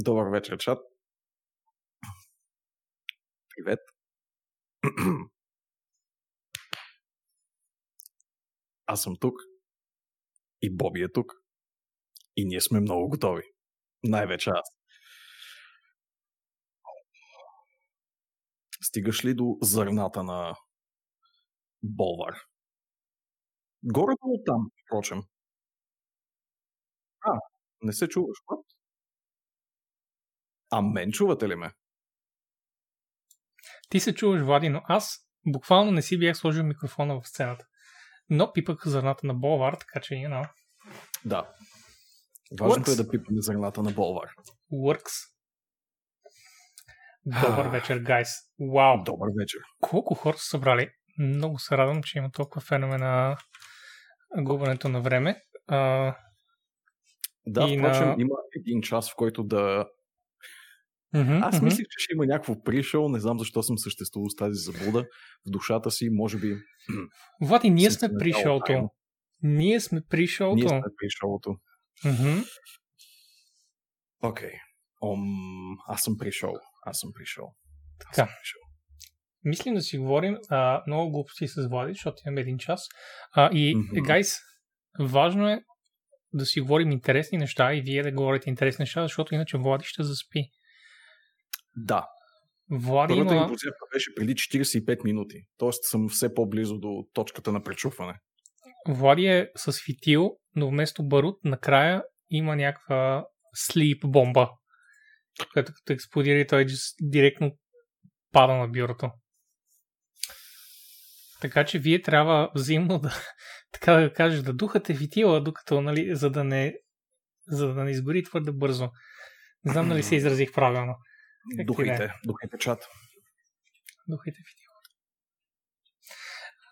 Добър вечер, чат. Привет. Аз съм тук. И Боби е тук. И ние сме много готови. Най-вече аз. Стигаш ли до зърната на Болвар? Горе-долу там, впрочем. А, не се чуваш, what? А мен чувате ли ме? Ти се чуваш, Влади, но аз буквално не си бях сложил микрофона в сцената. Но пипах зърната на Болвар, така че, you know. Да. Важното Works. е да пипаме зърната на Болвар. Works. Добър вечер, гайс. Вау. Добър вечер. Колко хора са събрали? Много се радвам, че има толкова фенове на губенето на време. А, Да, И впрочем, на- има един час, в който да... мгм, Аз мгм. мислих, че ще има някакво пришъл, не знам защо съм съществувал с тази заблуда в душата си, може би... Влади, ние сме се при надявал шоуто. тайно. Ние сме при шоуто. Ние сме при шоуто. Мгм. Окей. Ом, аз съм пришъл. Аз съм пришъл. Аз Така. съм пришъл. Мислим да си говорим а, много глупости с Влади, защото имаме един час. А, и, Мгм. гайс, важно е да си говорим интересни неща и вие да говорите интересни неща, защото иначе Влади ще заспи. Да. Влади Първата има... им позиция беше преди 45 минути. Тоест съм все по-близо до точката на пречупване. Влади е с фитил, но вместо барут накрая има някаква слип бомба, която като експлодира и той директно пада на бюрото. Така че вие трябва взаимно да, така да кажеш, да духате фитила, докато, нали, за да не, за да не изгори твърде бързо. Не знам дали се изразих правилно. Как Духайте, е? духайте чат. Духайте фитила.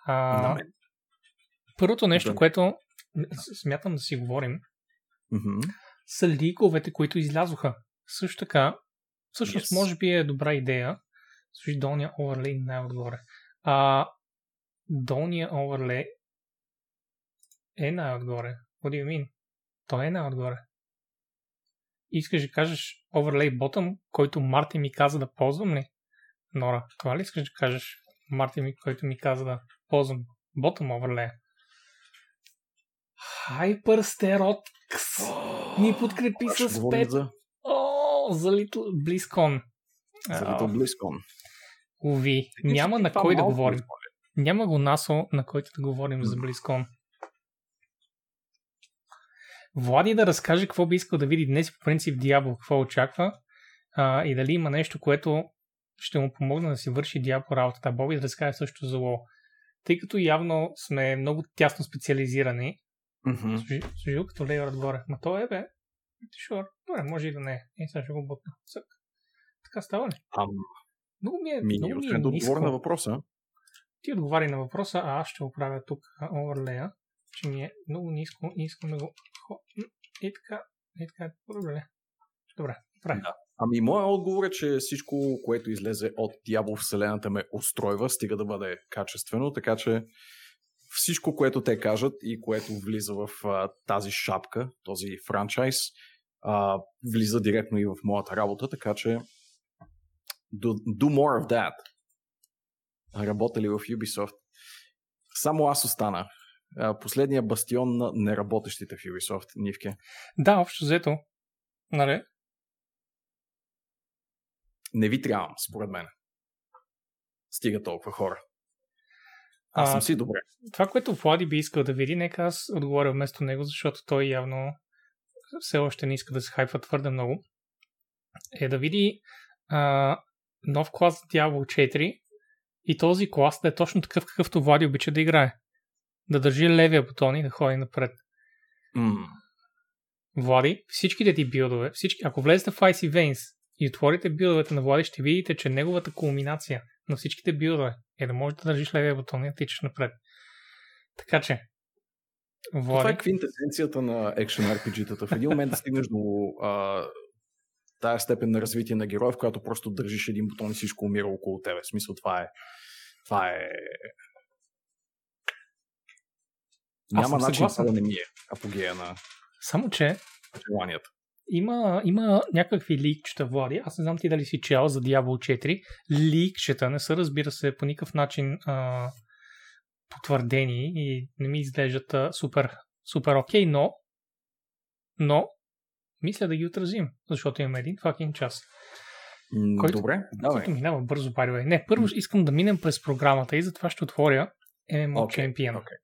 А, първото нещо, Да. което смятам да си говорим, Мгм. са лиговете, които излязоха. Също така, всъщност, Yes. може би е добра идея. Слушай, долния оверлей най-отгоре. А, долния оверлей е най-отгоре. What do you mean? Той е най-отгоре. Искаш да кажеш оверлей bottom, който Марти ми каза да ползвам ли? Нора, това ли искаш да кажеш Марти ми, който ми каза да ползвам bottom оверлей? Hypersterox ни подкрепи с говорим 5 за, О, за Little BlizzCon. за Little BlizzCon. Уви, няма на кой да говорим. е. Няма го насо, на който да говорим за BlizzCon. Влади да разкаже какво би искал да види днес и по принцип Диабло, какво очаква а, и дали има нещо, което ще му помогне да си върши Диабло работата. Боби да разкаже също за ло. Тъй като явно сме много тясно специализирани, Мгм. служи, служи като лейер отгоре. Ма то е, бе. Шур. Добре, може и да не е. Е, сега ще го бутна. Цък. Така става ли? Ам, Много ми е, ми, много ми е да отговоря на въпроса, Ти отговари на въпроса, а аз ще го правя тук оверлея, че ми е много ниско и искам да го... м, И така, и така добре. Добре, правя. Да. Ами, моят отговор е, че всичко, което излезе от Дявол Вселената ме устройва, стига да бъде качествено, така че всичко, което те кажат и което влиза в а, тази шапка, този франчайз, а, влиза директно и в моята работа, така че do, do more of that. Работели в Ubisoft. Само аз остана. Последния бастион на неработещите в Ubisoft, Нивке. Да, общо взето. Нали? Не ви трябвам, според мен. Стига толкова хора. Аз А, съм си добре. Това, което Влади би искал да види, нека аз отговоря вместо него, защото той явно все още не иска да се хайпва твърде много, е да види а, нов клас Diablo 4 и този клас да е точно такъв, какъвто Влади обича да играе. Да държи левия бутон и да ходи напред. М, Влади, всичките ти билдове, всички, ако влезете в Icy Veins и отворите билдовете на Влади, ще видите, че неговата кулминация на всичките билдове е да можеш да държиш левия бутон и да тичаш напред. Така че, Това е Влади, квинтесенцията на екшен RPG-тата. В един момент да стигнеш до а, тая степен на развитие на героя, в която просто държиш един бутон и всичко умира около тебе. В смисъл, това е. Това е. Няма начин съгласен. това да не ми е апогея на само че желанията. има, има някакви ликчета, Влади. Аз не знам ти дали си чел за Diablo 4. Ликчета не са, разбира се, по никакъв начин а, потвърдени и не ми изглеждат а, супер, супер окей, но но мисля да ги отразим, защото имаме един факин час. Който, Добре, давай. Който минава бързо, пари. Не, първо искам да минем през програмата и затова ще отворя MMO okay, Champion. Okay.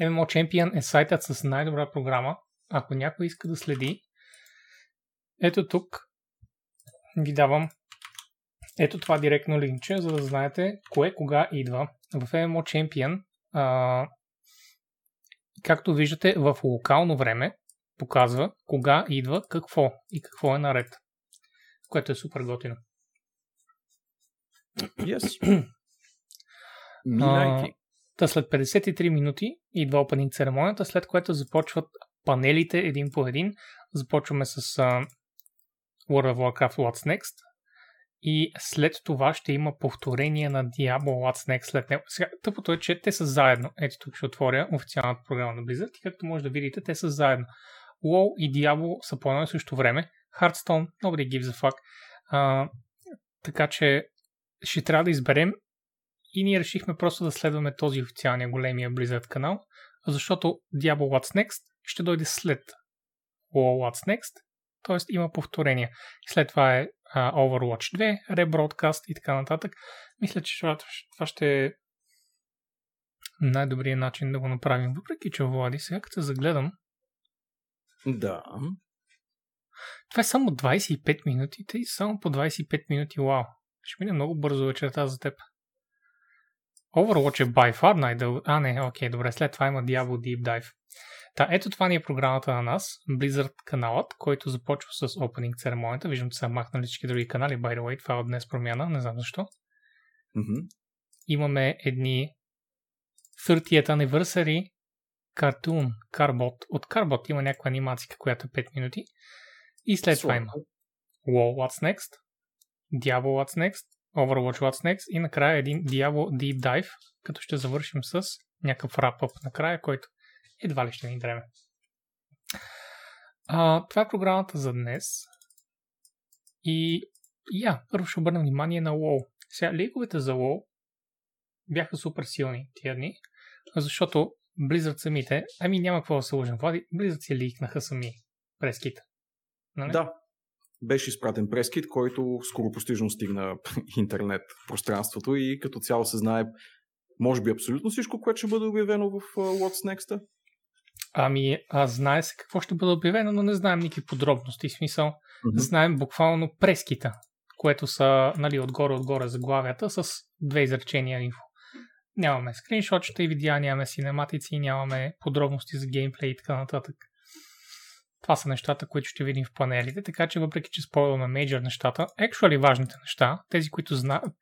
MMO Champion е сайтът с най-добра програма. Ако някой иска да следи, ето тук ви давам ето това директно линче, за да знаете кое кога идва. В MMO Champion, а, както виждате, в локално време показва кога идва какво и какво е наред. Което е супер готино. Yes. Милайки. Та след 53 минути идва опенинг церемонията, след което започват панелите един по един. Започваме с uh, World of Warcraft What's Next. И след това ще има повторение на Diablo What's Next след него. Сега, тъпото е, че те са заедно. Ето тук ще отворя официалната програма на Blizzard и както може да видите, те са заедно. WoW и Diablo са по едно и също време. Hearthstone, nobody gives a fuck. А, така че ще трябва да изберем и ние решихме просто да следваме този официалния големия Blizzard канал, защото Diablo What's Next ще дойде след WoW What's Next, т.е. има повторение. След това е uh, Overwatch 2, Rebroadcast и така нататък. Мисля, че това ще е най-добрият начин да го направим. Въпреки, че Влади, сега като загледам, да. Това е само 25 минути. Тъй само по 25 минути, вау. Ще мине много бързо вечерта за теб. Overwatch е by far най-дълго. А, не, окей, добре. След това има Diablo Deep Dive. Та, ето това ни е програмата на нас, Blizzard каналът, който започва с Opening церемонията. Виждам, че са махнали всички други канали, by the way. Това е от днес промяна, не знам защо. Mm-hmm. Имаме едни 30th Anniversary Cartoon, Carbot. От Carbot има някаква анимация, която е 5 минути. И след това има WoW What's Next, Diablo What's Next, Overwatch What's Next и накрая един Diablo Deep Dive, като ще завършим с някакъв wrap-up накрая, който едва ли ще ни дреме. А, това е програмата за днес. И я, първо ще обърнем внимание на WoW. Сега, лиговете за WoW бяха супер силни тия дни, защото Blizzard самите, ами няма какво да се лъжим, Влади, Blizzard си ликнаха сами прескита. Нали? Да, беше изпратен прескит, който скоро постижно стигна интернет пространството и като цяло се знае може би абсолютно всичко, което ще бъде обявено в What's Next? Ами, а знае се какво ще бъде обявено, но не знаем никакви подробности. В смисъл, mm-hmm. знаем буквално прескита, което са нали, отгоре-отгоре заглавията с две изречения инфо. Нямаме скриншотчета и видеа, нямаме синематици, нямаме подробности за геймплей и така нататък. Това са нещата, които ще видим в панелите, така че въпреки, че спойлваме мейджор нещата, actually важните неща, тези, които знаят,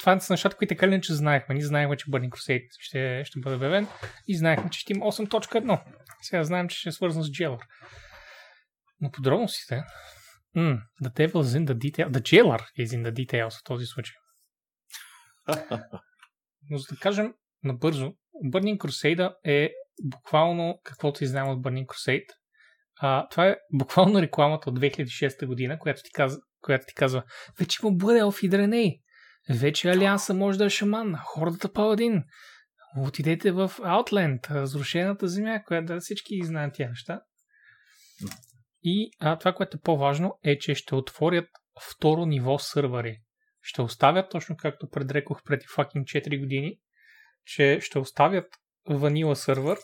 това са нещата, които така ли че знаехме. Ние знаехме, че Burning Crusade ще, ще бъде обявен и знаехме, че ще има 8.1. Сега знаем, че ще е свързан с Jailer. Но подробностите... Mm, the devil's in the detail. The Jailer is in the details в този случай. Но за да кажем набързо, Burning Crusade е буквално каквото знаем от Burning Crusade. А, това е буквално рекламата от 2006 година, която ти казва, която ти казва вече има бъде в Идреней. Вече Алианса може да е шаман. Хордата Паладин. Отидете в Outland, разрушената земя, която да всички знаят тя неща. И а, това, което е по-важно, е, че ще отворят второ ниво сървъри ще оставят, точно както предрекох преди fucking 4 години, че ще оставят ванила сървър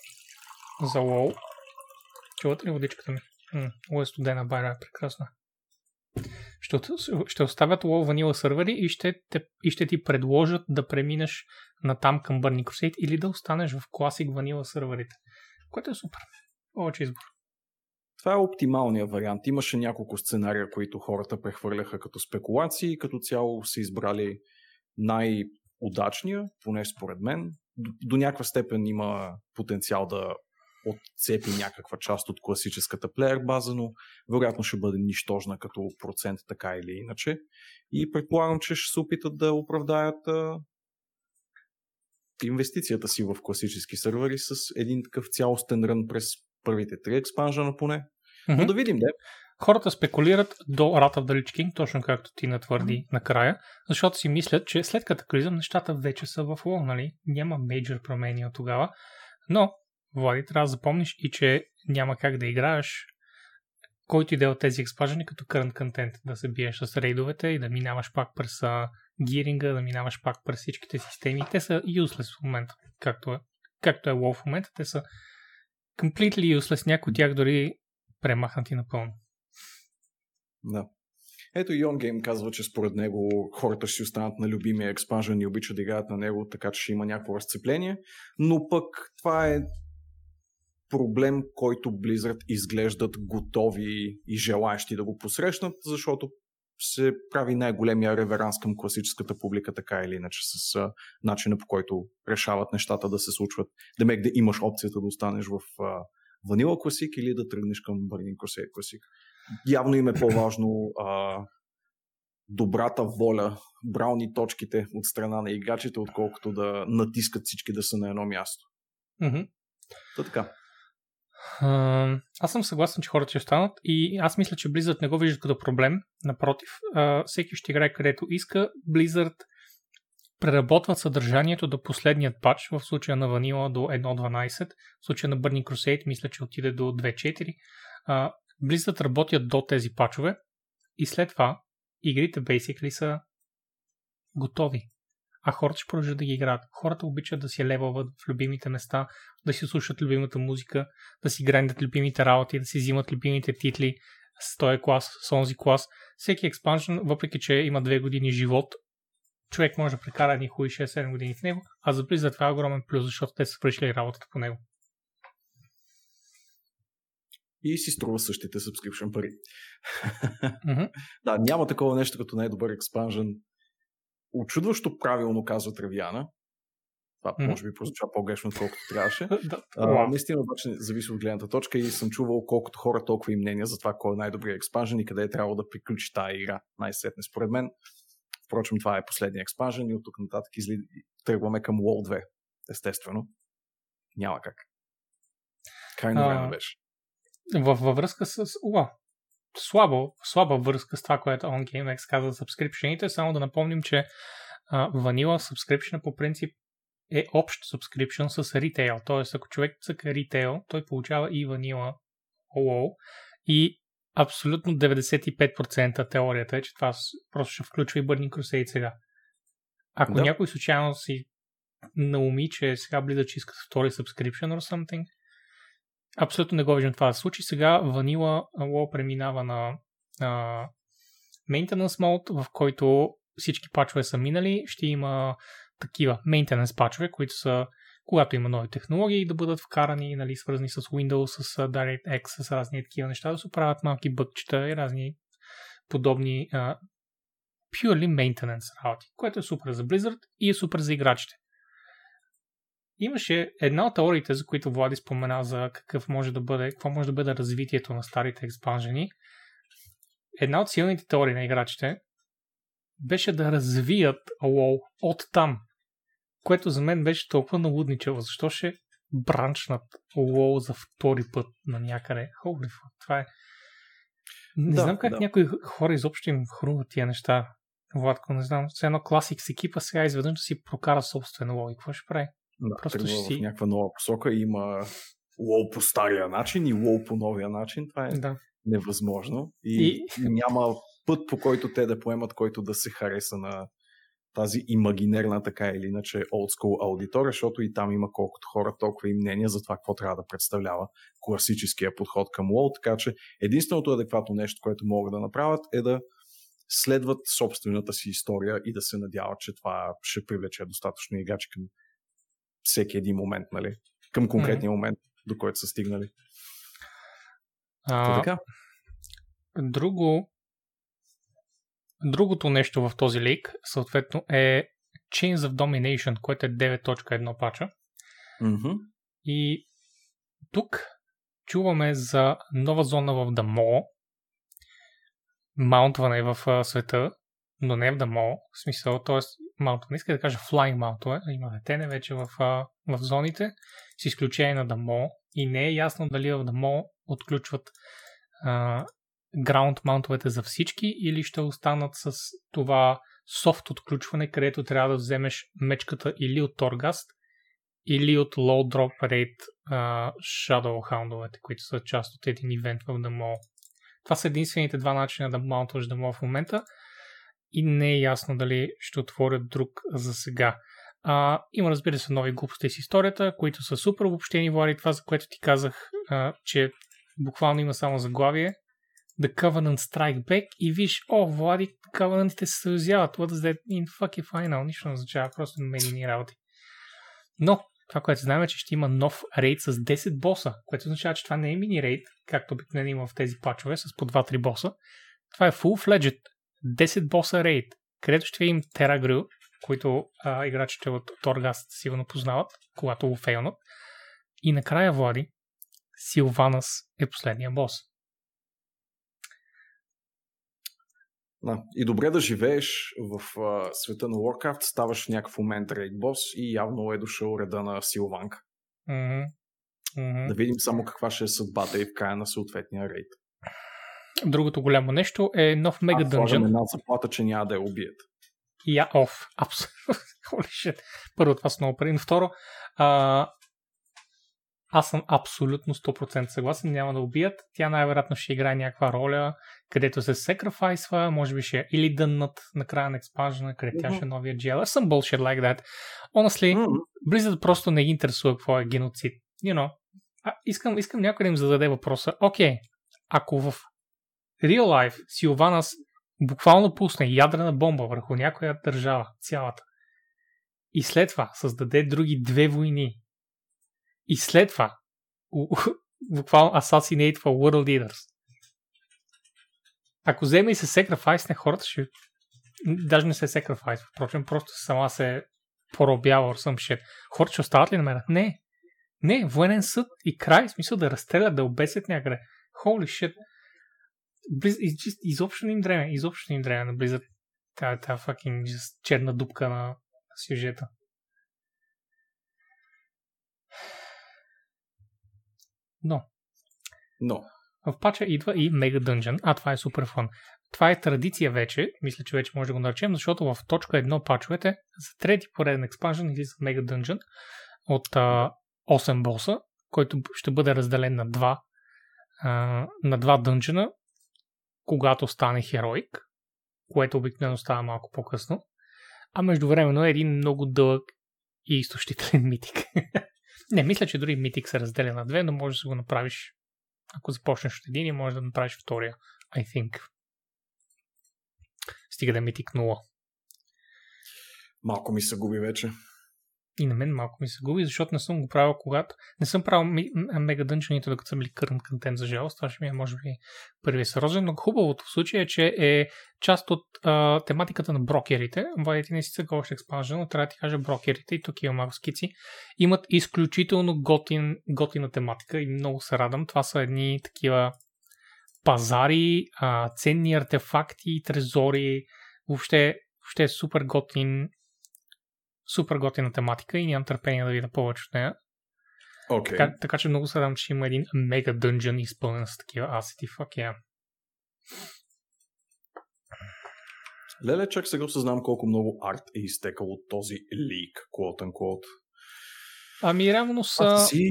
за WoW. Чувате ли водичката ми? М, е студена, байра е прекрасна. Ще, ще оставят WoW ванила сървъри и ще, те, и ще ти предложат да преминеш на там към Burning Crusade или да останеш в класик ванила сървърите. Което е супер. Повече избор. Това е оптималният вариант. Имаше няколко сценария, които хората прехвърляха като спекулации и като цяло са избрали най-удачния, поне според мен. До, до някаква степен има потенциал да отцепи някаква част от класическата плеер база, но вероятно ще бъде нищожна като процент така или иначе. И предполагам, че ще се опитат да оправдаят а, инвестицията си в класически сървъри с един такъв цялостен рън през първите три експанжена поне. Mm-hmm. Но да видим, да. хората спекулират до Wrath of the Lich King, точно както ти натвърди накрая, защото си мислят, че след катаклизъм нещата вече са в лол, нали? Няма мейджор промени от тогава. Но, Влади, трябва да запомниш и, че няма как да играеш който иде от тези експажени като current контент, да се биеш с рейдовете и да минаваш пак през гиринга, да минаваш пак през всичките системи. Те са useless в момента, както е, както е WoW в момента. Те са completely useless, някои от тях дори премахнати напълно. Да. Ето On Game казва, че според него хората ще си останат на любимия експанжен и обичат да играят на него, така че ще има някакво разцепление. Но пък това е проблем, който Blizzard изглеждат готови и желаящи да го посрещнат, защото се прави най-големия реверанс към класическата публика, така или иначе, с а, начина по който решават нещата да се случват. Демек да имаш опцията да останеш в а, Vanilla Classic или да тръгнеш към Burning Crusade Classic. Явно им е по-важно а, добрата воля, брауни точките от страна на играчите, отколкото да натискат всички да са на едно място. Mm-hmm. Та така. Аз съм съгласен, че хората ще останат и аз мисля, че Blizzard не го виждат като проблем. Напротив, всеки ще играе където иска. Blizzard преработват съдържанието до последният пач, в случая на Vanilla до 1.12, в случая на Burning Crusade мисля, че отиде до 2.4. Uh, Blizzard работят до тези пачове и след това игрите basically са готови а хората ще продължат да ги играят. Хората обичат да си левелват в любимите места, да си слушат любимата музика, да си грандят любимите работи, да си взимат любимите титли с този клас, с онзи клас. Всеки експаншн, въпреки че има две години живот, човек може да прекара едни хубави 6-7 години в него, а за Blizzard това е огромен плюс, защото те са свършили работата по него. И си струва същите subscription пари. Mm-hmm. да, няма такова нещо като най-добър експанжен очудващо правилно казва Тревиана. Това mm-hmm. може би прозвуча по-грешно, отколкото трябваше. да, а, наистина обаче зависи от гледната точка и съм чувал колкото хора толкова и мнения за това кой е най-добрият експанжен и къде е трябвало да приключи тази игра най-сетне според мен. Впрочем, това е последния експанжен и от тук нататък изли... тръгваме към Wall 2. Естествено. Няма как. Крайно време беше. Във, във връзка с... Уа, слабо, слаба връзка с това, което OnGameX каза за subscription Само да напомним, че uh, Vanilla subscription по принцип е общ subscription с retail. Тоест, ако човек цъка retail, той получава и Vanilla OO. И абсолютно 95% теорията е, че това просто ще включва и Burning Crusade сега. Ако да. някой случайно си науми, че сега близа, че иска втори subscription or something, Абсолютно не го виждам това да случи. Сега Vanilla WoW преминава на а, Maintenance Mode, в който всички пачове са минали. Ще има такива maintenance пачове, които са когато има нови технологии да бъдат вкарани, нали, свързани с Windows, с DirectX, с разни такива неща, да се правят малки бъкчета и разни подобни uh, purely maintenance работи, което е супер за Blizzard и е супер за играчите. Имаше една от теориите, за които Влади спомена за какъв може да бъде, какво може да бъде развитието на старите експанжени. Една от силните теории на играчите беше да развият WoW от там, което за мен беше толкова налудничево. Защо ще бранчнат WoW за втори път на някъде? Holy fuck, това е... Не да, знам как да. някои хора изобщо им хрумват тия неща. Владко, не знам. Все едно класик с екипа сега изведнъж да си прокара собствена логика. Какво ще прави? Да, Просто ще си... в някаква нова посока. Има лоу по стария начин и лоу по новия начин. Това е да. невъзможно. И, и няма път по който те да поемат, който да се хареса на тази имагинерна така или иначе school аудитория, защото и там има колкото хора, толкова и мнения за това какво трябва да представлява класическия подход към WoW, така че единственото адекватно нещо, което могат да направят е да следват собствената си история и да се надяват, че това ще привлече достатъчно играчи към всеки един момент, нали? Към конкретния mm-hmm. момент, до който са стигнали. А, така. Друго, другото нещо в този лик, съответно, е Chains of Domination, което е 9.1 пача. Mm-hmm. И тук чуваме за нова зона в Дамо, маунтване в света, но не в Дамо, в смисъл, т.е. маунтове. Не иска да кажа flying маунтове, има не вече в, в зоните, с изключение на Дамо и не е ясно дали в Дамо отключват граунд маунтовете за всички или ще останат с това софт отключване, където трябва да вземеш мечката или от Торгаст, или от Low Drop Rate uh, Shadow Houndовете, които са част от един ивент в Demo. Това са единствените два начина да маунтваш Demo в момента и не е ясно дали ще отворят друг за сега. А, има, разбира се, нови глупости с историята, които са супер обобщени, Влади, това, за което ти казах, а, че буквално има само заглавие. The Covenant Strike Back и виж, о, Влади, Covenantите се съюзяват. What does that mean? Fuck final. Нищо не означава, просто медийни работи. Но, това, което знаем е, че ще има нов рейд с 10 боса, което означава, че това не е мини рейд, както обикновено има в тези пачове, с по 2-3 боса. Това е full-fledged 10 боса рейд, където ще видим Терагрил, които а, играчите от Торгаст сигурно познават, когато го фейлнат. И накрая, Влади, Силванас е последния бос. Да. И добре да живееш в а, света на Warcraft, ставаш в някакъв момент рейд бос и явно е дошъл реда на Силванка. Mm-hmm. Mm-hmm. Да видим само каква ще е съдбата и в края на съответния рейд. Другото голямо нещо е нов мега дънжен. една заплата, че няма да я убият. Я оф. Абсолютно. Първо, това са много пари. Но второ, а, аз съм абсолютно 100% съгласен. Няма да убият. Тя най-вероятно ще играе някаква роля, където се секрафайсва, може би ще или дъннат на края на експанжена, mm-hmm. тя ще е новия джел. Some bullshit like that. Honestly, mm-hmm. Blizzard просто не ги интересува какво е геноцид. You know, а, искам, искам някой да им зададе въпроса. Окей, okay, ако в real life Силванас буквално пусне ядрена бомба върху някоя държава, цялата, и след това създаде други две войни, и след това буквално assassinate for world leaders. Ако вземе и се секрафайс на хората, ще... Даже не се секрафайс, впрочем, просто сама се поробява or some shit. Хората ще остават ли на мен? Не. Не, военен съд и край, в смисъл да разстрелят, да обесят някъде. Holy shit. Близ, из, изобщо не им дреме, изобщо не им дреме да близат тази, тази fucking черна дупка на, сюжета. Но. Но. В пача идва и Мега Dungeon, а това е супер фан. Това е традиция вече, мисля, че вече може да го наречем, защото в точка 1 пачовете за трети пореден експанжен или за Мега Dungeon от а, 8 боса, който ще бъде разделен на два, а, на два дънжена, когато стане хероик, което обикновено става малко по-късно. А междувременно е един много дълъг и изтощителен митик. Не, мисля, че дори митик се разделя на две, но можеш да го направиш. Ако започнеш от един можеш да направиш втория. I think. Стига да е митик 0. Малко ми се губи вече. И на мен малко ми се губи, защото не съм го правил когато... Не съм правил мега дънчените, докато съм били кърн контент за жалост. Това ще ми е, може би, първият серозен. Но хубавото в случая е, че е част от а, тематиката на брокерите. Вадите не си цъка още експанжен, но трябва да ти кажа брокерите, и тук има малко скици, имат изключително готин, готина тематика и много се радвам. Това са едни такива пазари, а, ценни артефакти, трезори, въобще, въобще супер готин супер готина тематика и нямам търпение да видя повече от нея. Okay. Така, така че много се радвам, че има един мега дънжен изпълнен с такива асети. Fuck yeah. Леле, чак сега осъзнавам колко много арт е изтекал от този лик, quote unquote. Ами реално са си...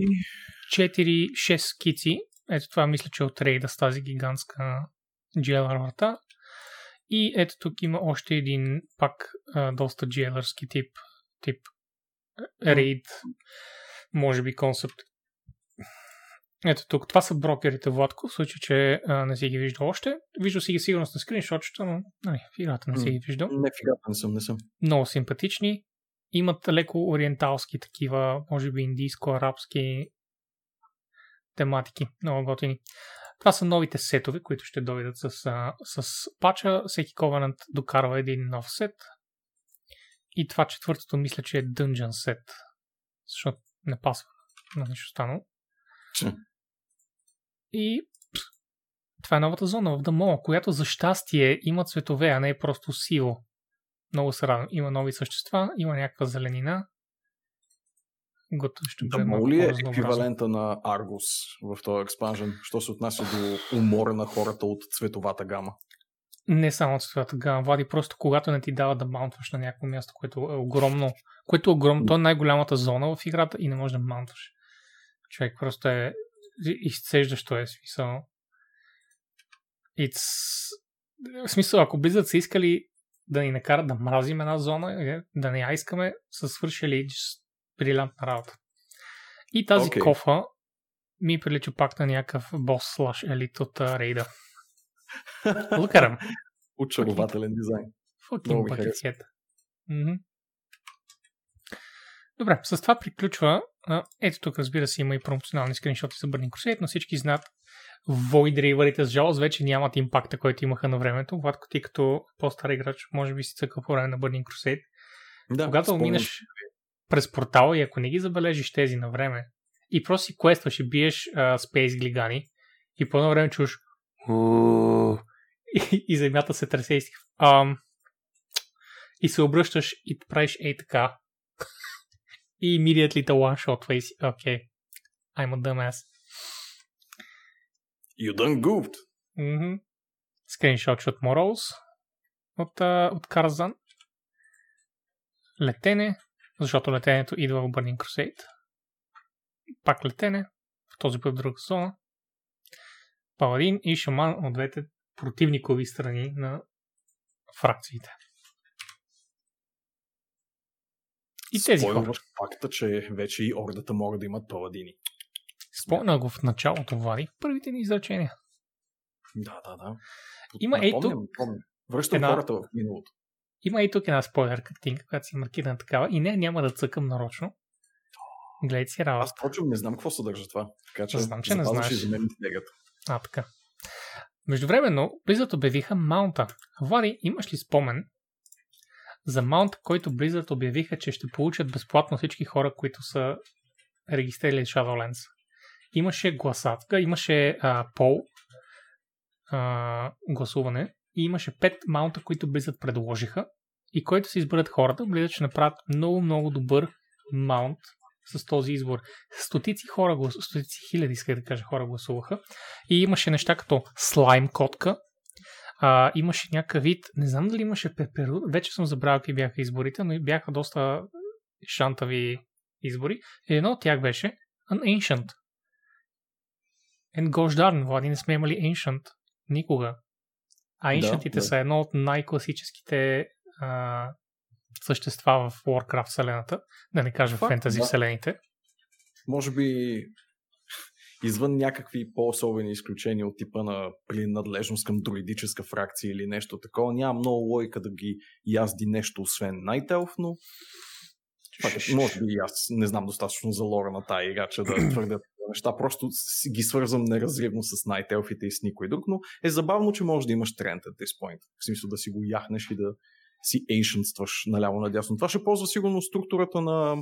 4-6 скици. Ето това мисля, че е от рейда с тази гигантска GLR арта. И ето тук има още един пак а, доста GLR-ски тип тип рейд, може би концепт. Ето тук, това са брокерите, Владко, в случай, че а, не си ги виждал още. Виждал си ги сигурно на скриншотчета, но нали, в играта не си ги виждал. Не, в играта не съм, не съм. Много симпатични. Имат леко ориенталски такива, може би индийско-арабски тематики. Много готини. Това са новите сетове, които ще дойдат с, с пача. Всеки Covenant докарва един нов сет. И това четвъртото мисля, че е Dungeon Set. Защото не пасва на нищо останало. И това е новата зона в Дамо, която за щастие има цветове, а не е просто сило. Много се радвам. Има нови същества, има някаква зеленина. Гото ще бъде Да, малко моли е еквивалента на Аргус в този експанжен, що се отнася до умора на хората от цветовата гама. Не само цветовата гама, Влади, просто когато не ти дава да маунтваш на някакво място, което е огромно, което е огромно, то е най-голямата зона в играта и не можеш да маунтваш. Човек просто е изцеждащо е смисъл. It's... В смисъл, ако Blizzard са искали да ни накарат да мразим една зона, е, да не я искаме, са свършили брилянтна работа. И тази okay. кофа ми прилича пак на някакъв бос слаш елит от рейда. Look him. Очарователен дизайн. Bucket Мгм. Добре, с това приключва. Ето тук, разбира се, има и промоционални скриншоти за Burning Crusade, но всички знаят Void Riverите с жалост вече нямат импакта, който имаха на времето. Владко, ти като по-стар играч, може би си цъкал по време на Burning Crusade. Да, Когато спомням. минеш през портала и ако не ги забележиш тези на време и просто си квестваш и биеш а, спейс глигани и по едно време чуш и, и земята се тресе и ам, и се обръщаш и правиш ей така и immediately те one-shotва и си окей, okay, I'm a dumbass. You done goofed. Mm-hmm. Скриншот от Morals от, а, от Карзан. Летене, защото летенето идва в Burning Crusade. Пак летене, в този път в друга зона. Паладин и шаман от двете противникови страни на фракциите. И тези хора. Факта, че вече и ордата могат да имат паладини. Спомня го в началото, Влади, в първите ни изречения. Да, да, да. Има ей Напомням, тук- напомням. Връщам Една- хората в миналото. Има и тук една спойлер картинка, която си маркирана такава. И не, няма да цъкам нарочно. Гледай си работа. Аз впрочем не знам какво съдържа това. Така че, Знам, че не знаеш. и за мен. А, така. Междувременно, Blizzard обявиха маунта. Влади, имаш ли спомен за маунт, който Blizzard обявиха, че ще получат безплатно всички хора, които са регистрирали Shadowlands? Имаше гласатка, имаше а, пол а, гласуване и имаше пет маунта, които Blizzard предложиха и който се изберат хората, Blizzard ще направят много, много добър маунт с този избор. Стотици хора, глас... стотици хиляди, иска да кажа, хора гласуваха. И имаше неща като слайм котка, а, имаше някакъв вид, не знам дали имаше пеперу, вече съм забравил какви бяха изборите, но бяха доста шантави избори. Едно от тях беше An Ancient. And gosh darn, Влади, не сме имали Ancient. Никога. А Да, Ancientите да. са едно от най-класическите а, същества в Warcraft вселената, да не кажа Факт, фентази да. вселените. Може би извън някакви по-особени изключения от типа на принадлежност към друидическа фракция или нещо такова, няма много логика да ги язди нещо освен Elf, но пак, може би и аз не знам достатъчно за лора на тая игра, че да твърдя такива неща. Просто ги свързвам неразривно с Elfите и с никой друг, но е забавно, че може да имаш тренд at this point. В смисъл да си го яхнеш и да си ancientстваш наляво надясно. Това ще ползва сигурно структурата на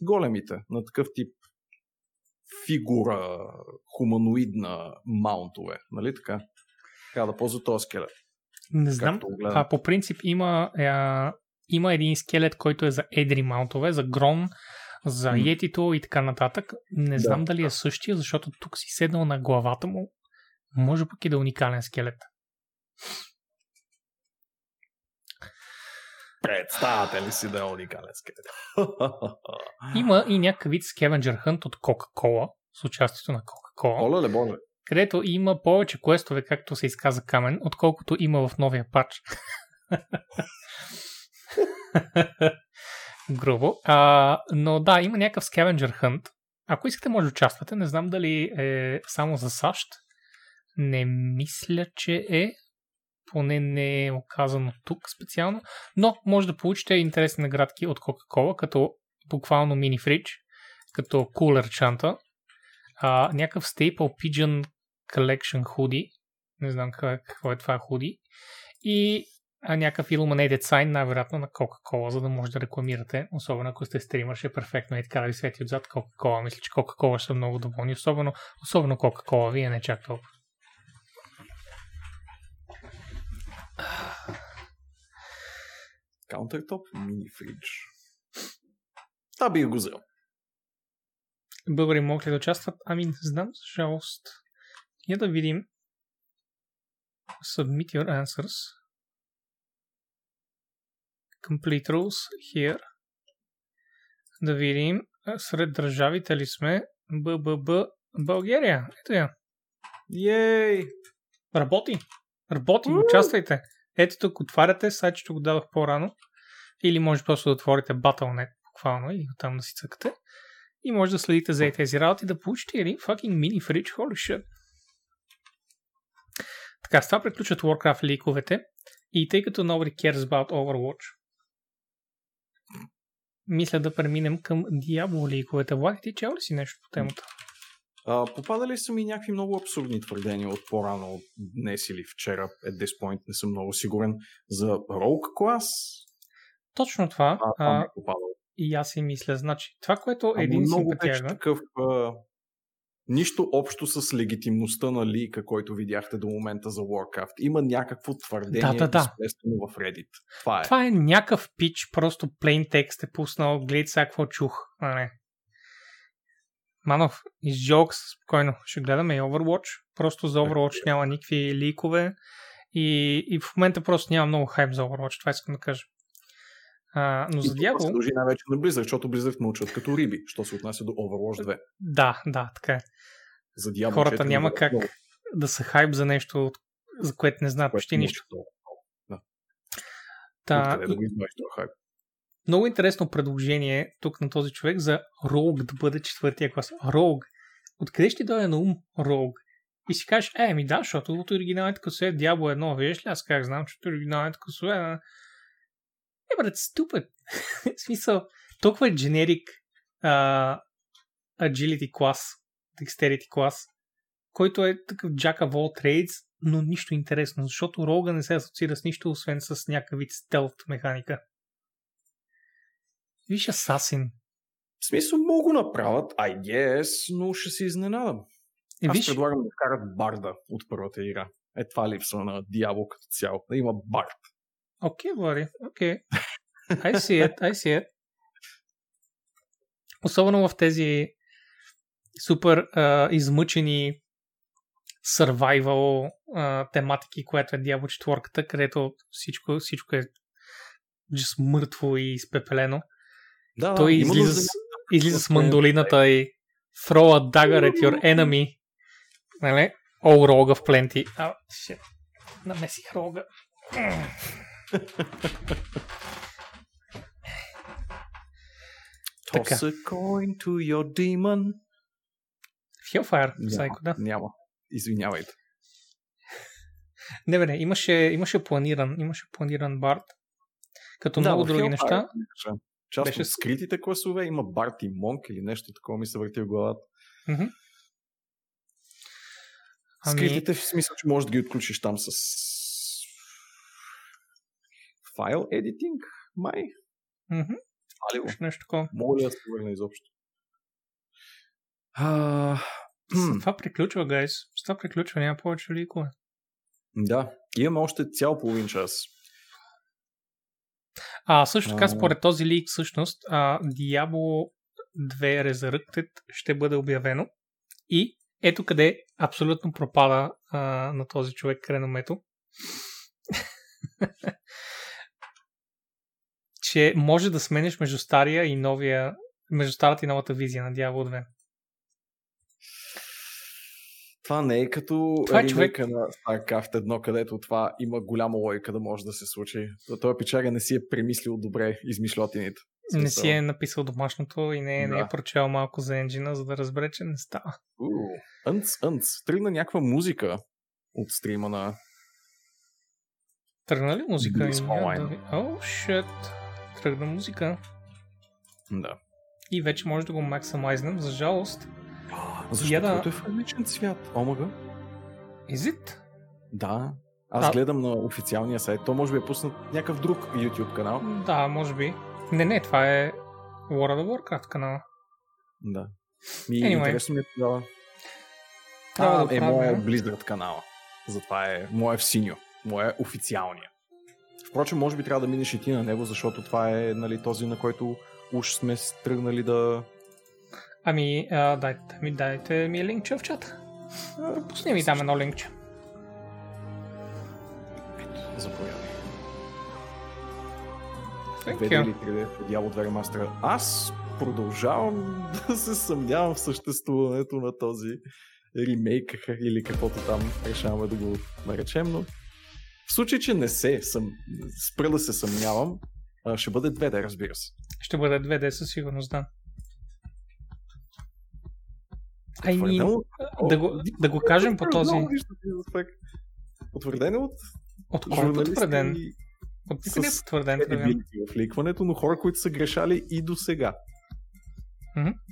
големите, на такъв тип фигура, хуманоидна маунтове. Нали така? Трябва да ползва този скелет. Не знам. А, по принцип има, а, има един скелет, който е за едри маунтове, за грон, за М. йетито и така нататък. Не Да. знам дали е същия, защото тук си седнал на главата му. Може пък и да е уникален скелет. Представяте ли си да е уникален скелет? Има и някакъв вид Scavenger Hunt от Coca-Cola, с участието на Coca-Cola, Оле, ле, боже. където има повече квестове, както се изказа Камен, отколкото има в новия пач. Грубо. А, но да, има някакъв Scavenger Hunt. Ако искате, може да участвате. Не знам дали е само за САЩ. Не мисля, че е. Поне не е оказано тук специално. Но може да получите интересни наградки от Coca-Cola, като буквално мини фридж, като кулер чанта, а, някакъв Staple Pigeon Collection худи, не знам какво, е това худи, и а, някакъв Illuminated sign, най-вероятно на Coca-Cola, за да може да рекламирате, особено ако сте стримър, ще е перфектно и така да ви свети отзад Coca-Cola. Мисля, че Coca-Cola ще са много доволни, особено, особено Coca-Cola, вие не чак толкова. Countertop мини фридж. Та би го взел. българи могат ли да участват? Ами не знам, за жалост. Я да видим. Submit your answers. Complete rules here. Да видим. Сред държавите ли сме? БББ България. Ето я. Ей! Работи. Работи. Участвайте. Ето тук отваряте, сайт ще го дадох по-рано. Или може просто да отворите Battle.net буквално и там да си цъкате. И може да следите за тези работи да получите един fucking mini fridge. Holy shit. Така, с това приключват Warcraft ликовете. И тъй като nobody cares about Overwatch, мисля да преминем към Diablo ликовете. Влади, ти чел ли си нещо по темата? А, попадали са ми някакви много абсурдни твърдения от по-рано, от днес или вчера, at this point, не съм много сигурен, за Rogue клас. Точно това. А, а, е попадало. и аз си мисля. Значи, това, което Ама един много симпатяга... такъв... А, нищо общо с легитимността на лика, който видяхте до момента за Warcraft. Има някакво твърдение, Да, да, да. в Reddit. Това е. Това е някакъв пич, просто plain текст е пуснал, гледай сега какво чух. А, не. Манов, из jokes, спокойно. Ще гледаме и Overwatch. Просто за Overwatch няма никакви ликове. И, и в момента просто няма много хайп за Overwatch. Това искам да кажа. А, но И за това се дявол... дължи най-вече на Blizzard, защото Blizzard научат като риби, що се отнася до Overwatch 2. Да, да, така е. За Diablo Хората 4 няма как много, да са хайп за нещо, за което не знаят което почти научат нищо. много. Та, Откъде да го този хайп? Много интересно предложение тук на този човек за Rogue да бъде четвъртия клас. Rogue. Откъде ще дойде на ум Rogue? И си кажеш, е, ми да, защото от оригиналните класове Diablo 1, виж ли, аз как знам, че от оригиналните класове. Е, брат, ступет. В смисъл, толкова е uh, agility клас, dexterity клас, който е такъв jack of all trades, но нищо интересно, защото Rogue не се асоциира с нищо, освен с някакъв вид стелт механика. Виж Асасин. В смисъл, могат го направят, I guess, но ще се изненадам. Е, Аз виж, предлагам да вкарат барда от първата игра. Е, това липсва на Diablo като цяло. Да има бард. окей, Влади, окей. I see it, I see it. Особено в тези супер а, измъчени survival а, тематики, което е Diablo 4, където всичко, всичко е just мъртво и изпепелено. Да, Той има излиза, нужда с, да- излиза с е- мандолината и throw a dagger at your enemy. Нали? О, рога в пленти. А, shit. Намесих рога. Toss a coin to your demon. Hellfire, сайко, да. няма. Извинявайте. Не, бе, не, имаше, имаше планиран, имаше планиран бард. Като много в други Hellfire, неща. Част Беше от скритите класове има Барт и Монк или нещо такова ми се върти в главата. Ами, Скритите в смисъл, че можеш да ги отключиш там с файл едитинг, май. мгм, Това ли нещо такова. Мога ли да се върна изобщо? А, С това приключва, гайс. С това приключва, няма повече ликове. да, имаме още цял половин час. А също така, според този лик, всъщност, а, Diablo 2 Resurrected ще бъде обявено. И ето къде абсолютно пропада а, на този човек реномето. че може да смениш между стария и новия, между старата и новата визия на Diablo 2. Това не е като Това е ремейка на StarCraft 1, където това има голяма логика да може да се случи. Той печага не си е премислил добре измишлотините. Не си е написал домашното и не, не е Да. прочел малко за енджина, за да разбере, че не става. уу,Ънц,ънц. Тръгна някаква музика от стрима на... Тръгна ли музика? Да О, шет. Тръгна музика. Да. И вече може да го максимайзнем, за жалост. Защо Я да- да... е в различен цвят? Омага? Is it? Да. Аз А- гледам на официалния сайт. То може би е пуснат някакъв друг YouTube канал. Да, може би. Не, не, това е World of Warcraft канала. Да. И Anyway. интересно ми е тогава. Трябва А, да е моя? Blizzard канала. Затова е моя в синьо. Моя е официалния. Впрочем, може би трябва да минеш и ти на него, защото това е нали, този, на който уж сме тръгнали да... Ами, а, дайте, ми, дайте ми линкче в чата. Пусни ми там едно линкче. Заповядай. Thank Веде you. ли 3D в Diablo 2 ремастера? Аз продължавам да се съмнявам в съществуването на този ремейк или каквото там решаваме да го наречем, но в случай, че не се съм, спра да се съмнявам, ще бъде 2D, разбира се. Ще бъде 2D със сигурност, да. Ай, ми, Потвърдено- да го, да го кажем по този... Потвърден е от От кой е потвърден? и От никъде е потвърден. в ликването, но хора, които са грешали и до сега.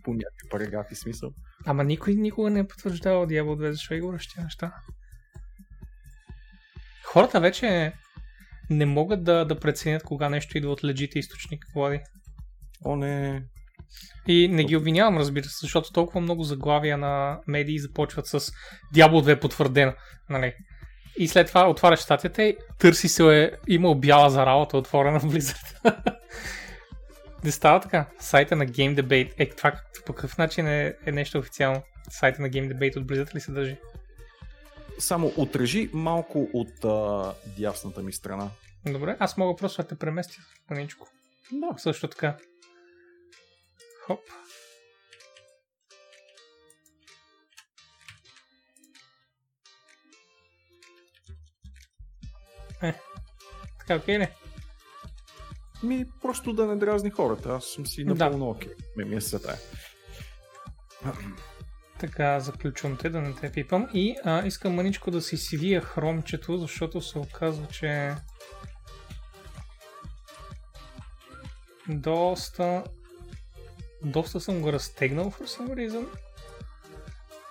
По някакви параграфи смисъл. Ама никой никога не е потвърждавал Diablo 2, защо говориш тия неща? Хората вече не могат да, да преценят кога нещо идва от легите източник, Влади. О, не. И не ги обвинявам, разбира се, защото толкова много заглавия на медии започват с Diablo 2 потвърдено, нали? И след това отваряш статията и търси се е имал бяла за работа отворена в Blizzard. Не става така. Сайта на Game Debate. Е, това по какъв начин е, е нещо официално? Сайта на Game Debate от Blizzard ли се държи? Само отрежи малко от а, дясната ми страна. Добре, аз мога просто да те преместя маничко. Да. Също така. Хоп. Е, така окей ли? Ми, просто да не дразни хората. Аз съм си Да. напълно окей. Ме ми е света. Така, заключвам те, да не те пипам. И а, искам мъничко да си свия хромчето, защото се оказва, че доста доста съм го разтегнал for some reason.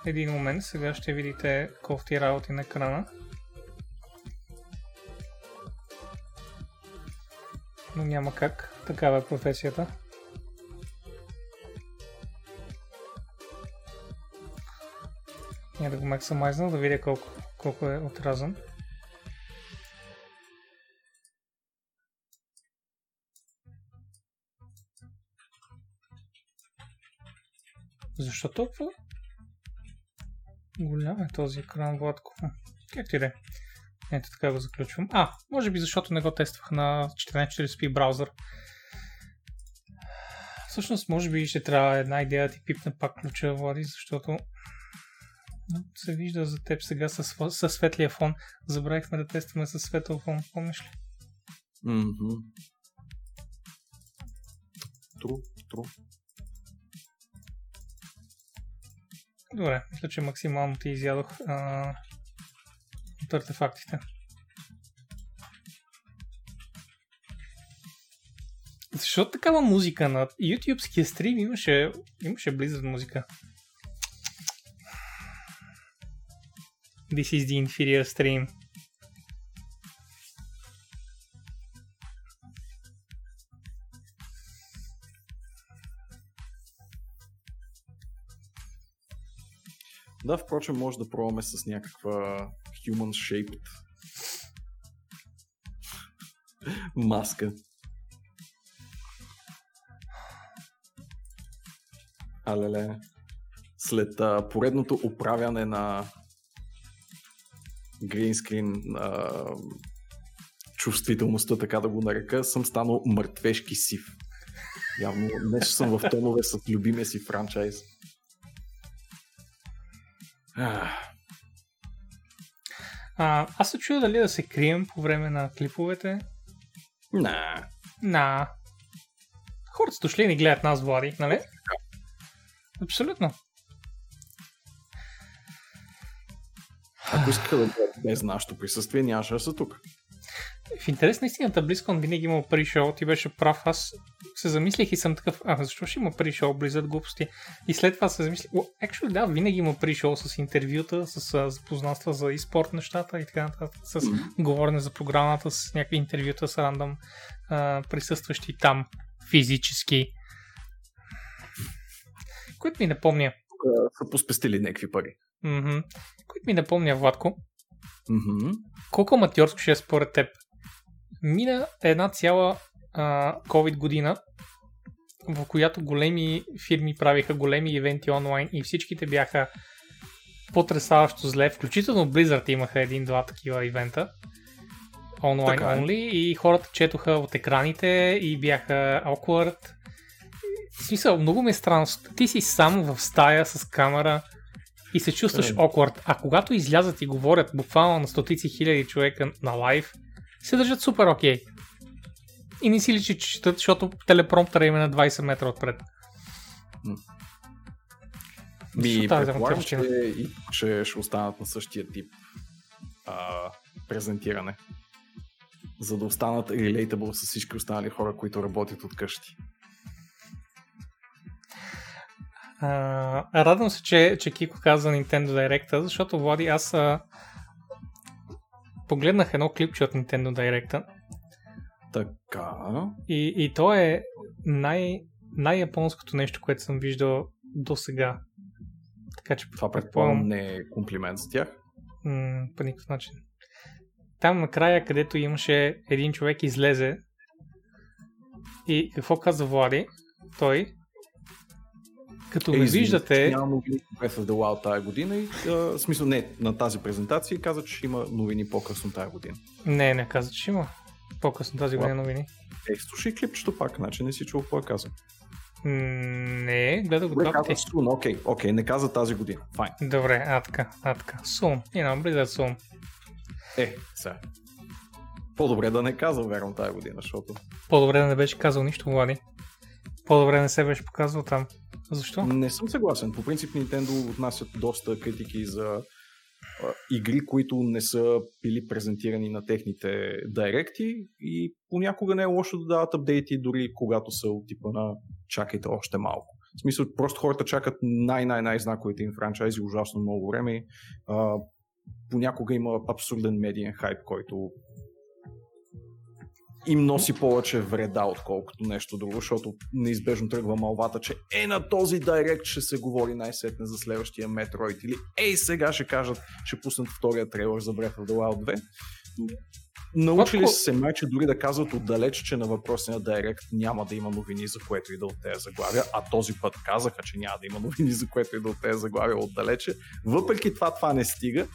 Един момент, сега ще видите кофти работи на екрана. Но няма как, такава е професията. Няма да го максимайзна, да видя колко, колко е отразен. Защо толкова голям е този екран, Владко? Хм, Както и да е. Ето така го заключвам. А, може би защото не го тествах на 1440p браузър. Всъщност, може би ще трябва една идея да ти пипне пак ключа, Влади, защото се вижда за теб сега със, със светлия фон. Забравихме да тестваме със светъл фон, помниш ли? Мгм. Тру, тру. Добре, мисля, че максимално ти изядох а, от артефактите. Защо такава музика на YouTubeския стрим имаше, имаше Blizzard музика? This is the inferior stream. Да, впрочем, може да пробваме с някаква human shaped маска. Алеле. След а, поредното оправяне на гринскрин а, чувствителността, така да го нарека, съм станал мъртвешки сив. Явно днес съм в тонове с любимия си франчайз. А, аз се чуя дали да се крием по време на клиповете. На. На. Хората дошли ни гледат нас, Влади, нали? Абсолютно. Ако искаха да бъдат без нашето присъствие, нямаше да са тук. В интерес на истината, BlizzCon винаги има при-шоу, ти беше прав, аз се замислих и съм такъв, а защо ще има при-шоу, Blizzard глупости? И след това се замислих, о, actually, да, винаги има при-шоу с интервюта, с запознанства за e-спорт нещата и така нататък, с говорене за програмата, с някакви интервюта с рандъм а, присъстващи там физически. Което ми напомня, са поспестили някакви пари. мгм, което ми напомня, Владко, Мгм. колко аматьорско ще е според теб? Мина една цяла а, COVID година в която големи фирми правиха големи ивенти онлайн и всичките бяха потрясаващо зле. Включително Blizzard имаха един-два такива ивента. Онлайн Така е. only и хората четоха от екраните и бяха awkward. В смисъл, много ми е странно. Ти си сам в стая с камера и се чувстваш awkward. А когато излязат и говорят буквално на стотици хиляди човека на лайв, се държат супер окей. И не си личи, че четат, защото телепромптъра им е на 20 метра отпред. Ми, предполагам, че, и, че ще останат на същия тип а, презентиране. За да останат relatable с всички останали хора, които работят от къщи. А, радвам се, че, че Кико каза Nintendo Direct, защото Влади, аз а, погледнах едно клипче от Nintendo Direct Така. и, и то е най, най-японското нещо, което съм виждал до сега. Така че Това предполагам не е комплимент за тях. м- по никакъв начин. Там накрая, където имаше един човек излезе и какво каза Влади? Той като ме извините, виждате... Няма новини Breath of the Wild тази година и а, в смисъл не на тази презентация каза, че ще има новини по-късно тази година. Не, не каза, че има по-късно тази година новини. Е, слушай клипчето пак, значи не си чул какво е казал. Не, гледа го два пъти. Soon, окей, окей, не каза тази година. Файн. Добре, а така, а така. Сум. И на Blizzard Сум. Е, сега. По-добре да не казал, вярвам, тази година, защото По-добре да не беше казал нищо, Влади. По-добре не се беше показал там. Защо? Не съм съгласен. По принцип Nintendo отнасят доста критики за игри, които не са били презентирани на техните директи и понякога не е лошо да дават апдейти, дори когато са от типа на чакайте още малко. В смисъл, просто хората чакат най-най-най-знаковите им франчайзи ужасно много време. А, понякога има абсурден медиен хайп, който им носи повече вреда, отколкото нещо друго, защото неизбежно тръгва малвата, че е на този директ ще се говори най-сетне за следващия Metroid или ей сега ще кажат, ще пуснат втория трейлър за Breath of the Wild 2. Научили са се май, че дори да казват отдалеч, че на въпросния директ няма да има новини, за което и да от тези заглавия, а този път казаха, че няма да има новини, за което и да от тези заглавия отдалече. Въпреки това, това не стига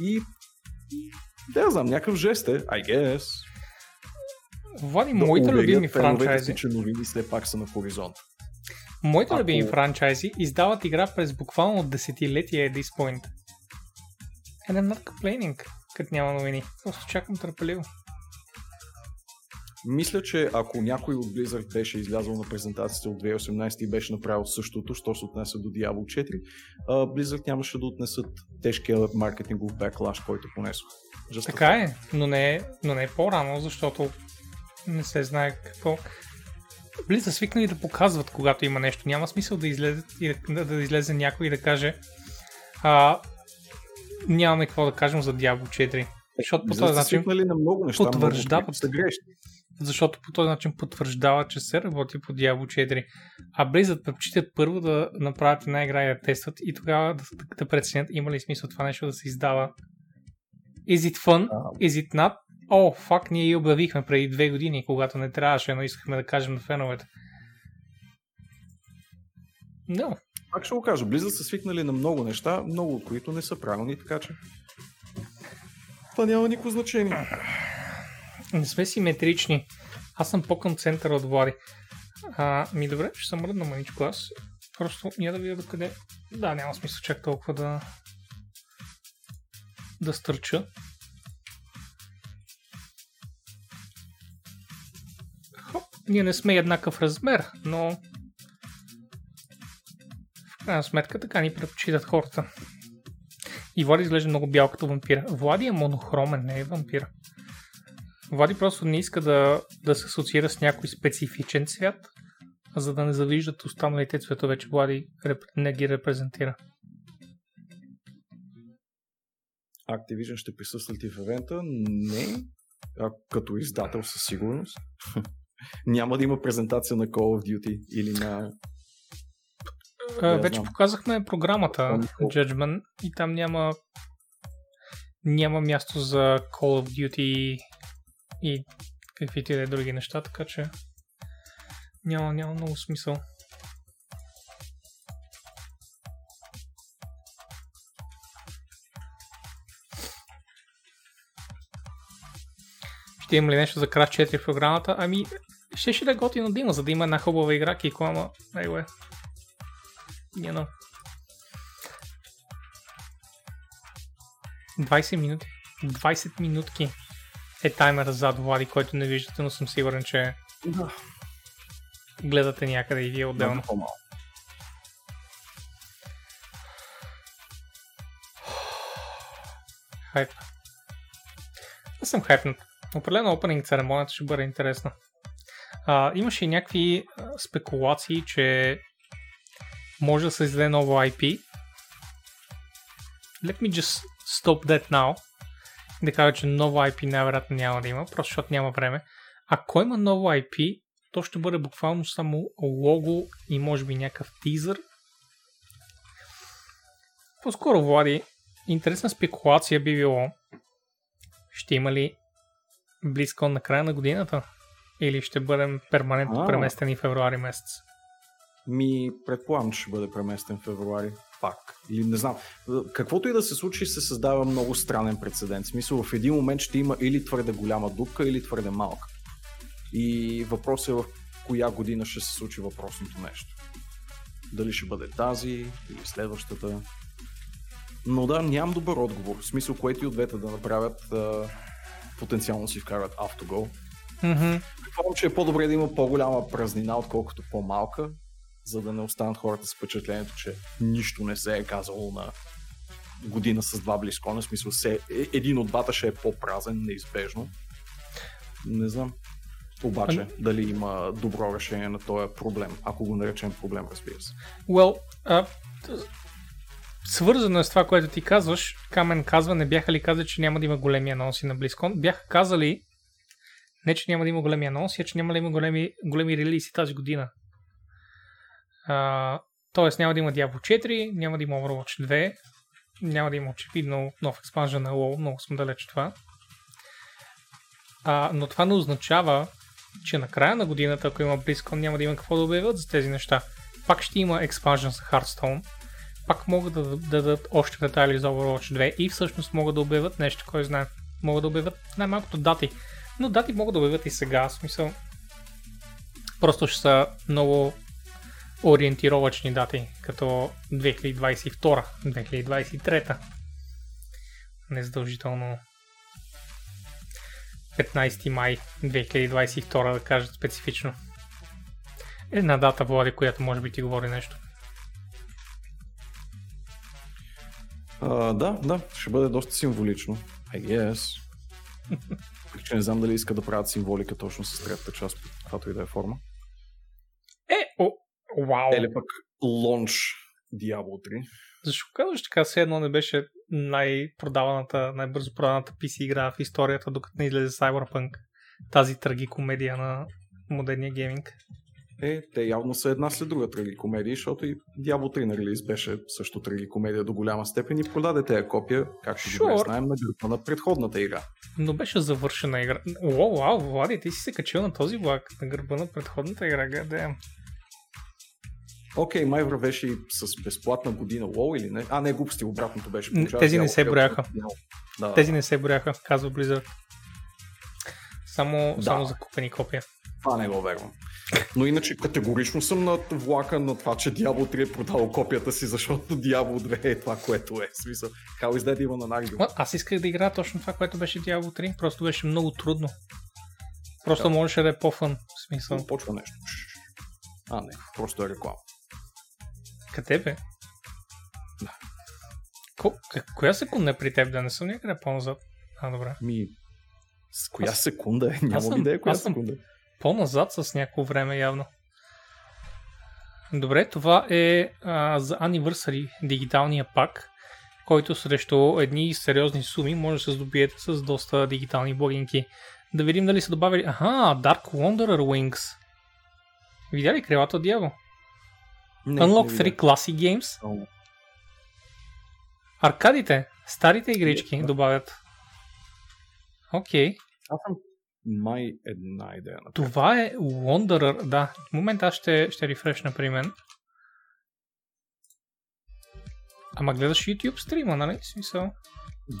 и да, знам, някакъв жест е, I guess. Влади, Да моите любими франчайзи. че новини все пак са на хоризонта. Моите Ако- любими франчайзи издават игра през буквално десетилетия at this point. And I'm not complaining, като няма новини. Просто чакам търпеливо. Мисля, че ако някой от Blizzard беше излязъл на презентацията от 2018 и беше направил същото, що се отнесе до Diablo 4, а, Blizzard нямаше да отнесат тежкия маркетингов беклаш, който понесох. Just Така е, но не е, но не е по-рано, защото не се знае какво. Били са свикнали да показват, когато има нещо. Няма смисъл да излезе, да, да излезе някой и да каже а, нямаме какво да кажем за Diablo 4. Защото по този начин, на много неща, потвърждават. много защото по този начин потвърждава, че се работи по Diablo 4. А Blizzard предпочитат първо да направят една игра и да тестват и тогава да, да преценят има ли смисъл това нещо да се издава. Is it fun? Is it not? О, фак, ние я обявихме преди две години, когато не трябваше, но искахме да кажем на феновете. Но, Пак ще го кажа, Blizzard са свикнали на много неща, много от които не са правилни, така че това няма никакво значение. не сме симетрични. Аз съм по-към центъра от Влади. А, ми добре, ще съм мръдна маничко аз. Просто я да видя докъде. Да, няма смисъл чак толкова да да стърча. Ние не сме еднакъв размер, но в крайна сметка така ни предпочитат хората. И Влади изглежда много бял като вампир. Влади е монохромен, не е вампир. Влади просто не иска да, да се асоциира с някой специфичен цвят, за да не завиждат останалите цветове, че Влади реп... не ги репрезентира. Activision ще присъстват ли в евента? Не. А, като издател със сигурност. Няма да има презентация на Call of Duty или на... А, я вече знам. показахме програмата Judgment и там няма няма място за Call of Duty и каквито и да е други неща, така че Няма, няма много смисъл. Ще има ли нещо за Crash 4 в програмата? Ами, ще ще да е готино да има, за да има една хубава игра, Кико, ама, anyway. You know. 20 минути. 20 минутки е таймера зад Влади, който не виждате, но съм сигурен, че Да. гледате някъде и вие отделно. Много по-малко. Хайп. Аз съм хайпнат. Определено опенинг церемонията ще бъде интересна. А, имаше и някакви спекулации, че може да се издаде ново IP. Let me just stop that now. Да кажа, че ново IP най-вероятно няма да има, просто защото няма време. Ако има ново IP, то ще бъде буквално само лого и може би някакъв тизър. По-скоро, Влади, интересна спекулация би било ще има ли BlizzCon на края на годината? Или ще бъдем перманентно А. преместени в февруари месец? Ми, предполагам, че ще бъде преместен в февруари. Пак. Или не знам. Каквото и да се случи, се създава много странен прецедент. В смисъл, в един момент ще има или твърде голяма дупка, или твърде малка. И въпросът е в коя година ще се случи въпросното нещо. Дали ще бъде тази или следващата. Но да, нямам добър отговор. В смисъл, което и от двете да направят, а, потенциално си вкарат автогол. Предполагам, че е по-добре да има по-голяма празнина, отколкото по-малка, за да не останат хората с впечатлението, че нищо не се е казало на година с два близкона. В смисъл, се, е- един от двата ще е по-празен, неизбежно. Не знам. Обаче, Ами- дали има добро решение на този проблем, ако го наречем проблем, разбира се. Well, а, т- свързано е с това, което ти казваш. Камен казва, не бяха ли казали, че няма да има големи анонси на BlizzCon? Бяха казали, не че няма да има големи анонси, а че няма да има големи, големи релизи тази година. А, тоест няма да има Diablo 4, няма да има Overwatch 2, няма да има очевидно нов експанжен на WoW, много сме далеч това. А, но това не означава, че на края на годината, ако има BlizzCon, няма да има какво да обявят за тези неща. Пак ще има експанжен за Hearthstone, пак могат да, да дадат още детайли за Overwatch 2 и всъщност могат да обявят нещо, кой знае. Могат да обявят най-малкото дати. Но дати могат да обявят и сега, в смисъл. Просто ще са много ориентировачни дати, като 2022, 2023. Не задължително 15 май 2022 да кажат специфично. Една дата, Влади, която може би ти говори нещо. А, да, да, ще бъде доста символично. I guess. Че не знам дали иска да правят символика точно с третата част, под каквато и да е форма. Е, о, вау! Или пък лонч Diablo 3. Защо казваш така? Все едно не беше най-продаваната, най-бързо продаваната PC игра в историята, докато не излезе Cyberpunk. Тази трагикомедия на модерния гейминг. Е, те явно са една след друга трагикомедии, защото и Diablo 3 на релиз беше също трагикомедия до голяма степен и продаде тези копия, както добре Sure. знаем, на гърба на предходната игра. Но беше завършена игра. Уау, вау, Влади, ти си се качил на този влак на гърба на предходната игра. Гадеем. Окей, май вървеше и с безплатна година WoW или не? А, не, глупости, обратното беше. Получава тези не се 3 брояха. от- Да, Тези не се брояха, казва Blizzard. Само, Да. само закупени копия. Това не го вервам. Но иначе категорично съм над влака на това, че Diablo 3 е продал копията си, защото Diablo 2 е това, което е. В Смисъл, how is that even an argument? Ма, Аз исках да играя точно това, което беше Diablo 3. Просто беше много трудно. Просто Да. можеше да е по-фън. В смисъл. Почва нещо. А, не, просто е реклама. Къде бе? Да. Ко, ко- коя секунда е при теб? Да не съм някъде по-назад. А, добре. Ми, с коя Аз- секунда е? аз Нямам съм- идея коя аз съм- секунда е. По-назад с някакво време явно. Добре, това е а, за Anniversary дигиталния пак, който срещу едни сериозни суми може да се здобиете с доста дигитални блогинки. Да видим дали са добавили... Аха, Dark Wanderer Wings. Видя ли крилата дявол? Не, Unlock не 3 видях. Classic Games. Аркадите, старите игрички добавят. Окей. Аз съм май една идея. Напред. Това е Wanderer, да. В момента аз ще, ще рефрешна при мен. Ама гледаш YouTube стрима, нали? Смисъл.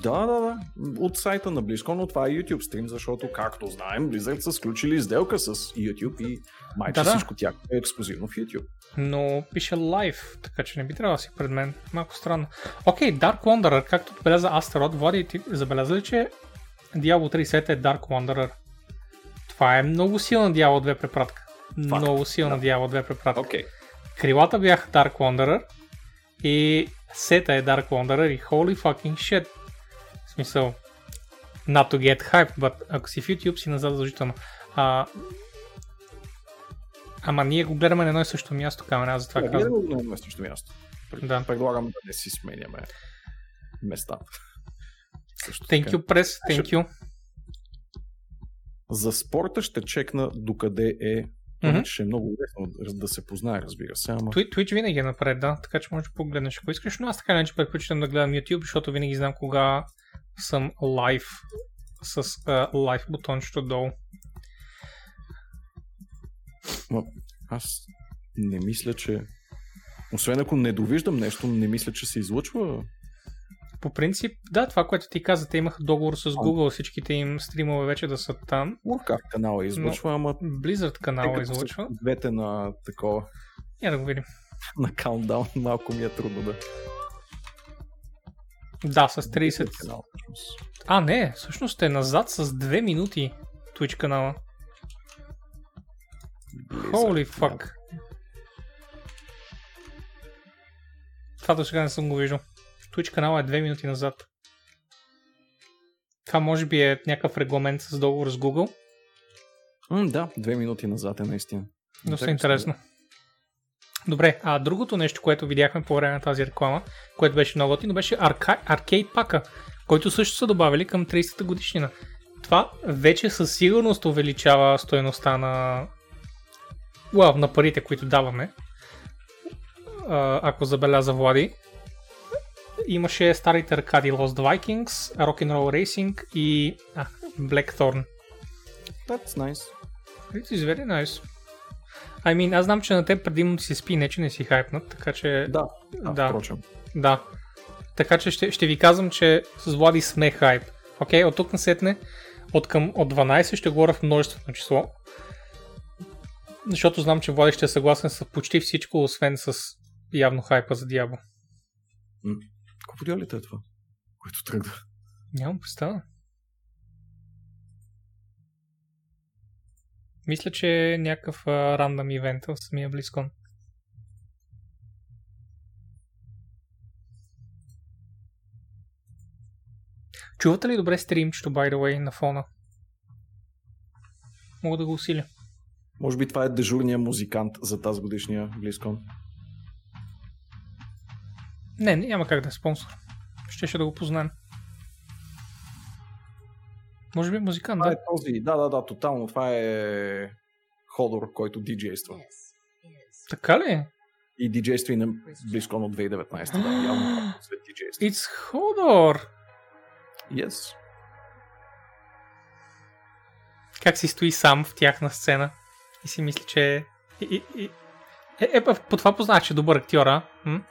Да, да, да. От сайта на BlizzCon, но това е YouTube стрим, защото, както знаем, Blizzard са сключили сделка с YouTube и майче Да, да. всичко тях е ексклюзивно в YouTube. но пише live, така че не би трябвало да си пред мен. Малко странно. Окей, Dark Wanderer, както отбеляза Астерот, Влади, ти забеляза ли, че Diablo 3 сета е Dark Wanderer? Това е много силна Diablo 2 препратка. Много силна Diablo 2 препратка. Окей. Крилата бяха Dark Wanderer и сета е Dark Wanderer и holy fucking shit. В смисъл, not to get hype, but ако си в YouTube си назад задължително. А, ама ние го гледаме на едно и също място, камера, аз затова Това казвам. е на местното място. Да. Предлагам да не си сменяме местата. Също Thank така. you, прес, thank you. За спорта ще чекна докъде е. Mm-hmm. Ще е много лесно да- се познае, разбира се. Ама... Twitch, винаги е напред, да, така че можеш да погледнеш ако искаш, но аз така иначе предпочитам да гледам YouTube, защото винаги знам кога съм лайв с лайв бутончето долу. Ма, аз не мисля, че... Освен ако не довиждам нещо, не мисля, че се излъчва. По принцип, да, това, което ти каза, те имаха договор с Google, всичките им стримове вече да са там. Уркар канала излъчва, ама Blizzard канала излъчва. двете на такова, Я да го видим. на каунтдаун, малко ми е трудно да... Да, с 30. Канал, всъщност. А, не, всъщност е назад с 2 минути Twitch канала. Blizzard, Holy fuck. Това до сега не съм го виждал. Twitch канала е 2 минути назад. Това може би е някакъв регламент с договор с Google. М, да, две минути назад е наистина. Доста интересно. Добре, а другото нещо, което видяхме по време на тази реклама, което беше много готино, беше арка... Arcade пака, който също са добавили към 30-та годишнина. Това вече със сигурност увеличава стоеността на, well, на парите, които даваме. А, ако забеляза Влади. Имаше старите аркади Lost Vikings, Rock'n'Roll Racing и а, Blackthorn. That's nice. It is very nice. I mean, аз знам, че на теб предимно се спи, не че не си хайпнат, така че... Да, да, Да. впрочем. Да. Така че ще, ще ви казвам, че с Влади сме хайп. Окей, от тук насетне, от към от 12 ще говоря в множествено число. Защото знам, че Влади ще е съгласен с почти всичко, освен с явно хайпа за Диабо. Колко дялите е това? Което тръгна. Нямам представа. Мисля, че е някакъв рандъм ивент в самия BlizzCon. Чувате ли добре стримчето, by the way, на фона? Мога да го усиля. Може би това е дежурния музикант за тази годишния BlizzCon. Не, не, няма как да е спонсор. Ще ще да го познаем. Може би е музикант, Това да. е този, да, да, да, тотално. Това е Ходор, който диджейства. Така ли? И диджейства и на BlizzCon от 2019. Да, явно след диджейства. It's Hodor! Yes. как си стои сам в тяхна сцена и си мисли, че е... И, и, и... Е, е, по това познах, че е добър актьор, а? М?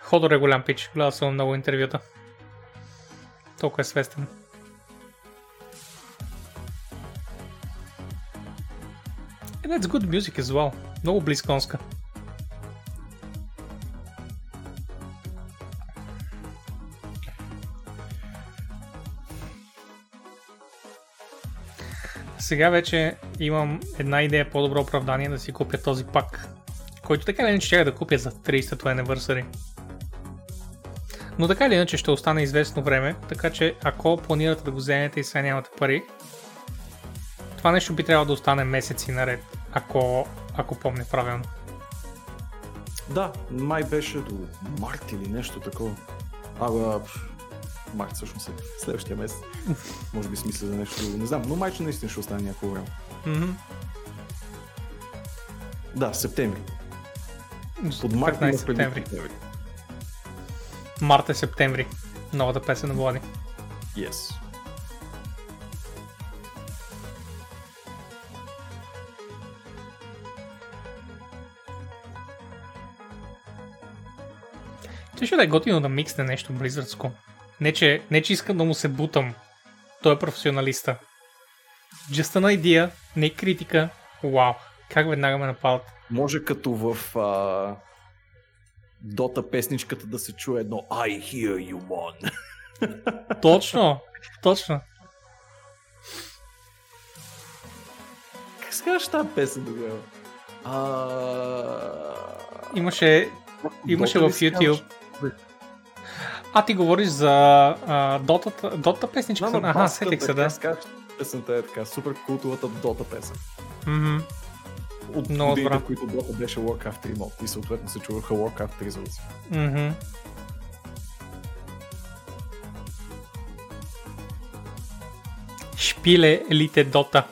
Ходор е голям пич, гледал съм много интервюта. Толкова е свестен. And that's good music as well. Много близконска. Сега вече имам една идея по-добро оправдание да си купя този пак, който така или иначе ще да купя за 30-то anniversary. Но така или иначе ще остане известно време, така че ако планирате да го вземете и сега нямате пари, това нещо би трябвало да остане месеци наред, ако, ако помня правилно. да, май беше до март или нещо такова. Ага, март всъщност е следващия месец. Може би смисля за нещо друго. Не знам, но майче наистина ще остане някакво време. Мгм. Да, септември. Под 15 март предвид септември. Март е септември. Новата песен на Влади. Yes. Ще да е готино да миксне нещо близърско. Не че, не, че искам да му се бутам. Той е професионалиста. Just an idea, не критика. Вау, как веднага ме нападат. Може като в а... Дота песничката да се чуе едно I hear you, man. Точно, точно. Как се казваш тази песен тогава? А... Имаше, имаше Дота в YouTube. А ти говориш за а, Дотата, Дота песничка. Да, на Аха, сетих се, да. Песента е така, супер култовата Дота песен. Мгм. От Много годините, добра. които Дота беше Warcraft 3 мод и съответно се чуваха Warcraft 3 звуци. Мгм. Шпиле Елите Дота.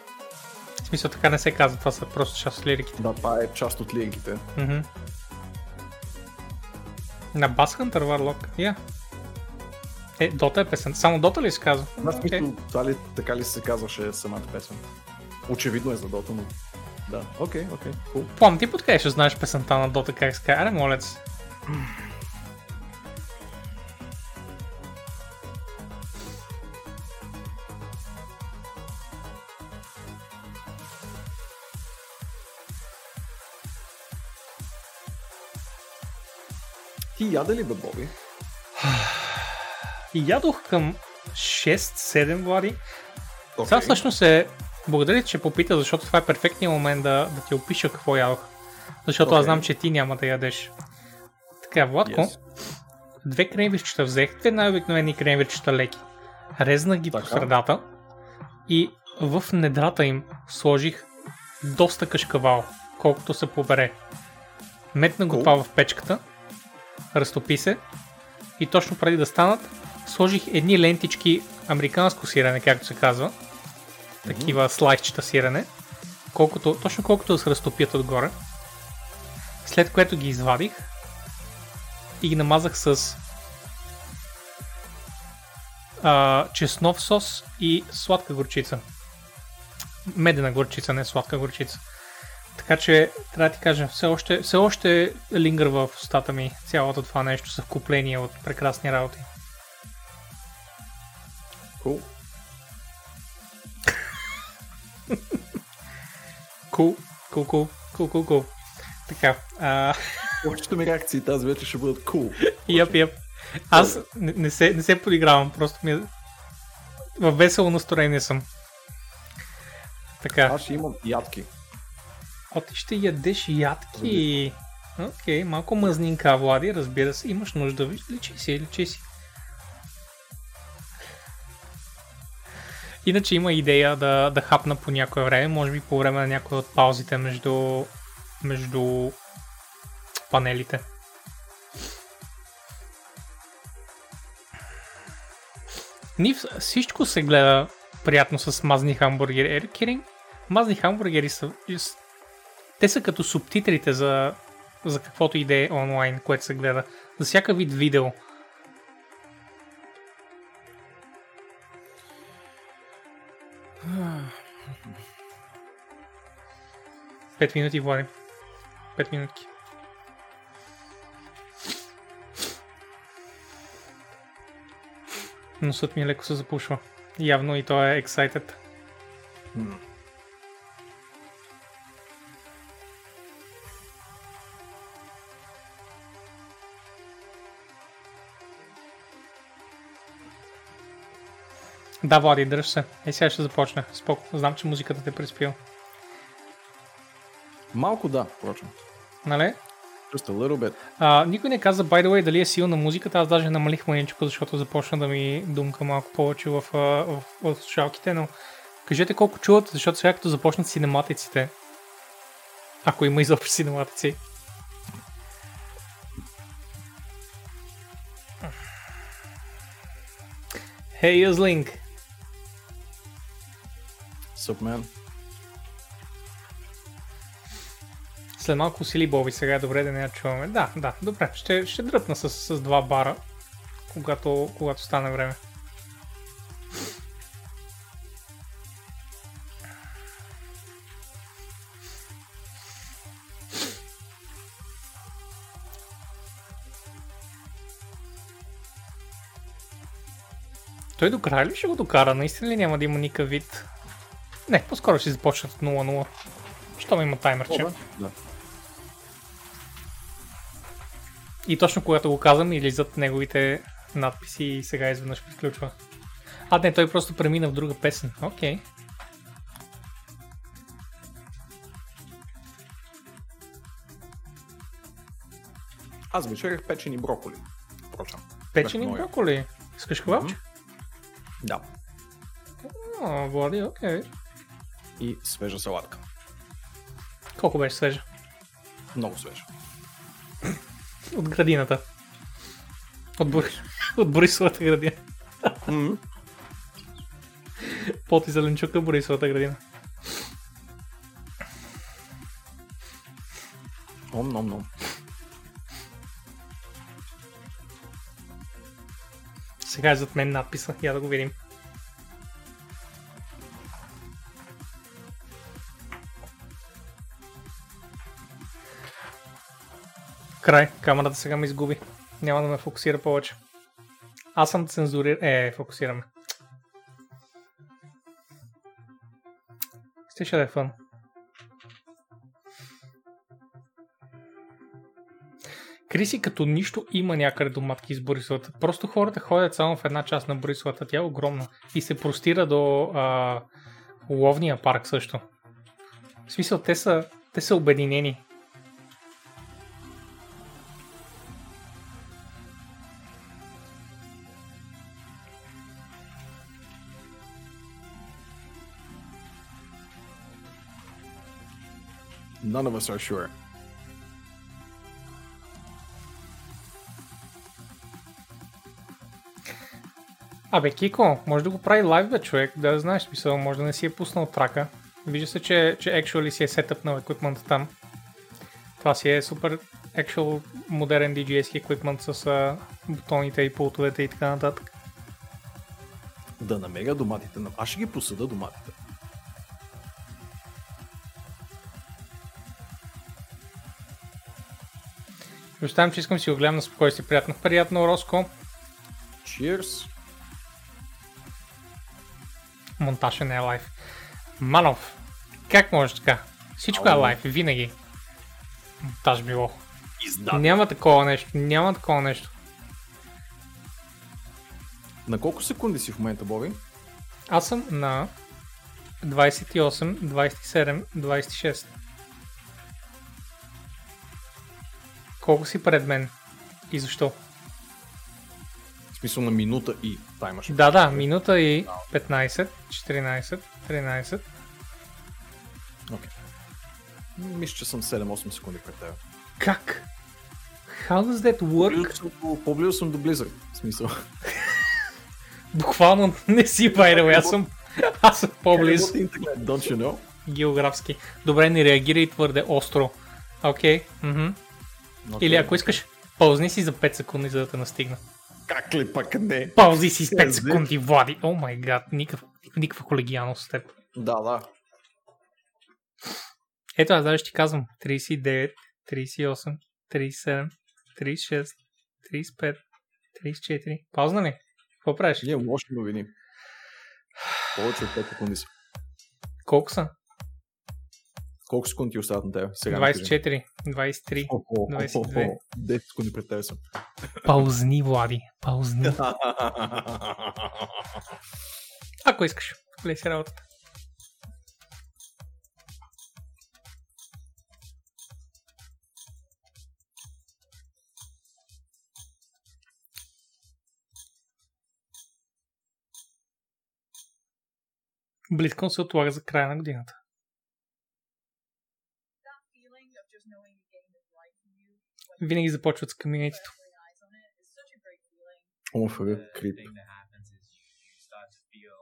В смисъл така не се казва, това са просто част от лириките. Да, това е част от лириките. Мгм. На Bass Hunter Warlock, я. Е, Дота е песен. Само Дота ли се казва? Окей. смисъл, това ли, така ли се казваше самата песен? Очевидно е за Дота, но... Да, окей, окей, кул. Плам, ти подкъде ще знаеш песента на Дота как се казва? Аре, моля се. Ти яде ли бе, Боби? И ядох към 6-7 влади. Okay. Сега всъщност е... Благодаря, че попита, защото това е перфектният момент да, да ти опиша какво ядох. Защото аз Окей. знам, че ти няма да ядеш. Така, Владко, Yes. две кремвирчета взех, две най-обикновени кремвирчета леки. Резнах ги по Така. средата и в недрата им сложих доста кашкавал, колкото се побере. Метна го Cool. това в печката, разтопи се и точно преди да станат, сложих едни лентички американско сирене, както се казва. Такива слайсчета сирене. Колкото, точно колкото да се разтопят отгоре. След което ги извадих и ги намазах с а, чеснов сос и сладка горчица. Медена горчица, не сладка горчица. Така че, трябва да ти кажа, все още, все още лингърва в устата ми цялото това нещо, съвкупление от прекрасни работи. Cool. Кул, кул, кул, кул, кул, кул. Така, а, Повечето ми реакции тази вече ще бъдат cool. Яп, яп. Аз не, не, се, не се подигравам, просто ми е... В весело настроение съм. Така, Аз ще имам ядки. а ти ще ядеш ядки. Окей, малко мъзнинка, Влади, разбира се, имаш нужда. Личи си, личи си. Иначе има идея да, да хапна по някое време, може би по време на някои от паузите между, между панелите. Ни всичко се гледа приятно с мазни хамбургери. Е, kidding? Мазни хамбургери са... Те са като субтитрите за, за каквото и е онлайн, което се гледа. За всяка вид видео. Пет минути, Влади. Пет минутки. Носът ми леко се запушва. Явно и той е excited. М. Да, Влади, дръж се. Е, сега ще започна. Споко. Знам, че музиката те е приспива. Малко да, впрочем. Нали? Just a little bit. А, никой не каза, by the way, дали е силна музиката. Аз даже намалих маничко, защото започна да ми думка малко повече в, а, в, в слушалките, но кажете колко чувате, защото сега като започнат синематиците, ако има изобщо синематици, Hey, Юзлинг! Sup, man. След малко усили Боби, сега добре да не я чуваме. Да, да, добре, ще, ще дръпна с, с два бара, когато, когато стане време. Той до края ли ще го докара? Наистина ли няма да има никакъв вид? Не, по-скоро ще започнат от 0-0. Щом има таймерче. Да. И точно когато го казвам, излизат неговите надписи и сега изведнъж приключва. А, не, той просто премина в друга песен. Окей. Okay. Аз вечерях печени броколи. Впрочем. Печени моя. броколи. Искаш кебабче? Да. О, Влади, окей. И свежа салатка. Колко беше свежа? Много свежа. От градината. От, Бор... от Борисовата градина. М, Пот и зеленчука Борисовата градина. Ом, ном, ном. Сега е зад мен надписа. Я да го видим. Край. Камерата сега ме изгуби. Няма да ме фокусира повече. Аз съм цензурир... Е, фокусираме. Стише да е фън. Криси като нищо има някъде до матки с Борисовата. Просто хората ходят само в една част на Борисовата. Тя е огромна. И се простира до а, ловния парк също. В смисъл, те са, те са обединени. None of us are sure. Абе, Кико, може да го прави лайв, бе, човек. Да знаеш, смисъл, може да не си е пуснал трака. Вижда се, че, че actually си е сетъпнал еквипмента там. Това си е супер actual модерен DJ-ски еквипмент с а, бутоните и пултовете и така нататък. Да намеря доматите. на- Аз ще ги посъда доматите. Оставям, че искам си го гледам на спокойствие. Приятно, приятно, Роско. Cheers. Монтаж не е лайв. Манов, как може така? Всичко е Ало. лайв, винаги. Монтаж било. Няма такова нещо, няма такова нещо. На колко секунди си в момента, Боби? Аз съм на 28, 27, 26. Колко си пред мен? И защо? В смисъл на минута и таймаш. Да, да, минута и 15, 14, 13. Окей. Мисля, че съм 7-8 секунди пред теб. Как? How does that work? По-близо съм до- Blizzard. В смисъл. Буквално не си, by the way, аз съм, аз съм по-близо Don't you know? географски. Добре, не реагирай твърде остро. Окей, мгм. Окей. Или ако искаш, паузни си за 5 секунди, за да те настигна. Как ли пък не? Паузи си с 5 Yes, секунди, Влади. О май гад, никаква, никаква колегиалност с теб. Да, да. Ето, аз даже ще ти казвам. 39, 38, 37, 36, 35, 34. Паузна ли? Какво правиш? Ние лоши новини. Повече от 5 секунди са. Колко са? Колко секунди ти остават на теб? Сега ми кажи. 24, 23. О, о, о, 22. о, 10 секунди пред теб съм. Паузни, Влади. Паузни. Ако искаш. Гледай си работата. Близкон се отлага за края на годината. that feeling of just knowing the game is right for you, when Винаги започват с комьюнитито. the крип. thing that happens is you start to feel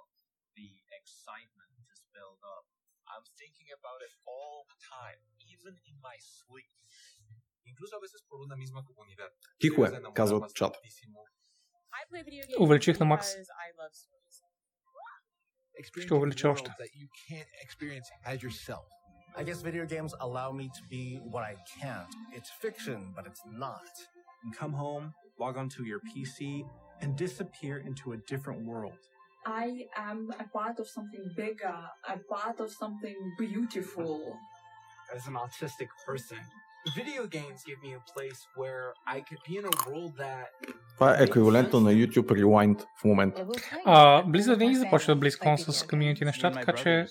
the excitement just build up. I'm thinking about it all the time, even in my sleep. Incluso a veces por una misma comunidad. Тихо е, казва чат. I play video games Увеличих на макс. because I love stories. Ще увелича още. that you can't experience as yourself. I guess video games allow me to be what I can't. It's fiction, but it's not. and come home, log onto your PC, and disappear into a different world. I am a part of something bigger, a part of something beautiful. as an autistic person. Video games give me a place where I could be in a world that Това е еквивалентно на YouTube Rewind в момента. А, Blizzard винаги започва близко с комьюнити неща, така че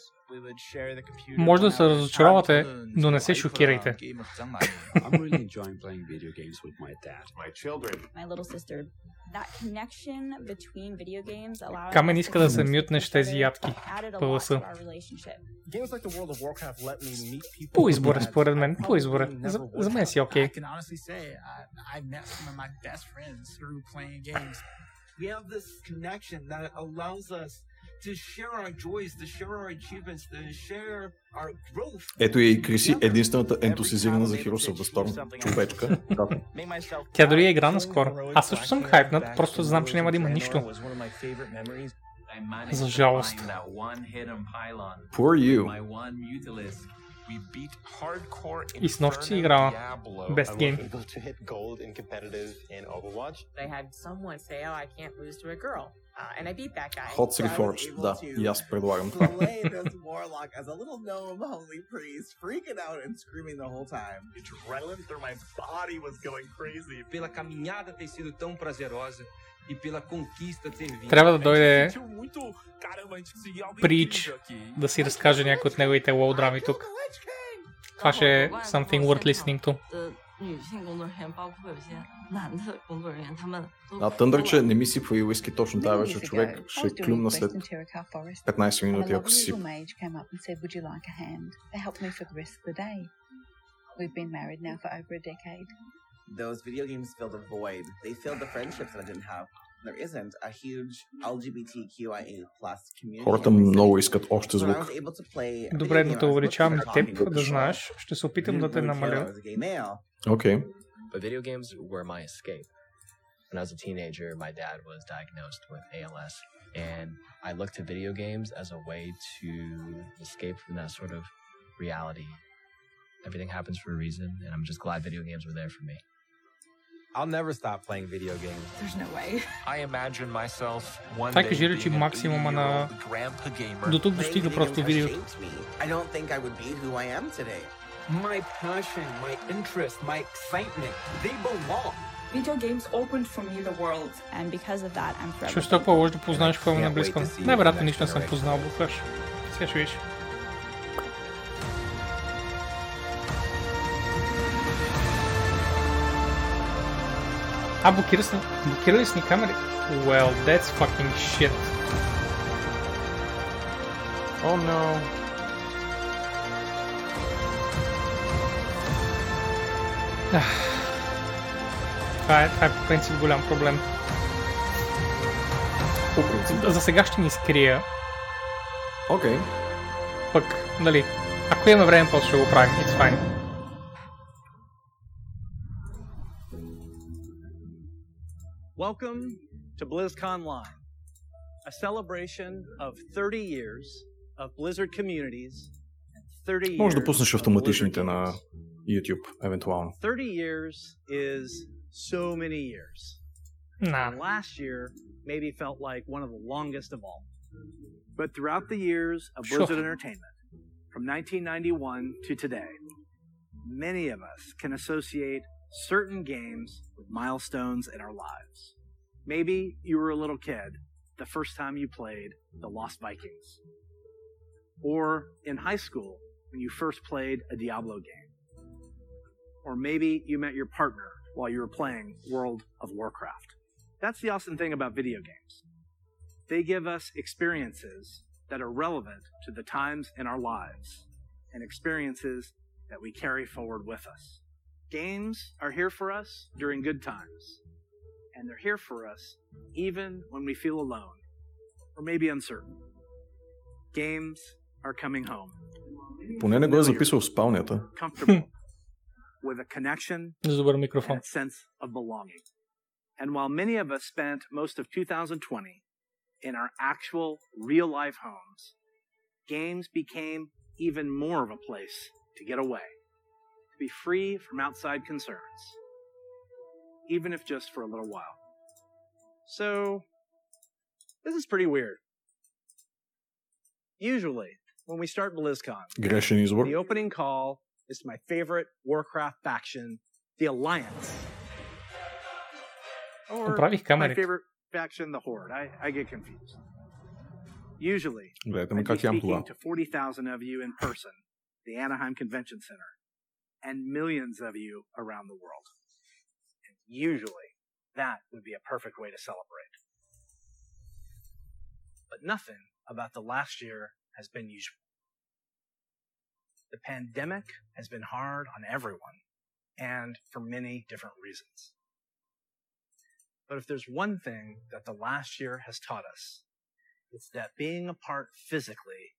може да се разочаровате, но не се шокирайте. Камен иска да се мютнеш тези ядки. ПВС. По избора, според мен. По избора. За, за мен си е окей. Games. we have this connection that allows us to share our joys, to share our achievements, to share our growth. Ето и Криси, единствената ентусизирана за Heroes of the Storm човечка. Тя дори е игра наскоро. Аз също съм хайпнат, просто знам, че няма да има нищо. За жалост. Poor you. We beat hardcore И с нощ си играла. Best game. I had someone say, "Oh, I can't lose to a girl," uh, and I beat that guy. Hot So City Forge, да. И аз предлагам това. play this warlock as a little gnome holy priest, freaking out and screaming the whole time. Adrenaline through my body was going crazy. Pela caminhada ter sido tão prazerosa e pela conquista ter vindo. Трябва да дойде aqui. да си разкаже някой от неговите лоу драми тук. Това ще е something worth listening to. 的女性工作人员，包括有些男的工作人员，他们都 А Тъндърче не ми сипва и уиски точно тази вечер, човек. Ще клюмна след 15 минути, ако си сип. mage came up and said, Would you like a hand? They helped me for the rest of the day. We've been married now for over a decade. Those video games filled a void. They filled the friendships that I didn't have. There isn't a huge LGBTQIA plus community. Хората in my много city. искат още So when I звук. was able to play a Добре, video но game, те I was увеличавам looking теб, at talking да with знаеш. Ще се опитам Didn't да те really care намаля. I was a gay male. Окей. But video games were my escape. When I was a teenager, my dad was diagnosed with ALS, and I looked to video games as a way to escape from that sort of reality. Everything happens for a reason, and I'm just glad video games were there for me. I'll never stop playing video games. There's no way. I imagine myself one Това day кажи, че being an максимума на... 80-year-old grandpa gamer. До тук Playing достига video просто games has видеото. shaped me. I don't think I would be who I am today. My passion, my interest, my excitement, they belong. Video games opened for me the world. And because of that, I'm forever Ще ще по-лошо да познаеш какво е Can't на wait близко. to see Най-вероятно the нищо не next съм generation. познал, бухаш. Сега ще видиш. А, блокира си, блокирали си ни камери? Well, that's fucking shit. О, no. Това е, това е по принцип голям проблем. По принцип, да. За сега ще ни скрия, Окей. пък, нали, ако имаме време, после ще го правим. It's fine. Welcome to BlizzCon Live, a celebration of 30 years of Blizzard communities and 30 Може да years пуснеш of автоматичните Blizzard на games. YouTube, евентуално. 30 years is so many years. Nah. And last year maybe felt like one of the longest of all. But throughout the years of Sure. Blizzard Entertainment, from 1991 to today, many of us can associate certain games with milestones in our lives. Maybe you were a little kid the first time you played The Lost Vikings. Or in high school when you first played a Diablo game. Or maybe you met your partner while you were playing World of Warcraft. That's the awesome thing about video games. They give us experiences that are relevant to the times in our lives and experiences that we carry forward with us. Games are here for us during good times, and they're here for us even when we feel alone or maybe uncertain. Games are coming home. Поне не го е записал в спалнята. Comfortable, with a connection За добър and микрофон. a sense of belonging. And while many of us spent most of 2020 in our actual real life homes, games became even more of a place to get away, to be free from outside concerns, even if just for a little while. So, this is pretty weird. Usually, when we start BlizzCon, the opening call is to my favorite Warcraft faction, the Alliance. Or my favorite faction, the Horde. I, I get confused. Usually, I'm speaking to 40,000 of you in person, the Anaheim Convention Center, and millions of you around the world. And usually, that would be a perfect way to celebrate. But nothing about the last year has been usual. The pandemic has been hard on everyone, and for many different reasons. But if there's one thing that the last year has taught us, it's that being apart physically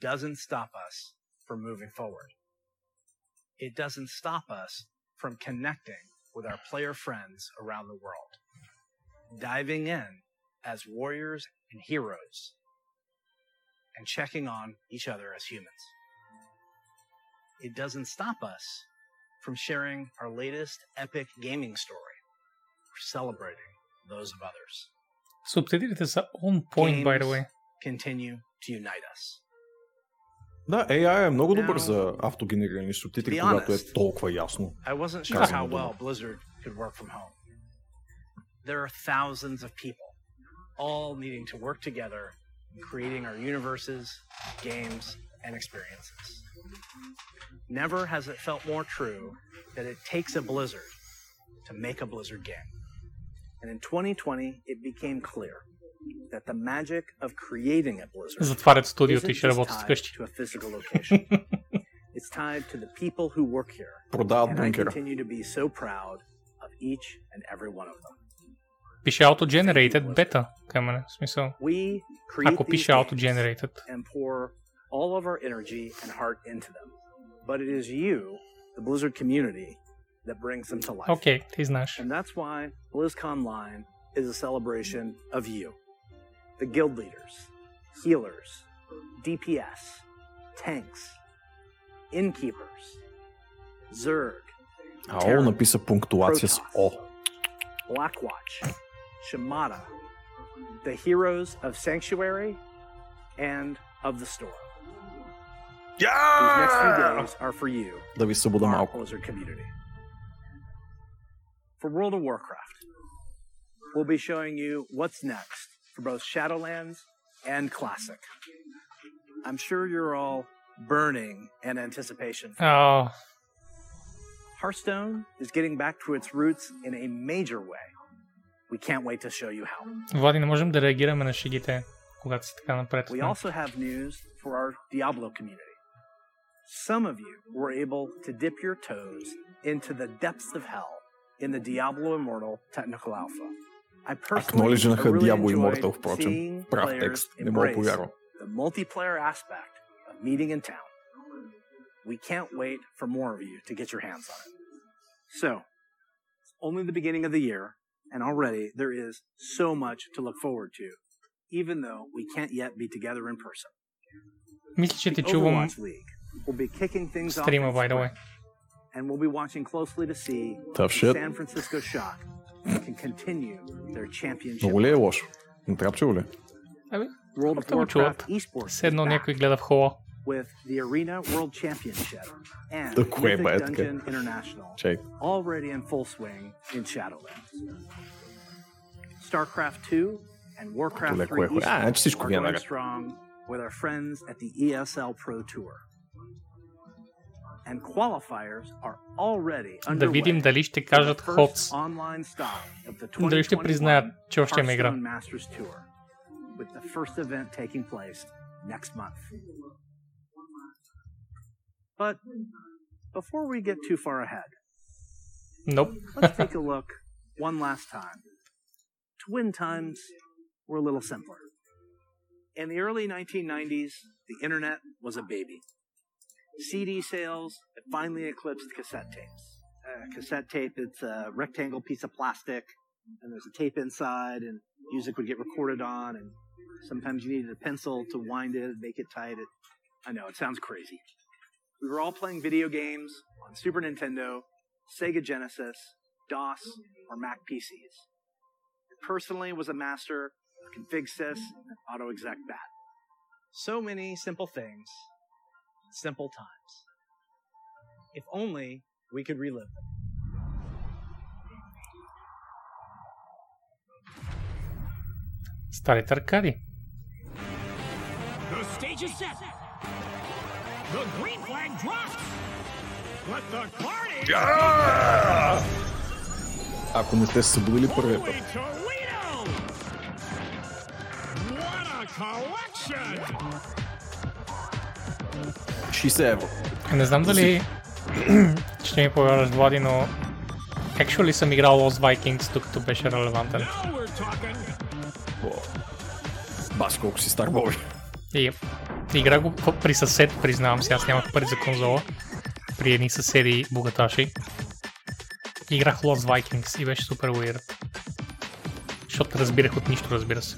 doesn't stop us from moving forward it doesn't stop us from connecting with our player friends around the world, diving in as warriors and heroes, and checking on each other as humans. It doesn't stop us from sharing our latest epic gaming story or celebrating those of others. Subtitled is own point, Games by the way. Continue to unite us. Да, AI е много добър за автогенерирани субтитри, To be когато е honest, толкова ясно. I wasn't sure казано how дума. well Blizzard could work from home. There are thousands of people all needing to work together in creating our universes, games, and experiences. Never has it felt more true that it takes a Blizzard to make a Blizzard game. And in 2020, it became clear that the magic of creating a Blizzard Затварят студиото isn't и ще just работят tied вкъщи. to a physical location. it's tied to the people who work here. Продават And I бункера. continue to be so proud of each and every one of them. Пише auto-generated бета към мене. В смисъл, We create ако these пише games auto-generated. and pour all of our energy and heart into them. But it is you, the Blizzard community, that brings them to life. Окей, ти знаеш. And that's why BlizzCon Line is a celebration of you, the guild leaders, healers, DPS, tanks, innkeepers, Zerg. A on napisał punktuację. Blackwatch, Shimada, the heroes of Sanctuary and of the Storm. Yeah! These next few days are for you, The. Blizzard community. For World of Warcraft, we'll be showing you what's next for both Shadowlands and Classic. I'm sure you're all burning in anticipation. for А, Hearthstone is getting back to its roots in a major way. We can't wait to show you how. Влади, не можем да реагираме на шегите, когато си така напред. We also have news for our Diablo community. Some of you were able to dip your toes into the depths of hell in the Diablo Immortal Technical Alpha. I personally Акноледжнаха really Diablo enjoyed Immortal, впрочем. seeing Прав players текст. Не мога да embrace повярвам. the multiplayer aspect of meeting in town. We can't wait for more of you to get your hands on it. So, it's only the beginning of the year, and already there is so much to look forward to, even though we can't yet be together in person. Мисля, че The те чувам Overwatch League will be kicking things off стрима, in by the way. and we'll be watching closely to see Tough if shit. San Francisco Shock can continue their championship. Много ли е лошо? Не трапчево ли? Ами, World of те го чуват. Warcraft esports Все едно is back някой гледа в хола. with the Arena World Championship and Да, кое е Mythic бе, така? Dungeon International Чай. already in full swing in Shadowlands. StarCraft 2 and Warcraft Леко 3 е хубаво. А, значи всичко esports ви е are going наред. strong with our friends at the ESL Pro Tour. And qualifiers are already Да видим underway дали ще for the кажат first Ходс. online stop of the Дали ще 2021 признаят, че още има игра. Hearthstone Masters Tour, with the first event taking place next month. But before we get too far ahead, Nope. let's take a look one last time to when times were a little simpler. In the early 1990s, the internet was a baby. CD sales finally eclipsed cassette tapes. Uh, cassette tape, it's a rectangle piece of plastic and there's a tape inside, and music would get recorded on, and sometimes you needed a pencil to wind it and make it tight. It, I know it sounds crazy. We were all playing video games on Super Nintendo, Sega Genesis, DOS, or Mac PCs. I personally was a master of config sys and auto exec bat. So many simple things, simple times. If only we could relive them. Stare tarkari. The stage is set. The green flag drops. Let the party. Acum este sublili pe repede. What a collection! 60 евро. Не знам дали ще ми повярваш, Влади, но actually съм играл Lost Vikings, докато беше релевантен. Now we're talking. Бас колко си стар Боби. И играх го при съсед, признавам се, аз нямах пари за конзола. При едни съседи богаташи. Играх Lost Vikings и беше супер weird. Защото разбирах от нищо, разбира се.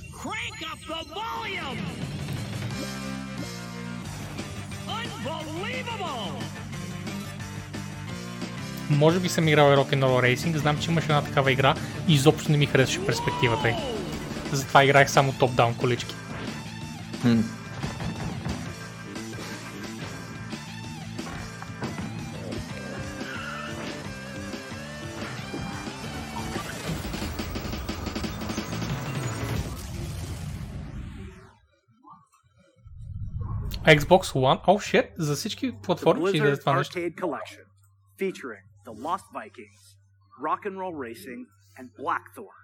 Може би съм играл и Rock'n'Roll Racing, знам, че имаше една такава игра и изобщо не ми харесваше перспективата й. Затова играех само топ-даун колички. Xbox One? Oh shit, за всички платформи ще излезе това нещо. Arcade Collection, featuring the Lost Vikings, Rock and Roll Racing, and Blackthorn.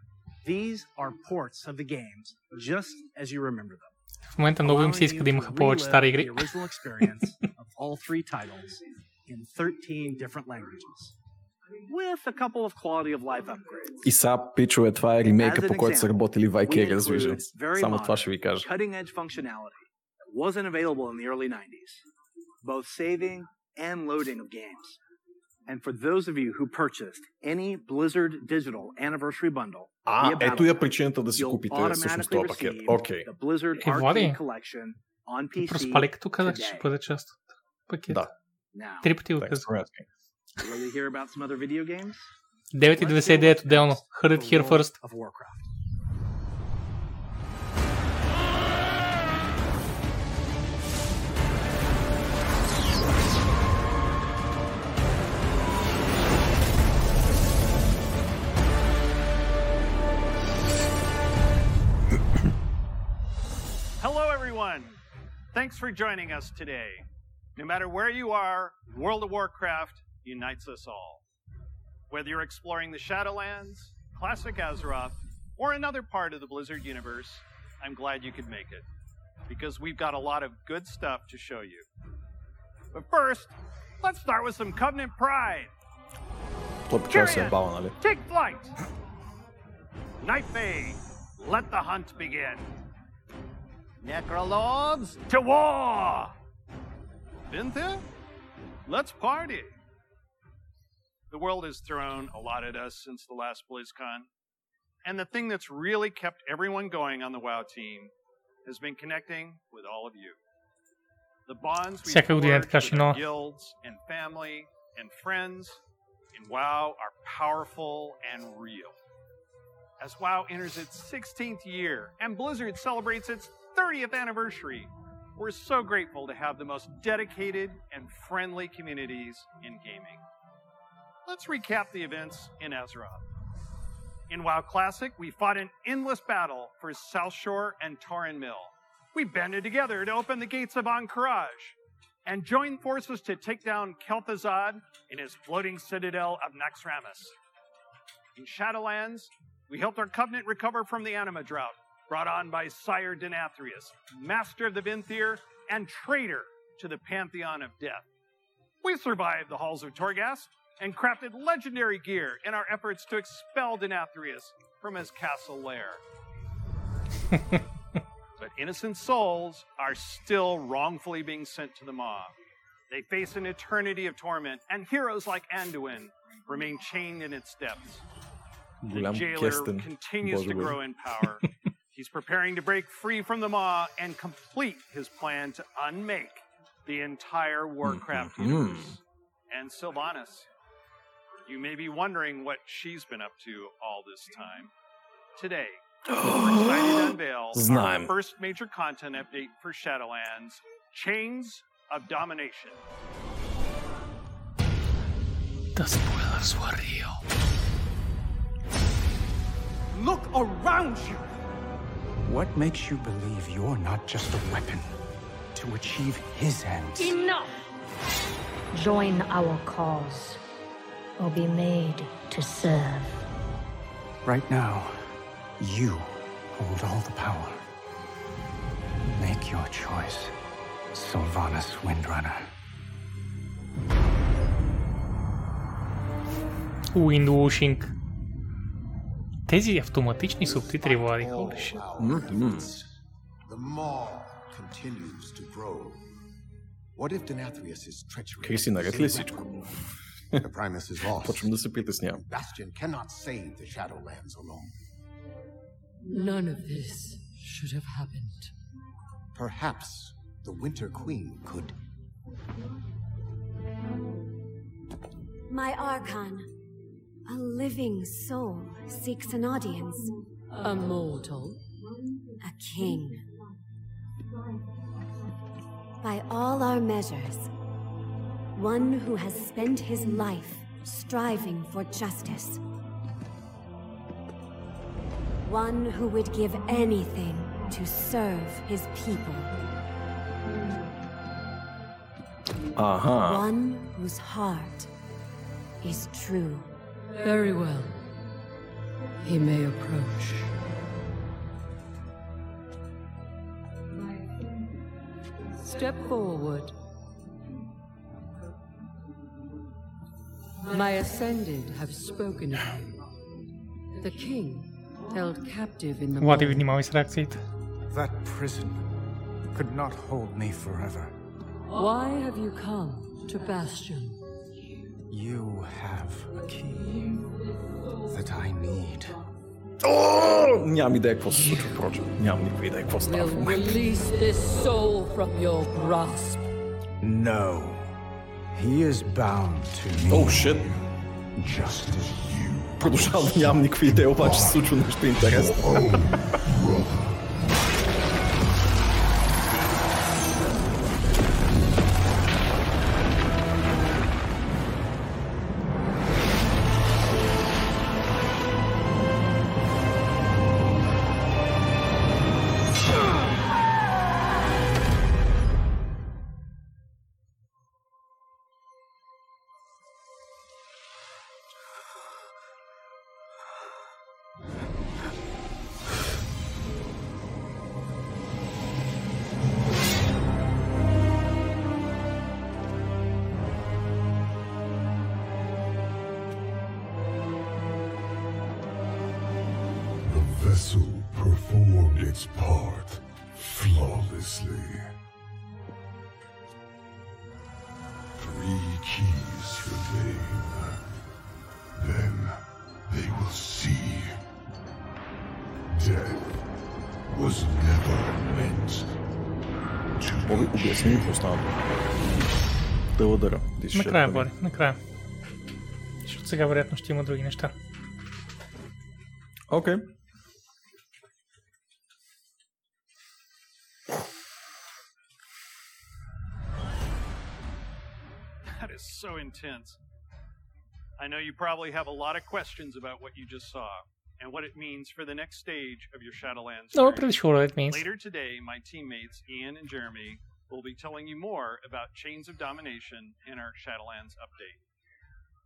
These are ports of the games, just as you remember them. В момента много им се иска да имаха повече стари игри. The original experience of all three titles in 13 different languages, with a couple of quality of life upgrades. И сега, пичове, това е ремейка, As an по който са example, работили we Vicarious include Visions. very Само това modern, ще ви кажа. Cutting-edge functionality that wasn't available in the early 90s, both saving and loading of games. And for those of you who purchased any Blizzard Digital Anniversary Bundle, А, via ето я причината да си you'll купите всъщност automatically този пакет. receive Окей. the Blizzard Е, Влади, Arcade Collection on PC Проспали като казах, че today. ще бъде част от пакета. Да. Now, Три пъти го Thanks казах. for asking. ready to hear about some other video games? 9,99 отделно. Heard it here first. everyone. Thanks for joining us today. No matter where you are, World of Warcraft unites us all. Whether you're exploring the Shadowlands, classic Azeroth, or another part of the Blizzard universe, I'm glad you could make it because we've got a lot of good stuff to show you. But first, let's start with some Covenant pride. Tyrion, take flight! Night Bay, let the hunt begin. Necrolords, to war! Vinthir. Let's party! The world has thrown a lot at us since the last BlizzCon. And the thing that's really kept everyone going on the WoW team has been connecting with all of you. The bonds we've formed with our guilds and family and friends in WoW are powerful and real. As WoW enters its 16th year and Blizzard celebrates its 30th anniversary, we're so grateful to have the most dedicated and friendly communities in gaming. Let's recap the events in Azeroth. In WoW Classic, we fought an endless battle for South Shore and Torren Mill. We banded together to open the gates of Ankaraj and joined forces to take down Kel'Thuzad in his floating citadel of Naxxramas. In Shadowlands, we helped our Covenant recover from the Anima drought, brought on by Sire Denathrius, master of the Vinthir and traitor to the pantheon of death. We survived the halls of Torghast and crafted legendary gear in our efforts to expel Denathrius from his castle lair. but innocent souls are still wrongfully being sent to the maw. They face an eternity of torment, and heroes like Anduin remain chained in its depths. The jailer continues to grow in power, He's preparing to break free from the Maw and complete his plan to unmake the entire Warcraft Mhm. universe. And Sylvanas, you may be wondering what she's been up to all this time. Today, we're excited to unveil our Знаем. first major content update for Shadowlands, Chains of Domination. The spoilers were real. Look around you. What makes you believe you're not just a weapon to achieve his ends? Enough! Join our cause, or be made to serve. Right now, you hold all the power. Make your choice, Sylvanas Windrunner. Windwashing. Тези автоматични субтитри, Влади, holy shit. The maw continues to grow. What if Denathrius' treachery? Криси, наред ли всичко? The Primus is lost. Почвам да се притеснявам. Bastion cannot save the Shadowlands alone. None of this should have happened. Perhaps the Winter Queen could. My Archon, A living soul seeks an audience. A mortal? A king. By all our measures, one who has spent his life striving for justice. One who would give anything to serve his people. Uh huh. One whose heart is true. Very well. He may approach. Step forward. My ascended have spoken of you. The king held captive in the Ładnie wynimały z reakcji. That prison could not hold me forever. Why have you come to Bastion? You have a key that I need. О, нямам идея какво се случва, впрочем. Нямам никаква идея какво става в Will момента. release this soul from your grasp. No. He is bound to me. Oh, shit. Just as you. Продължавам да нямам никаква идея, обаче се случва нещо интересно. обясни ми какво става. Благодаря. Ти ще Накрая, да ми- Влади, накрая. Защото сега вероятно ще има други неща. Окей. That is so intense. I know you probably have a lot of questions about what you just saw and what it means for the next stage of your Shadowlands. No, journey. pretty sure what it means. Later today, my teammates Ian and Jeremy will be telling you more about Chains of Domination in our Shadowlands update.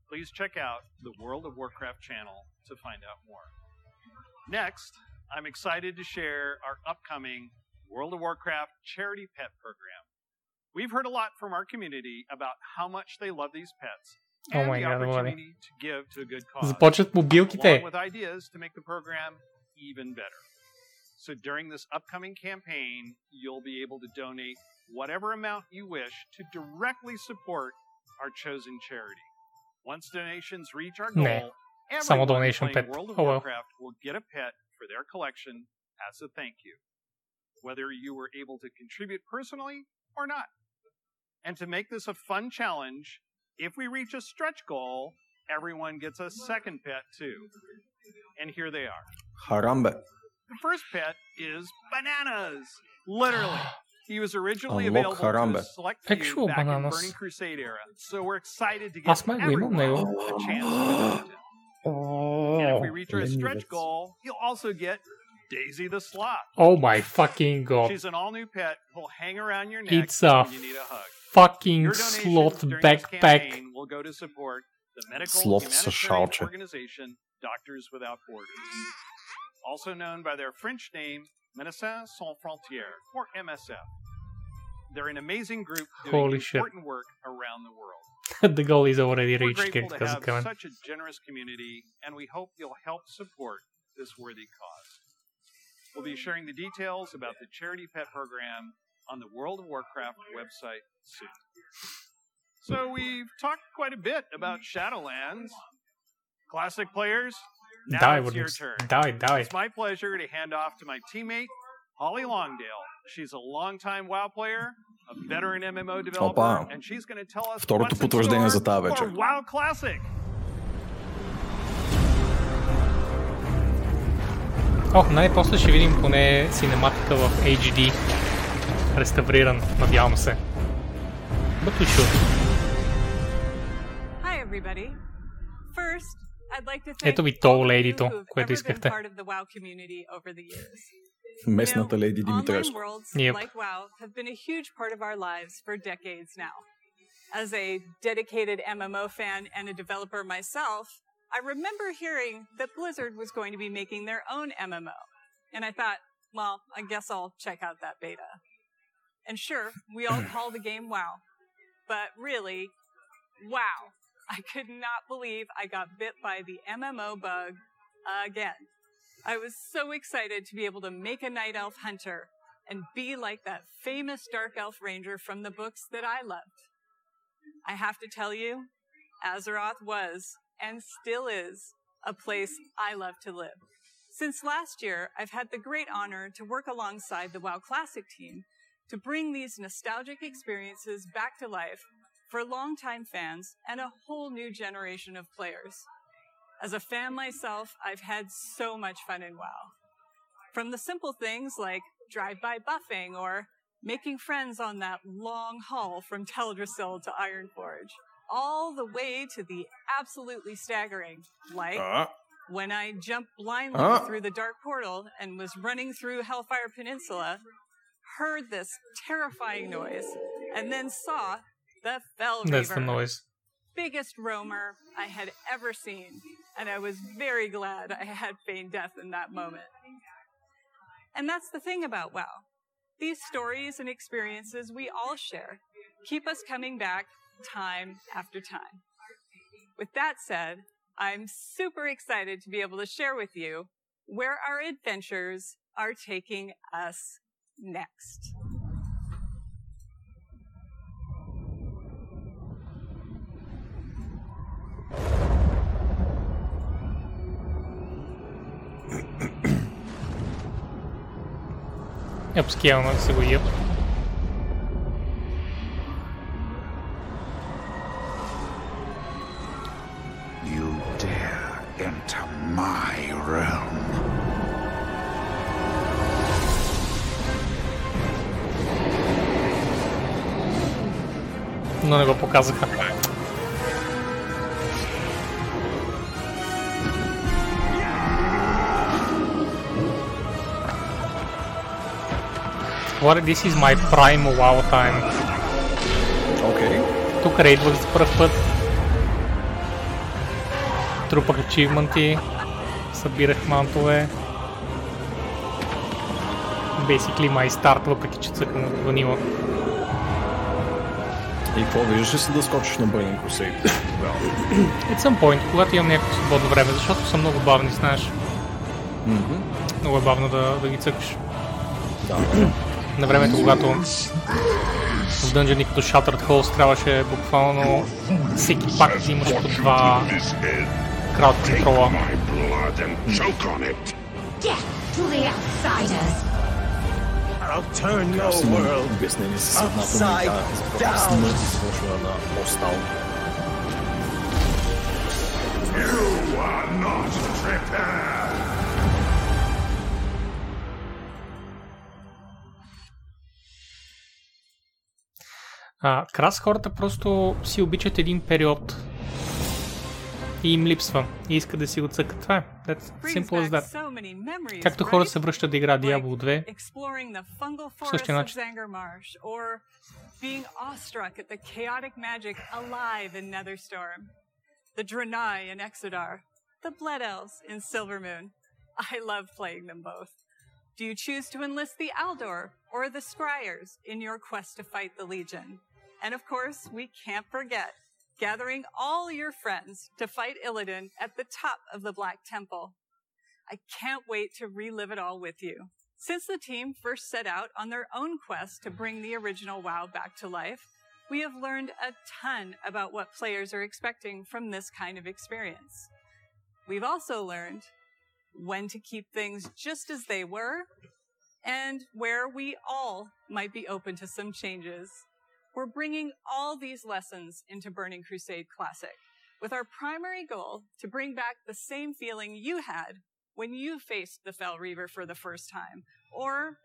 Please check out the World of Warcraft channel to find out more. Next, I'm excited to share our upcoming World of Warcraft charity pet program. We've heard a lot from our community about how much they love these pets Oh and my the God, Влади. opportunity to give to a good cause. Започват мобилките. Along with ideas to make the program even better. So during this upcoming campaign, you'll be able to donate whatever amount you wish to directly support our chosen charity. Once donations reach our goal, nee. Samo donation pet. World of oh, well. Warcraft will get a pet for their collection as a thank you, whether you were able to contribute personally or not. And to make this a fun challenge, if we reach a stretch goal, everyone gets a second pet too. And here they are. Harambe. The first pet is bananas, literally. He was originally oh, available caramba. to select few back in Burning Crusade era, so we're excited to give everyone a chance. Oh, and if we reach our stretch goal, you'll also get Daisy the Sloth. Oh my fucking god. She's an all new pet Will hang around your neck it's a when you need a hug. Fucking sloth backpack. will go to support the medical humanitarian organization Doctors Without Borders. Also known by their French name, Médecins Sans Frontières, or MSF. They're an amazing group doing Holy shit. important work around the world. the goal is already reached. We're grateful to have such a generous community, and we hope you'll help support this worthy cause. We'll be sharing the details about the charity pet program on the World of Warcraft website soon. So we've talked quite a bit about Shadowlands. Classic players, now die, it's your turn. Die, die. It's my pleasure to hand off to my teammate, Holly Longdale, She's a longtime WoW player, a veteran MMO developer, Опа. and she's going to tell us Второто what's in потвърждение store за тази for вечер. WoW Classic. О, най-после ще видим поне синематика в HD. Реставриран, надявам се. We should. Hi, everybody. First, I'd like to thank Ето ви all то of you лейдито, who've което ever been искахте. part of the WoW community over the years. Местната леди Online Димитреско. worlds Yep. like WoW have been a huge part of our lives for decades now. As a dedicated MMO fan and a developer myself, I remember hearing that Blizzard was going to be making their own MMO. And I thought, well, I guess I'll check out that beta. And sure, we all call the game WoW. But really, wow. I could not believe I got bit by the MMO bug again. I was so excited to be able to make a night elf hunter and be like that famous dark elf ranger from the books that I loved. I have to tell you, Azeroth was and still is a place I love to live. Since last year, I've had the great honor to work alongside the WoW Classic team to bring these nostalgic experiences back to life for longtime fans and a whole new generation of players. As a fan myself, I've had so much fun in WoW. From the simple things like drive-by buffing or making friends on that long haul from Teldrassil to Ironforge, all the way to the absolutely staggering, like Ah. when I jumped blindly Ah. through the dark portal and was running through Hellfire Peninsula, heard this terrifying noise, and then saw the Fell That's the noise. biggest roamer I had ever seen, and I was very glad I had feigned death in that moment. And that's the thing about WoW. These stories and experiences we all share keep us coming back time after time. With that said, I'm super excited to be able to share with you where our adventures are taking us next. Upscale да се го еб. You dare enter my realm. Но не го показаха. What, this is my prime wow time. Окей. Тук рейдвах за първ път. Трупах ачивменти. Събирах мантове. Basically my start, въпреки че цъкам от ванила. И какво виждаш ли си да скочиш на Burning Crusade? At some point, когато имам някакво свободно време, защото са много бавни, знаеш. Мгм. Много е бавно да, да ги цъкаш. Да. На времето, когато в дънжени като Shattered Halls трябваше буквално всеки пак да имаш по два крат контрола. I'll turn your world upside down. You are not prepared. А, крас хората просто си обичат един период и им липсва и искат да си го цъкат. Това е. That's simple as that. Както хората се връщат да играят Diablo 2, exploring the fungal По същия начин. Being awestruck at the chaotic magic alive in Netherstorm, the Draenei in Exodar, the Blood Elves in Silvermoon. I love playing them both. Do you choose to enlist the Aldor or the Scryers in your quest to fight the Legion? And of course, we can't forget gathering all your friends to fight Illidan at the top of the Black Temple. I can't wait to relive it all with you. Since the team first set out on their own quest to bring the original WoW back to life, we have learned a ton about what players are expecting from this kind of experience. We've also learned when to keep things just as they were and where we all might be open to some changes. We're bringing all these lessons into Burning Crusade Classic with our primary goal to bring back the same feeling you had when you faced the Fell Reaver for the first time, or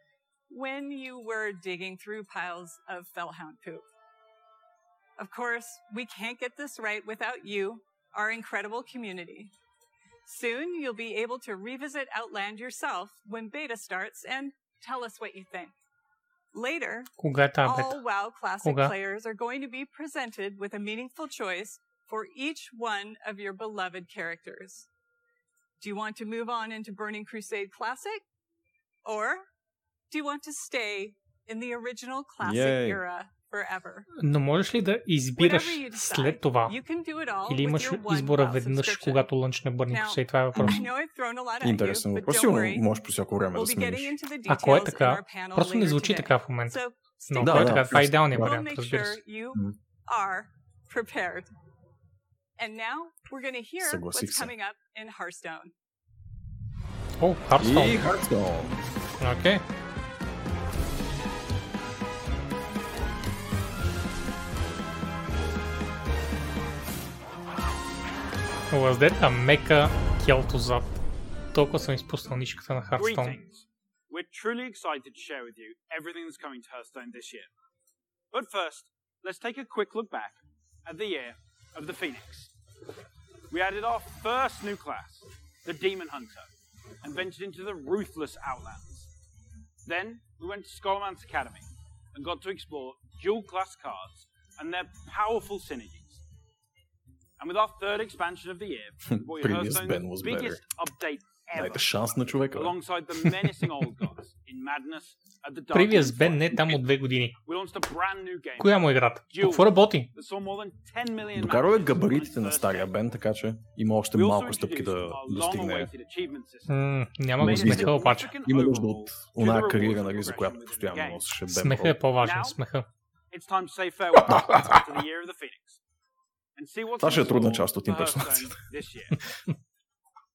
when you were digging through piles of Fellhound poop. Of course, we can't get this right without you, our incredible community. Soon, you'll be able to revisit Outland yourself when beta starts and tell us what you think. Later, all WoW Classic players are going to be presented with a meaningful choice for each one of your beloved characters. Do you want to move on into Burning Crusade Classic? Or do you want to stay in the original Classic Yay. era forever? Но можеш ли да избираш decide, след това? Или имаш избора веднъж, когато лънчне Burning Now, Crusade? Това е въпрос. Интересен въпрос. Сигурно можеш по всяко време We'll да смениш. Ако е така, просто не звучи така в момента. So, Но stay ако е така, това е идеалният вариант, разбира се. you are prepared. And now we're going to hear Съгласих what's се. coming up in Hearthstone. О, Hearthstone. И Hearthstone. Окей. Was that a мека келто зад? Толкова съм изпуснал нишката на Hearthstone. Greetings. We're truly excited to share with you everything that's coming to Hearthstone this year. But first, let's take a quick look back at the year of the Phoenix. We added our first new class, the Demon Hunter, and ventured into the ruthless Outlands. Then we went to Skullman's Academy and got to explore dual class cards and their powerful synergies. And with our third expansion of the year, Previous Ben was better. biggest update ever. Дайте шанс на човека. Alongside the menacing old gods in Madness at the Dark Previous Ben не е там от две години. we launched a brand new game. Коя му е играта? Какво работи? that saw more than 10 million Докарал е габаритите на стария. Бен, така че има още малко стъпки да достигне. няма го смеха обаче. Има нужда от to оная кариера, нали, за която постоянно носеше Бен. Смеха е по-важен. Смеха. It's time to say farewell to the year of the Phoenix. And see what's Това ще е трудна част от имперсонацията. Hearthstone this year.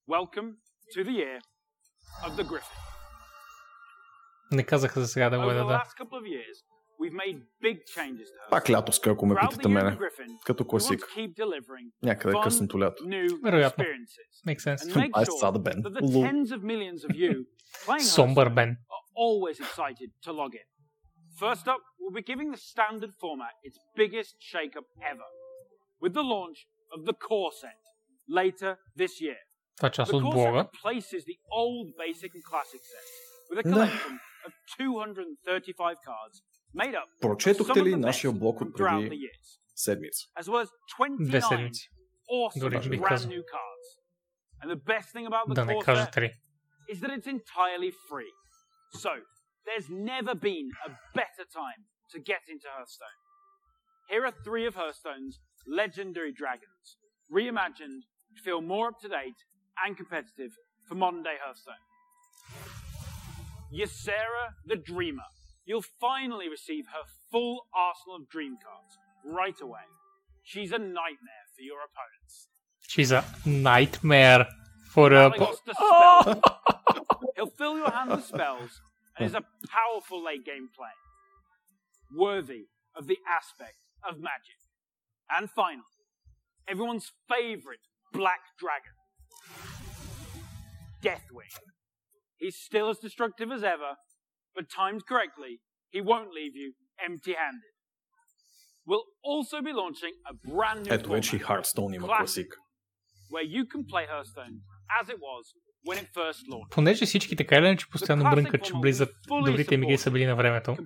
Welcome to the year of the Griffin. Не казаха за сега да го е да. Пак лятоска, ако ме питате мене. Като we want класик. to keep delivering Някъде fun, късното лято. new Вероятно. experiences. Makes sense. And make Бен. playing Somber Hearthstone Ben. are always excited to log in. First up, we'll be giving the standard format its biggest shake-up ever, with the launch of the core set later this year. Това е част The от core блога. set replaces the old basic and classic sets with a Да. collection of 235 cards made up of some Прочетохте of ли the best нашия блог от from throughout преди the years, седмица? as well as 29 Две седмици. awesome Дори бих brand казал. new cards. And the best thing about the Да не core кажа set три. is that it's entirely free. So, there's never been a better time to get into Hearthstone. Here are three of Hearthstone's legendary dragons, reimagined to feel more up to date and competitive for modern day Hearthstone. Ysera the Dreamer. You'll finally receive her full arsenal of dream cards right away. She's a nightmare for your opponents. She's a nightmare for a... The spell. He'll fill your hand with spells and is a powerful late game play, worthy of the aspect of magic. And final, everyone's favorite black dragon, Deathwing. He's still as destructive as ever, but timed correctly, he won't leave you empty handed. We'll also be launching a brand new. At which he Hearthstone classic, Classic, where you can play Hearthstone as it was when it first launched. Понеже всички така или иначе постоянно брънкат, че Blizzard добрите им игри са били на времето.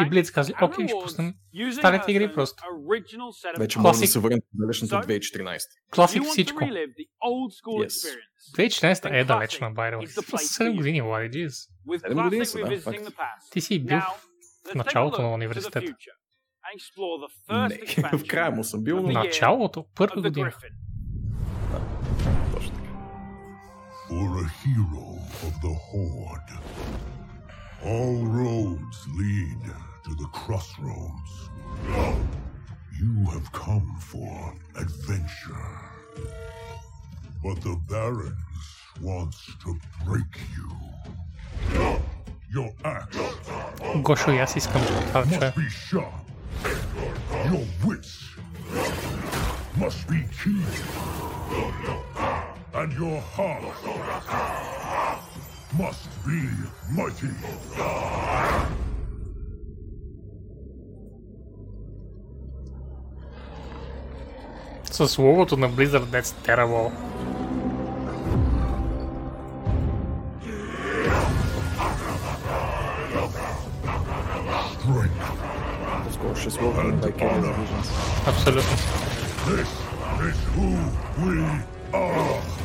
И Blitz казали, окей, ще пуснем старите игри просто. Вече може да се върнем в далечната 2014. Класик всичко. relive the old school Yes. experience 2014 е далечна, by the way. 7 години, влади, джиз. with Седем години classic са, да, revisiting факт. the past. Ти си бил в началото на университета. Не, в края му съм бил, Началото, първа година. For a hero of the Horde. All roads lead to the crossroads. You have come for adventure. But the Barons wants to break you. Your axe. Gosiu, ja si. Your wits must be keen. And your heart must be mighty. С логото на Blizzard That's Terrible. По-скоро ще слогам на Valkyrie Visions. Абсолютно. This is who we are.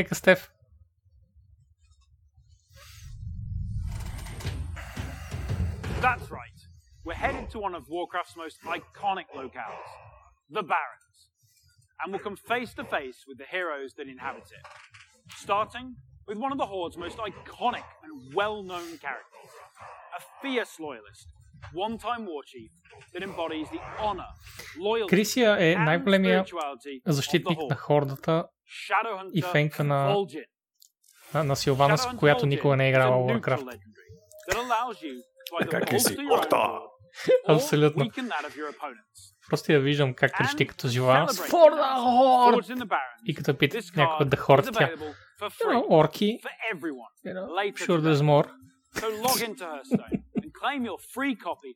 Лека Стеф. That's right. We're headed to one of Warcraft's most iconic locales, the Barrens, and we'll come face to face with the heroes that inhabit it. Starting with one of the Horde's most iconic and well-known characters, a fierce loyalist, one-time war chief that embodies the honor, loyalty, Крисия е and най-големия spirituality of защитник the на Horde. хордата Shadowhunter и фенка на, на, на Силванас, Shadowhunter която никога не е играла Warcraft. own опта! board or Абсолютно. weaken that of your opponents. Просто я виждам как крещи като. Celebrate For the Horde! И като пита card да хорд, тя. You know, орки. You know, sure there's more. So log into Hearthstone and claim your free copy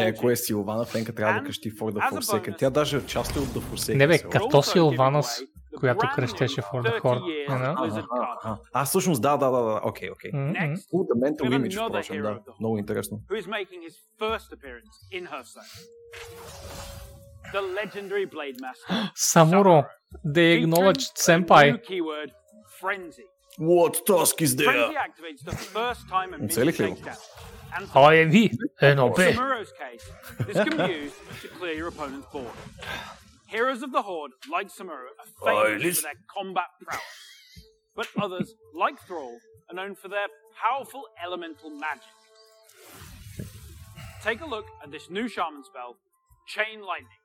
Е, ако е Силвана, Фенка трябва да крещи For the Forsaken. Тя даже е част от The Forsaken. Не бе, като Силванас, която крещеше For the Horde. А, всъщност, да, да, да, да. Окей, окей. О, The Mental Image, впрочем, да. of the Много интересно. who is making his first appearance in Hearthstone. The legendary Blade Master. Самуро. They acknowledged New Senpai. Frenzy. What task is Frenzy there? activates the first time a minion Оцелих ли го? Damage. Uh, and I am he, and In obey. Samuro's case, this can be used to clear your opponent's board. Heroes of the Horde, like Samuro, are oh, famous listen. for their combat prowess. But others, like Thrall, are known for their powerful elemental magic. Take a look at this new shaman spell, Chain Lightning.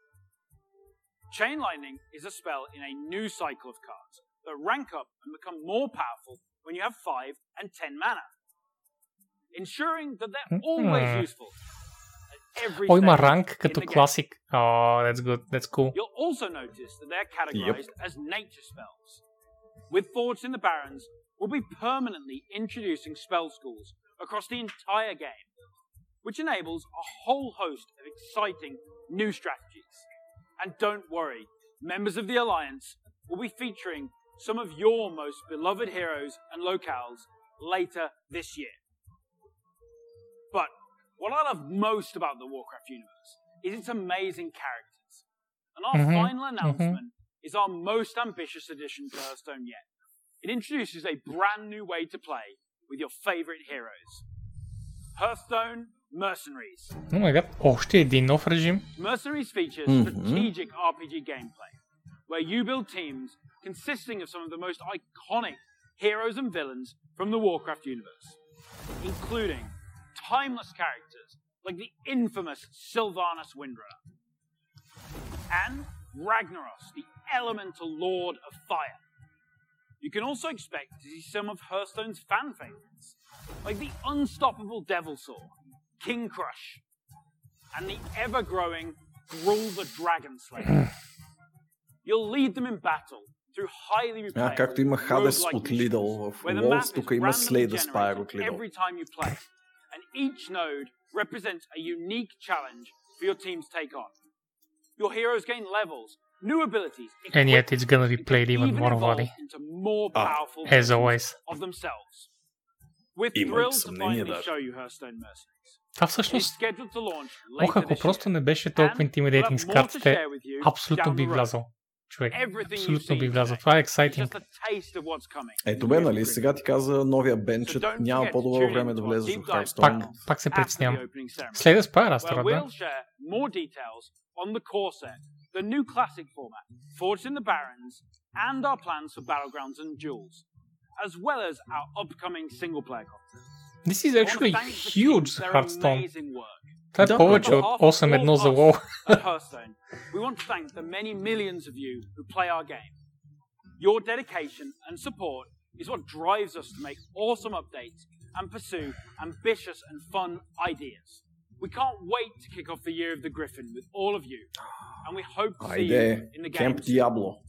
Chain Lightning is a spell in a new cycle of cards that rank up and become more powerful when you have 5 and 10 mana, ensuring that they're hmm. always mm. useful. Oh, ima rank kot v Classic. Oh, that's good. That's cool. You'll also notice that they're categorized yep. as nature spells. With Thoughts in the Barrens, we'll be permanently introducing spell schools across the entire game, which enables a whole host of exciting new strategies. And don't worry, members of the Alliance will be featuring some of your most beloved heroes and locales later this year. But what I love most about the Warcraft universe is its amazing characters. And our Mhm, final announcement is our most ambitious addition to Hearthstone yet. It introduces a brand new way to play with your favorite heroes. Hearthstone Mercenaries. О май гад, още един нов режим. Mercenaries features Mhm. strategic RPG gameplay, where you build teams consisting of some of the most iconic heroes and villains from the Warcraft universe, including timeless characters like the infamous Sylvanas Windrunner. And Ragnaros, the elemental lord of fire. You can also expect to see some of Hearthstone's fan favorites, like the unstoppable Devil Saw, King Crush, and the ever growing Gruul the Dragon Slayer. You'll lead them in battle through highly А, replayable както има Хадес roguelike от missions, Lidl в where the Worlds, map is тук има randomly Slay the Spire generated от Lidl. every time you play, and each node represents a unique challenge for your team to take on. Your heroes gain levels, new abilities, And yet it's gonna be played even even more evolve bloody. into more Ah, powerful as versions always. of themselves. We're Имам thrilled to съмнение, finally да. show you Hearthstone Mercenaries. Това It's всъщност, scheduled to launch ох, later ако this просто year. не беше толкова And intimidating we'll с have more to картите, share with you абсолютно down би the road. влязал. Човек, абсолютно би today Това е exciting. Ето бе, нали? Сега ти каза новия бен, че няма по-добро време да влезеш в Hearthstone. Пак, пак се притеснявам. opening ceremony. След Spire Astra, where да? the new classic format, Forged in the Barrens, and our plans for Battlegrounds and Duels, as well as our upcoming single player content. This is actually huge Hearthstone. That board also ignores the wall. Hearthstone, we want to thank the many millions of you who play our game. Your dedication and support is what drives us to make awesome updates and pursue ambitious and fun ideas. We can't wait to kick off the year of the Griffin with all of you, and we hope to see you in the game. Camp Diablo.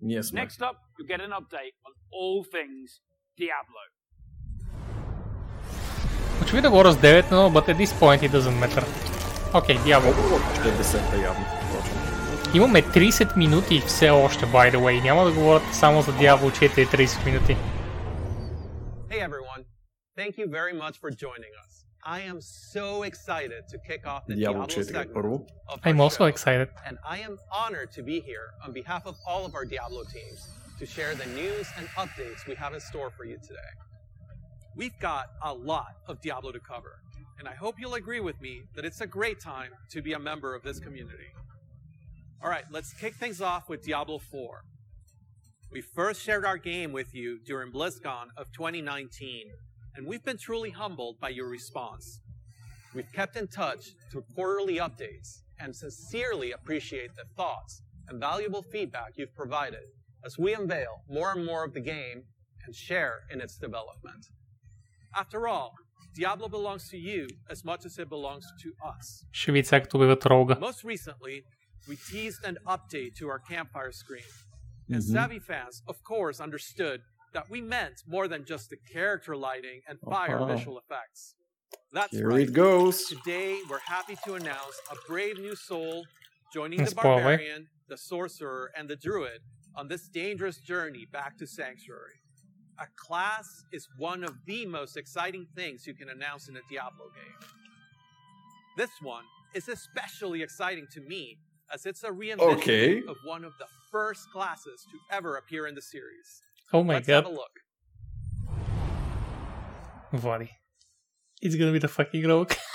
Yes. Man. Next up, you'll get an update on all things Diablo. Очевидно го с 9 но but at this point it doesn't matter. Окей, okay, дявол. Ще е десета явно. Имаме 30 минути все още, by the way. Няма да говорят само за Diablo 4 30 минути. Hey everyone, thank you very much for joining us. I am so excited to kick off the Diablo Diablo 4 segment първо. of I'm our also show, excited. and I am honored to be here on behalf of all of our Diablo teams to share the news and updates we have in store for you today. We've got a lot of Diablo to cover, and I hope you'll agree with me that it's a great time to be a member of this community. All right, let's kick things off with Diablo 4. We first shared our game with you during BlizzCon of 2019, and we've been truly humbled by your response. We've kept in touch through quarterly updates and sincerely appreciate the thoughts and valuable feedback you've provided as we unveil more and more of the game and share in its development. After all, Diablo belongs to you as much as it belongs to us. Și troga. Most recently, we teased an update to our campfire screen. And. Mm-hmm. Savvy Fans, of course, understood that we meant more than just the character lighting and oh, fire visual effects. That's Here right. it goes. Today, we're happy to announce a brave new soul joining the barbarian, the sorcerer, and the druid on this dangerous journey back to Sanctuary a class is one of the most exciting things you can announce in a Diablo game. This one is especially exciting to me as it's a reinvention okay. of one of the first classes to ever appear in the series. Oh my Let's god. Have a look. Vale. It's gonna be the fucking rogue.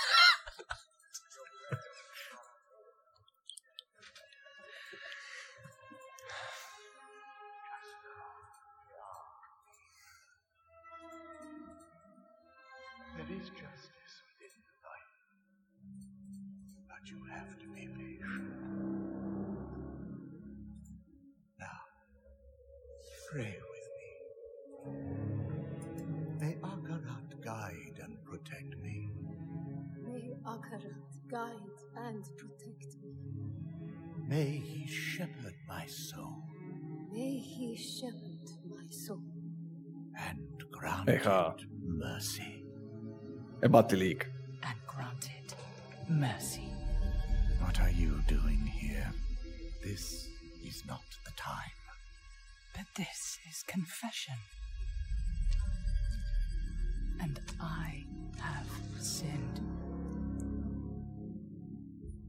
about the league. And granted mercy. What are you doing here? This is not the time. But this is confession. And I have sinned.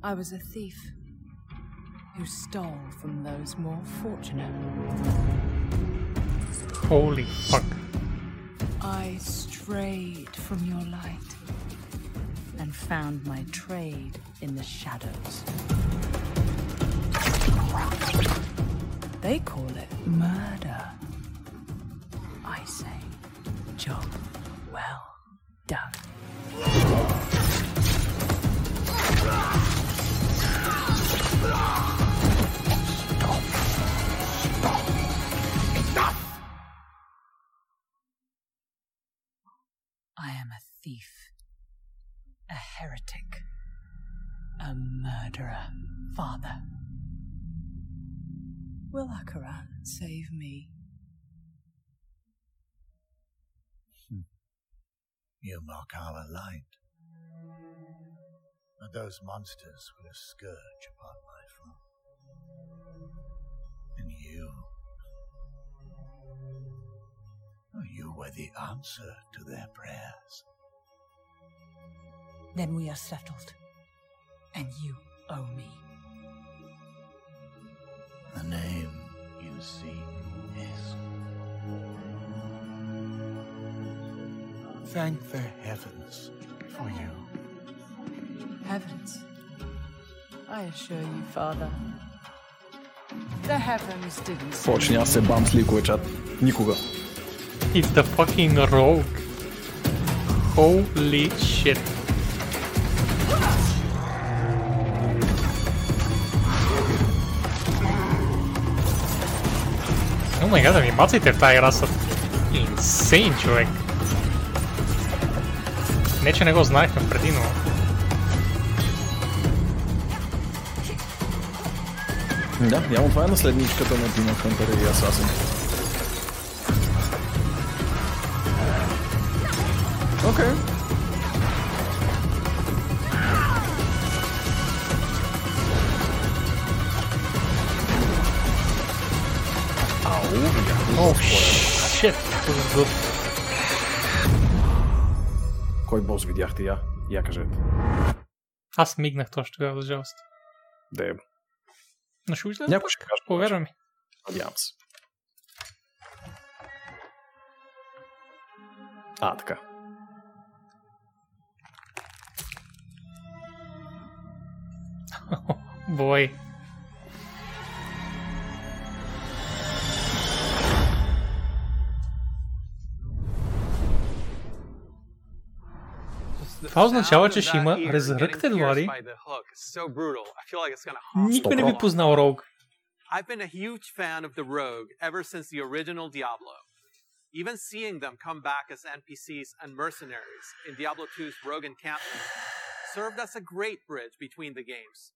I was a thief who stole from those more fortunate. Holy fuck. I strayed from your light and found my trade in the shadows. They call it murder. I say, job well done. Ah! thief, a heretic, a murderer, father. Will Akara save me? Hmm. You mock our light. But those monsters were a scourge upon my flock. And you. oh, You were the answer to their prayers. Then we are settled. And you owe me. The name you seek is. Thank the heavens for you. Heavens? I assure you, Father. The heavens didn't. Fortunately, I said bombs liquid at Nikuga. He's the fucking rogue. Holy shit. Май гад, анимациите в тази игра са инсейн, човек. Не, че не го знаехме преди, но... Да, явно това е наследничката на Дина Хантер и Асасин. Окей. Ау, This is good. Кой бос видяхте я? Я кажете. Аз мигнах точно тогава, за жалост. Де. Но ще излезе Някой ще каже. Повярвай ми. Надявам се. А, така. Бой. Това означава, че ще има Resurrected Влади. Никой не би познал Роуг. I've been a huge fan of the Rogue ever since the original Diablo. Even seeing them come back as NPCs and mercenaries in Diablo 2's Rogue Encampment served as a great bridge between the games.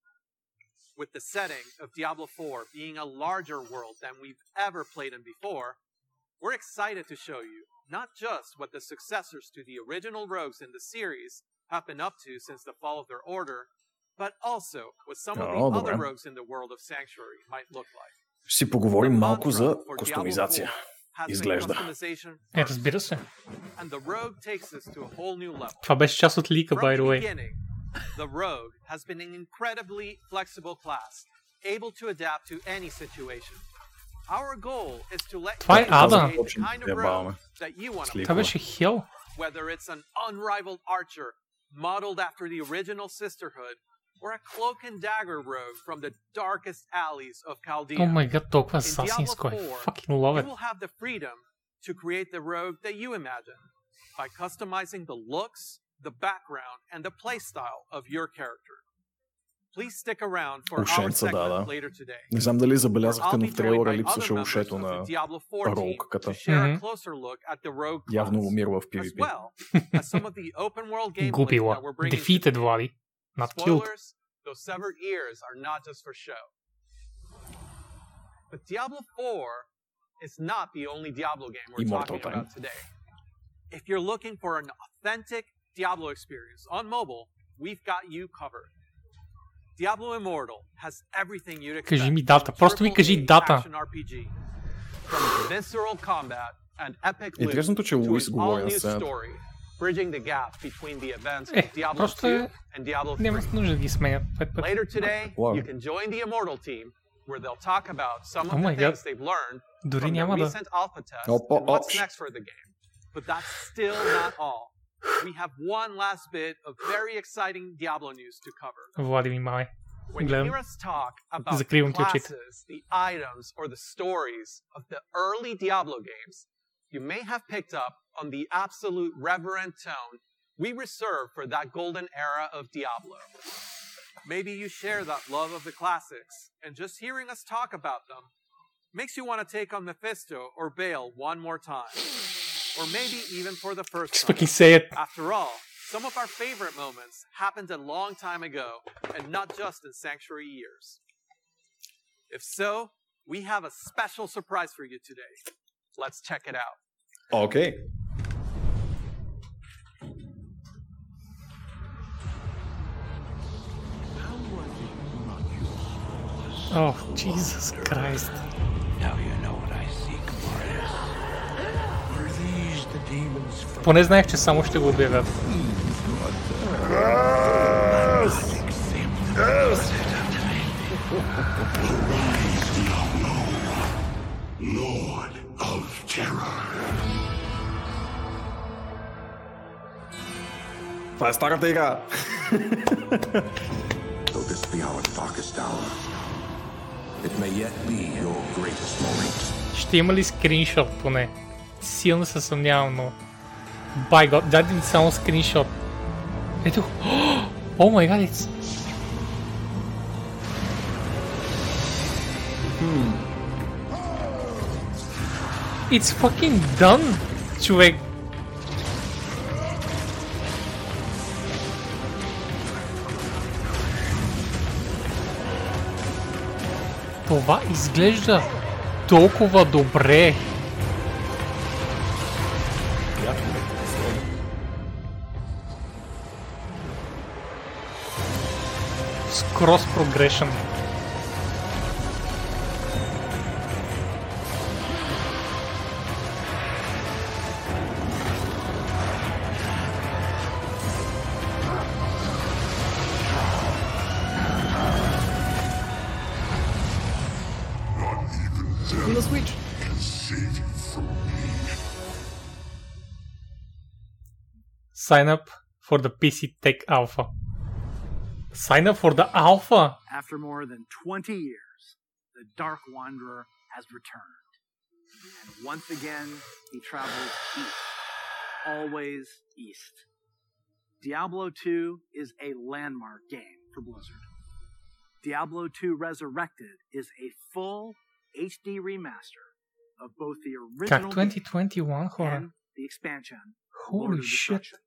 With the setting of Diablo 4 being a larger world than we've ever played in before, we're excited to show you not just what the successors to the original rogues in the series have been up to since the fall of their order, but also what some of the Oh, other добре. rogues in the world of Sanctuary might look like. Ще си поговорим малко за For Diablo кустомизация. 4 has been Изглежда. customization Е, разбира се. and the Rogue takes us to a whole new level. Това беше част от лика, by From the the way. beginning, the Rogue has been an incredibly flexible class, able to adapt to any situation. our goal is to let Zwei you create the kind of road that you want to Tá. Whether it's an unrivaled archer modeled after the original sisterhood or a cloak and dagger rogue from the darkest alleys of Chaldea. Oh my god, Dogma Assassin's Creed. Fucking love it. You will have the freedom to create the rogue that you imagine by customizing the looks, the background, and the playstyle of your character. Ушенца, да, segment да. later today. Не знам дали забелязахте, I'll но be в трейлера joined by липсваше other ушето members of на the Diablo 4 team роуката. to share a Мгм. closer look at the rogue Явно class, умирала в as PvP. well as some of the open world gameplay Губила. that we're bringing to Defeated, Влади. Not killed. Spoilers, those severed ears are not just for show. But Diablo 4 is not the only Diablo game we're Immortal talking Time. about today. If you're looking for an authentic Diablo experience on mobile, we've got you covered. Diablo Immortal has everything you'd expect. Кажи ми дата. Просто ми кажи дата. Action RPG. From visceral combat and epic loot Интересното, че to Луис an говори на all-new сцената. story, bridging the gap between the events Е, of Diablo просто 2 е... and Diablo 3. Няма нужда да ги сменят. Пет пъти. Later today, Wow. you can join the Immortal team where they'll talk about some of Oh the my things God. they've learned Дори from the няма да... recent alpha test Опа, and what's опш. next for the game. But that's still not all. we have one last bit of very exciting Diablo news to cover. Vodi mi. When you hear us talk about the classes, the items, or the stories of the early Diablo games, you may have picked up on the absolute reverent tone we reserve for that golden era of Diablo. Maybe you share that love of the classics, and just hearing us talk about them makes you want to take on Mephisto or Bale one more time or maybe even for the first Just time. fucking say it. After all, some of our favorite moments happened a long time ago, and not just in sanctuary years. If so, we have a special surprise for you today. Let's check it out. Okay. Oh, Jesus Christ. Now you these the demons from Поне знаех, че само ще го обявят. Lord of Terror. Това е старата игра. Though this be our darkest hour, it may yet be your greatest moment. Ще има ли скриншот поне? Силно се съмнявам, но... God, дай ми само скриншот. Ето. О май гад, it's... It's fucking done, човек. Това изглежда толкова добре. From progression. Sign up for the PC Tech Alpha. Sign up for the Alpha. After more than 20 years, the Dark Wanderer has returned. And once again, he travels east. Always east. Diablo 2 is a landmark game for Blizzard. Diablo 2 Resurrected is a full HD remaster of both the original 2021 and the expansion. Holy shit. Destruction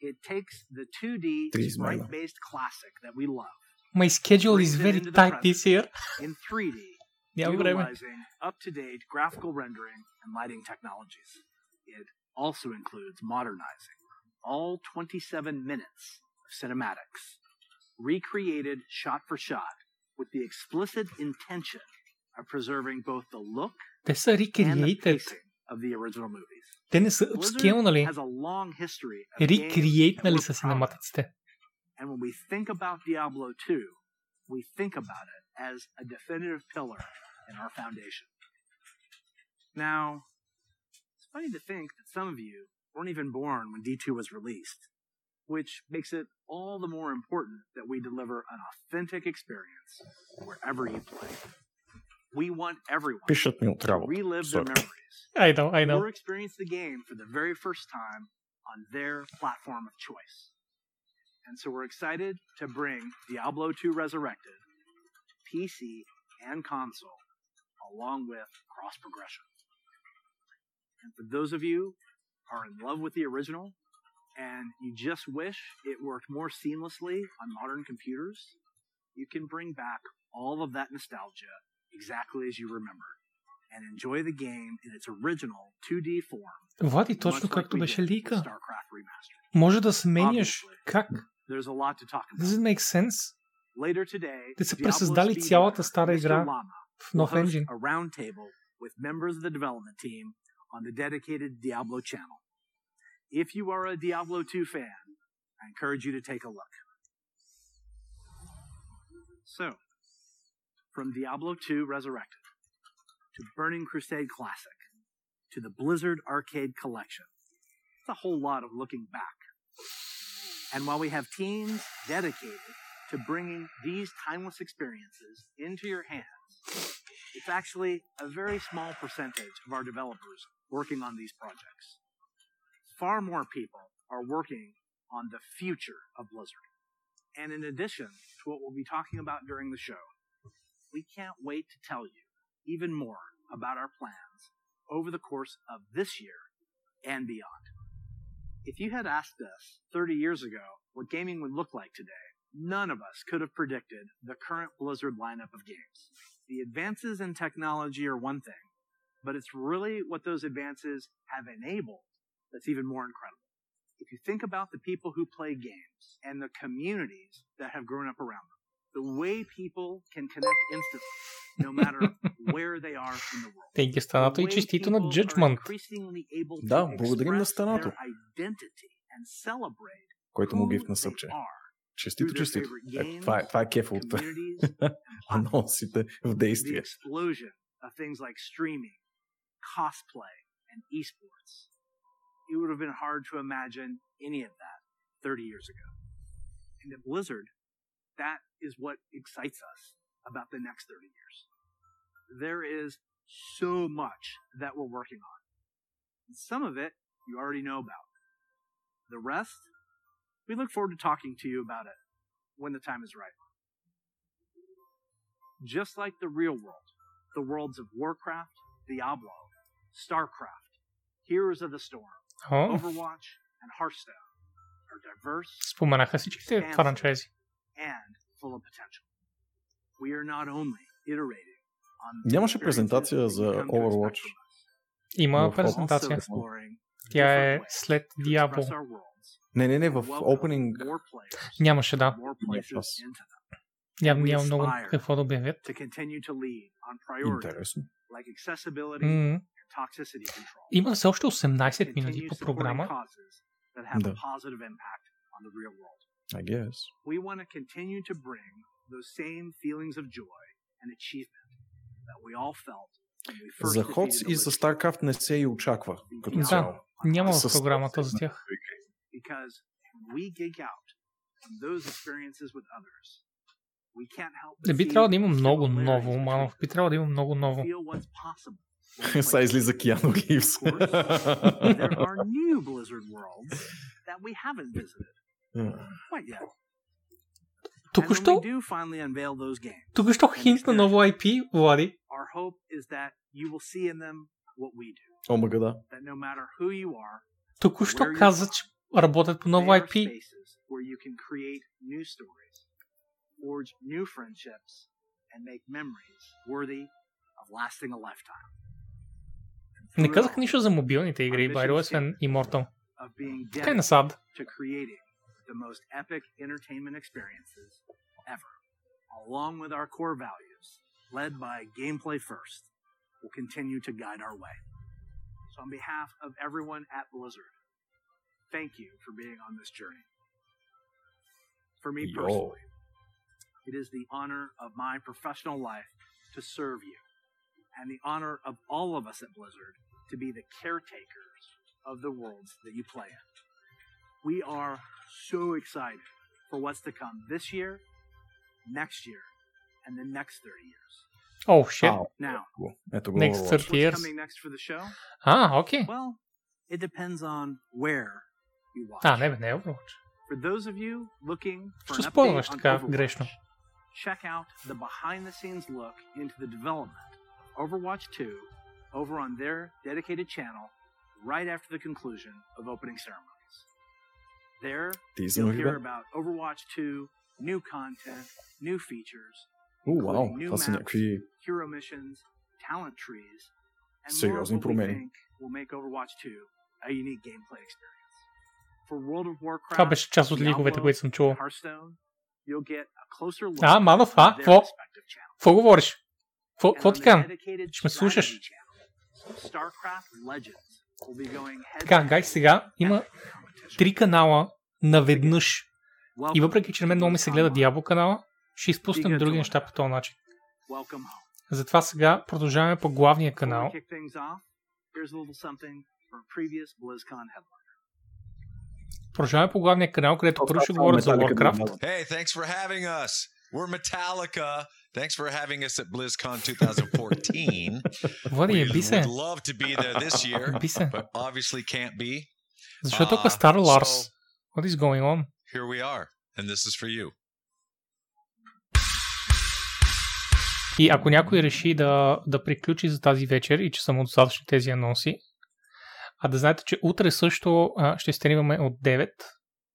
it takes the 2D sprite-based classic that we love. My schedule is very tight this year. in 3D, utilizing up-to-date graphical rendering and lighting technologies. It also includes modernizing all 27 minutes of cinematics, recreated shot for shot, with the explicit intention of preserving both the look and the pacing of the original movie. Те не са Blizzard upscalnали. has a long history of games Recreatenали that са we're proud of. синематиците. And when we think about Diablo 2, we think about it as a definitive pillar in our foundation. Now, it's funny to think that some of you weren't even born when D2 was released, which makes it all the more important that we deliver an authentic experience wherever you play. We want everyone Пишат ми от to работа. relive their Sorry. memories I know, I know. or experience the game for the very first time on their platform of choice. And so we're excited to bring Diablo 2 Resurrected, PC, and console, along with cross progression. And for those of you who are in love with the original and you just wish it worked more seamlessly on modern computers, you can bring back all of that nostalgia exactly as you remember and enjoy the game in its original 2D form. Влади, much точно like както we беше did with лика. StarCraft Remastered. Може да сменяш. Как? There's a lot to talk about. Does it make sense? Later today, Те са Diablo пресъздали speedrunner цялата стара Mr. игра Llama в will нов host енджин. a roundtable with members of the development team on the dedicated Diablo channel. If you are a Diablo 2 fan, I encourage you to take a look. So, from Diablo 2 Resurrected to Burning Crusade Classic to the Blizzard Arcade Collection, it's a whole lot of looking back. And while we have teams dedicated to bringing these timeless experiences into your hands, it's actually a very small percentage of our developers working on these projects. Far more people are working on the future of Blizzard. And in addition to what we'll be talking about during the show, we can't wait to tell you even more about our plans over the course of this year and beyond. If you had asked us 30 years ago what gaming would look like today, none of us could have predicted the current Blizzard lineup of games. The advances in technology are one thing, but it's really what those advances have enabled that's even more incredible. If you think about the people who play games and the communities that have grown up around them, the way people can connect instantly, no matter where they are in the world. Те ги станато и честито на Judgment. Increasingly able to Да, благодарим на Станато, their identity and celebrate който му гифна събче. Честито, честито. Ето, това е, това е кефа от анонсите в действие. explosion of things like streaming, cosplay, and esports. It would have been hard to imagine any of that 30 years ago. And at Blizzard, that is what excites us about the next 30 years. There is so much that we're working on. And some of it you already know about. The rest, we look forward to talking to you about it when the time is right. Just like the real world, the worlds of Warcraft, Diablo, StarCraft, Heroes of the Storm, oh. Overwatch, and Hearthstone are diverse. Spun. And full of potential. We are not only iterating on Нямаше презентация за Overwatch. Има презентация. Тя е след Diablo. Не, не, не, в Opening... Нямаше, да. Явно няма много какво да обявят. to continue to lead on priorities Интересно. like accessibility Мгм. and toxicity control. Има все още 18 минути по програма. Да. I guess. We want to continue to bring those same feelings of joy and achievement that we all felt when we first За Ходс the и за StarCraft не се и очаква като Да, цяло. няма в програмата за тях. because when we geek out on those experiences with others, we can't help but Не би трябвало да има the много ново, Манов. Би трябвало да има много ново. feel what's possible. Сега излиза Киану Ривз. Quite yet. Току-що, току-що хинт на ново IP, Влади. what do. Омага да. Току-що каза, че работят по ново IP. forge new friendships, and make memories worthy of lasting a lifetime. Не казах нищо за мобилните игри, by the way, освен Immortal. Of being Kinda sad. to creating the most epic entertainment experiences ever, along with our core values, led by gameplay first, will continue to guide our way. So, on behalf of everyone at Blizzard, thank you for being on this journey. For me Yo. personally, it is the honor of my professional life to serve you, and the honor of all of us at Blizzard to be the caretakers of the worlds that you play in. We are so excited for what's to come this year, next year, and the next 30 years. Oh, shit. Now, Ето го Next Overwatch. 30 years. what's coming next for the show? А, окей. Well, it depends on where you watch. А, не бе, не е Overwatch. For those of you looking for Ще an update спойваш on така Overwatch, грешно. check out the behind-the-scenes look into the development of Overwatch 2 over on their dedicated channel right after the conclusion of opening ceremonies. There, Teaser you'll movie hear ba? about Overwatch 2, new content, new features, О, вау, including new това са maps, някакви hero missions, talent trees, and more of сериозни what we промени. think will make Overwatch 2 a unique gameplay experience. For World of Warcraft, Това беше част от лиговете, Diablo, които съм чувал. Hearthstone, you'll get a closer look А, Манов, а? at their Какво? respective channels. Какво говориш? Какво- And Какво on ти the казвам? dedicated Ще ме слушаш. strategy channel, StarCraft Legends will be going head Така, to гай, head сега има три канала наведнъж. И въпреки, че на мен много ми се гледа Diablo канала, ще изпуснем други неща по този начин. Затова сега продължаваме по главния канал. Продължаваме по главния канал, където първо ще говорят за Warcraft. Hey, thanks for having us. We're Metallica. Thanks for having us at BlizzCon 2014. Влади, еби се. would love to be there this year, but obviously can't be. Защо е толкова Uh, стар Ларс? so What is going on? here we are, and this is for you. И ако някой реши да, да приключи за тази вечер и че са му достатъчни тези анонси, А да знаете, че утре също а, ще стримаме от 9,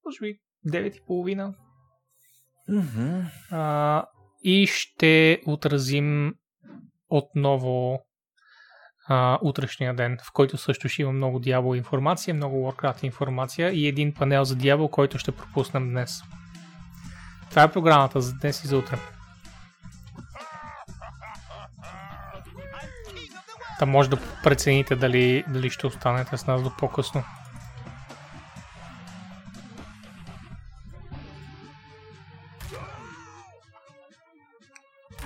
може би 9 и половина. Mm-hmm. А, и ще отразим отново а, утрешния ден, в който също ще има много Diablo информация, много Warcraft информация и един панел за Diablo, който ще пропуснем днес. Това е програмата за днес и за утре. Та може да прецените дали, дали ще останете с нас до по-късно.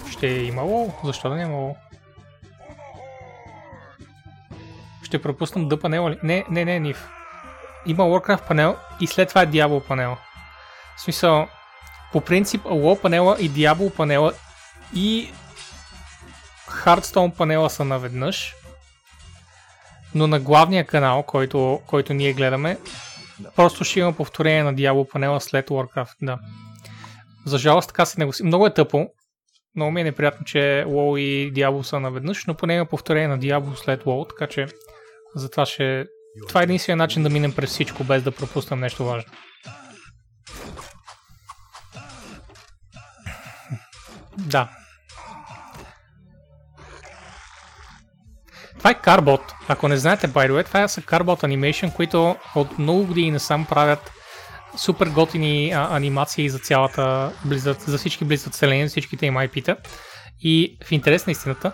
Ще е имало? Защо да не е Ще пропуснам да панела ли? Не, не, не, Нив. Има Warcraft панел и след това е Diablo панел. В смисъл, по принцип WoW панела и Diablo панела и Hearthstone панела са наведнъж, но на главния канал, който, който ние гледаме, да. просто ще има повторение на Diablo панела след Warcraft. Да. За жалост така се негласи. Много е тъпо. Много ми е неприятно, че WoW и Diablo са наведнъж, но поне има повторение на Diablo след WoW, така че затова ще... Това е единствения начин да минем през всичко, без да пропуснем нещо важно. Да. Това е Carbot. Ако не знаете, by the way, това са Carbot Animation, които от много години насам правят супер готини а, анимации за цялата Blizzard, за всички Blizzard вселени, всичките им IP-та. И в интерес на истината,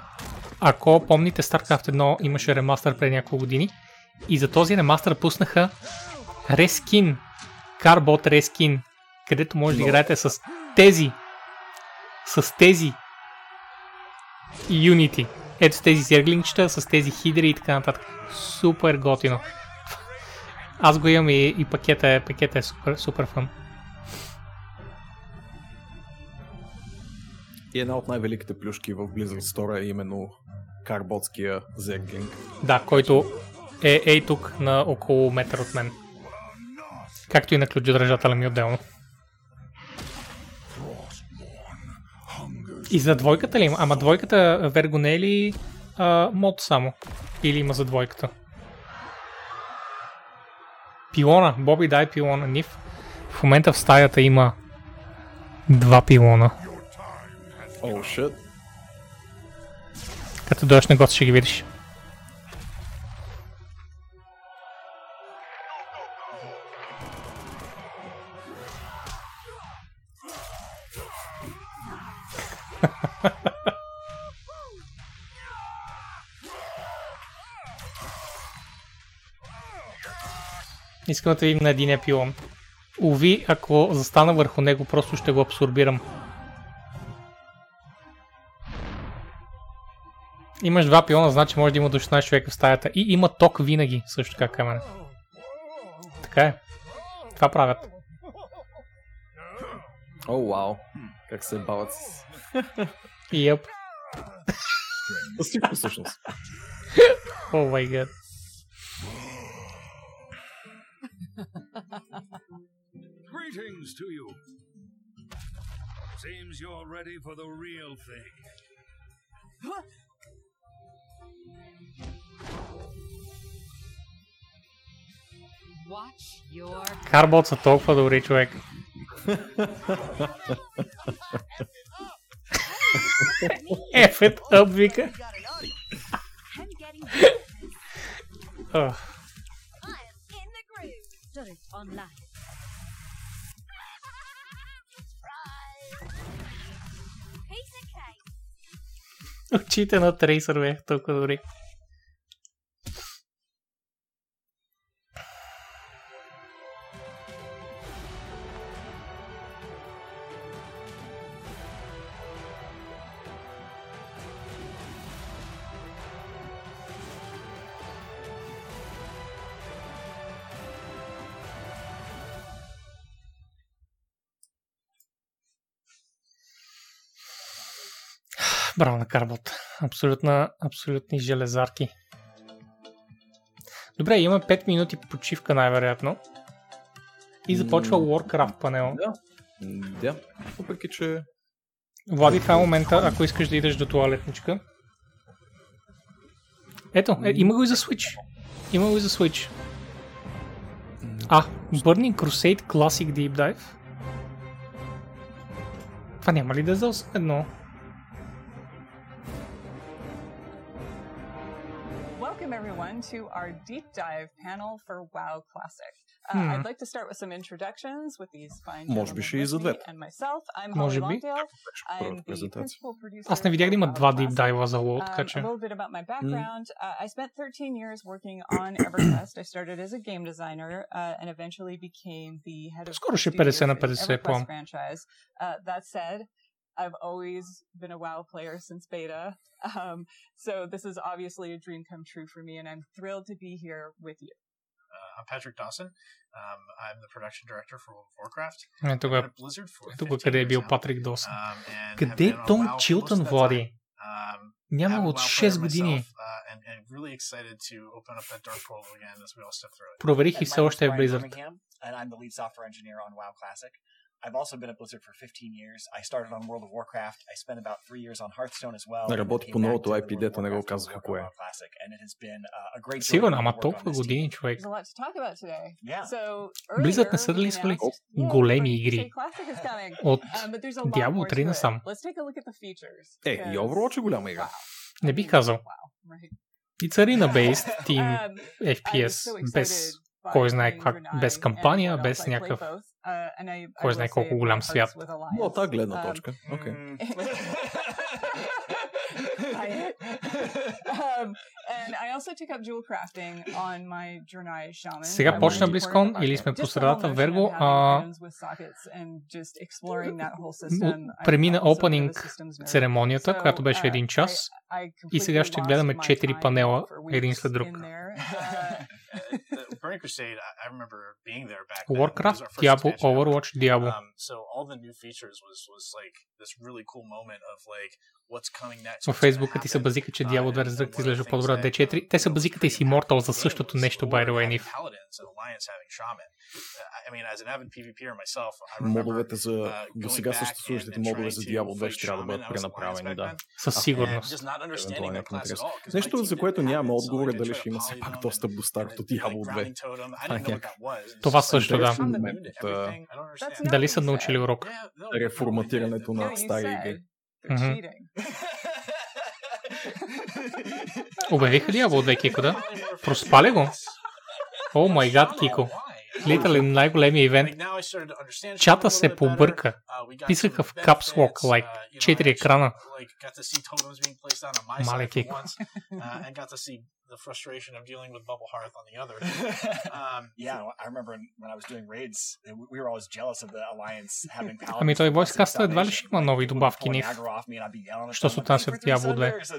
ако помните StarCraft 1 имаше ремастър преди няколко години и за този ремастър пуснаха Reskin, Carbot Reskin, където може да играете с тези с тези Unity. Ето с тези зерглинчета, с тези хидри и така нататък. Супер готино. Аз го имам и, и пакета, е, пакета е супер, супер фан. И една от най-великите плюшки в Blizzard Store е именно карботския зерглинг. Да, който е ей тук на около метър от мен. Както и на ключодържателя ми отделно. И за двойката ли има? Ама двойката Верго не е ли а, мод само? Или има за двойката? Пилона. Боби дай пилона. Нив. В момента в стаята има два пилона. Oh, shit. Като дойдеш на гост ще ги видиш. Искам да видим на един пилон. Уви, ако застана върху него, просто ще го абсорбирам. Имаш два пилона, значи може да има до 16 човека в стаята. И има ток винаги, също така камера. Така е. Това правят. О, oh, вау. Wow. Как се бават с... Йеп. Всичко всъщност. О май гад. Greetings to you. Seems you're ready for the real thing. Карбот са толкова добри, човек. Ефет обвика. Очите на Трейсър бях толкова добри. Браво на Карбот. Абсолютна, абсолютни железарки. Добре, има 5 минути почивка най-вероятно. И започва Warcraft панел. Да. Да. Въпреки, че... Влади, това е момента, ако искаш да идеш до туалетничка. Ето, е, има го и за Switch. Има го и за Switch. А, Burning Crusade Classic Deep Dive. Това няма ли да е за 8.1? everyone to our deep dive panel for WoW Classic. Uh, Hmm. I'd like to start with some introductions with these fine Може би ще и за gentlemen with me двете. and myself. I'm Може Holly би. Longdale. I'm първа the презентация. principal producer. Аз не видях да има два Deep Dive за WoW, Um, така a че... little bit about my background. Uh, I spent 13 years working on EverQuest. I started as a game designer uh, and eventually became the head of Скоро ще е studios 50 на for the 50, EverQuest плам. franchise. Uh, that said, I've always been a WoW player since beta. Um, so this is obviously a dream come true for me, and I'm thrilled to be here with you. Uh, I'm Patrick Dawson. Um, I'm the production director for World of Warcraft. Ето I've го, been at Blizzard for ето го 15 къде е years бил now. Патрик Досън. Um, and have Къде been е on Том WoW for Чилтън, most of that Влади? time. Um, Няма I'm a от WoW 6 player години. myself, uh, and, and really excited to open up that dark portal again as we all step through it. Проверих и And все my още е в name's Brian Blizzard. I've also been at Blizzard for 15 years. I started on World of Warcraft. I spent about three years on Hearthstone as well. Работи по новото IP, дето не го казаха кое е. Uh, Сигурно, ама толкова години, човек. There's a lot to talk about today. Yeah. So Blizzard не са we дали свали големи игри от Um, Diablo more 3 to it. насам. Let's take a look at the features. Е, и Overwatch е голяма игра. Не бих казал. right. It's arena-based team Um, FPS, без кой знае как, без кампания, без някакъв Uh, I- I кой знае колко голям свят. Alliance. От тази гледна Um, точка. Окей. um, and I also took up jewel crafting on my Draenei shaman. Сега I почна it или сме по средата, Верго, а. I премина опенинг церемонията, която беше uh, един час. I И сега ще гледаме lost my 4 time панела, един след друг. Uh, the Burning Crusade, I, I remember being there back then. Warcraft, first Diablo, expansion. Overwatch, Diablo. Um, so all the new features was was like this really cool moment of like what's coming next. Във Фейсбука ти се базика, че Diablo 2 раздъкът изглежда по-добре от D4. Те са базиката и с Immortal за същото нещо, by the way, Ниф. Paladins and Alliance having Shaman. Uh, I mean, as an avid PvPer myself, I remember Модовете за uh, до going сега back съществуващите модове trying за to Diablo 2 fight ще трябва да бъдат пренаправени, да. Със сигурност. Нещо, за което so отговор е дали ще има to все пак достъп до старото Diablo 2. totem. I Това е didn't know what някакъв that was. It's Това just like също, да. Дали са научили урок? Реформатирането на стари игри. Обявиха Diablo 2, Кико, да? Проспали го? О май гад, Кико. Литали най-големия ивент. Чата се побърка. Писаха в Caps Lock, like 4 екрана. Мале Кико. Once, uh, and got to see the frustration of dealing with Bubble Hearth on the other. Um, Yeah, I remember when I was doing raids, we were always jealous of the Alliance having paladins. Ами той for Voice Blessed Cast едва ли ще има нови добавки, Ниф. Nagger off me and I'd be yelling at Що them, се like, отнася "Wait в for three Diablo 2. Sunders,"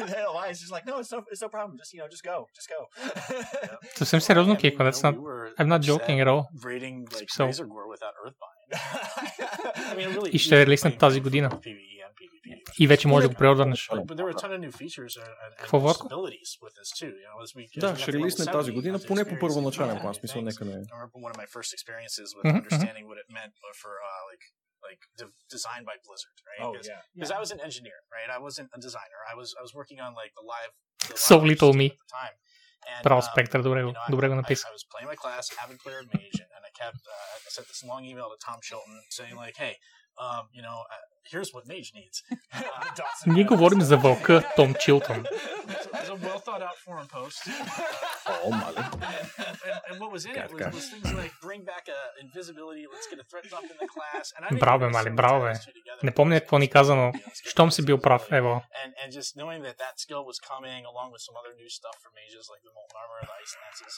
and the Alliance is like, no, it's no, it's no problem. Just you know, just go, just go. Съвсем сериозно, Кико. That's not... I'm not joking at all. raiding like So- Razor Gore without Earthbind. I mean, it really И ще релиснат тази година. И вече може да го преордърнеш. But, but there were a ton of new features and, and, and Какво, Владко? possibilities with this too. You know, as we, as Да, we got ще to level релисне тази 70, година, got to поне по experience първоначален many план. Смисъл, things. нека не... I remember one of my first experiences with Mhm, mhm. understanding what it meant for uh, like like de- designed by Blizzard, right? Oh, Because yeah. I was an engineer, right? I wasn't a designer. I was I was working on like the live. The So live little system me. at the time. And, Браво, um, Спектър, добре го, you know, I- добре го I, написа. I was playing my class, avid player mage, and, and I kept uh, I sent this long email to Tom Chilton saying like, hey, um, you know, uh, here's what mage needs. Uh, Ние говорим за вълка Том Чилтон. it was a well thought out forum post. О, мале. And, and, and what was in it was, Гадка. was things like bring back uh, invisibility, let's get a threat up in the class. And I didn't Браво, бе, even Мали, necessarily браво, tie бе. those two together. Не помня какво ни каза, но щом си бил прав, ево. And, and just knowing that that skill was coming along with some other new stuff for mages like the Molten Armor, the Ice Lances,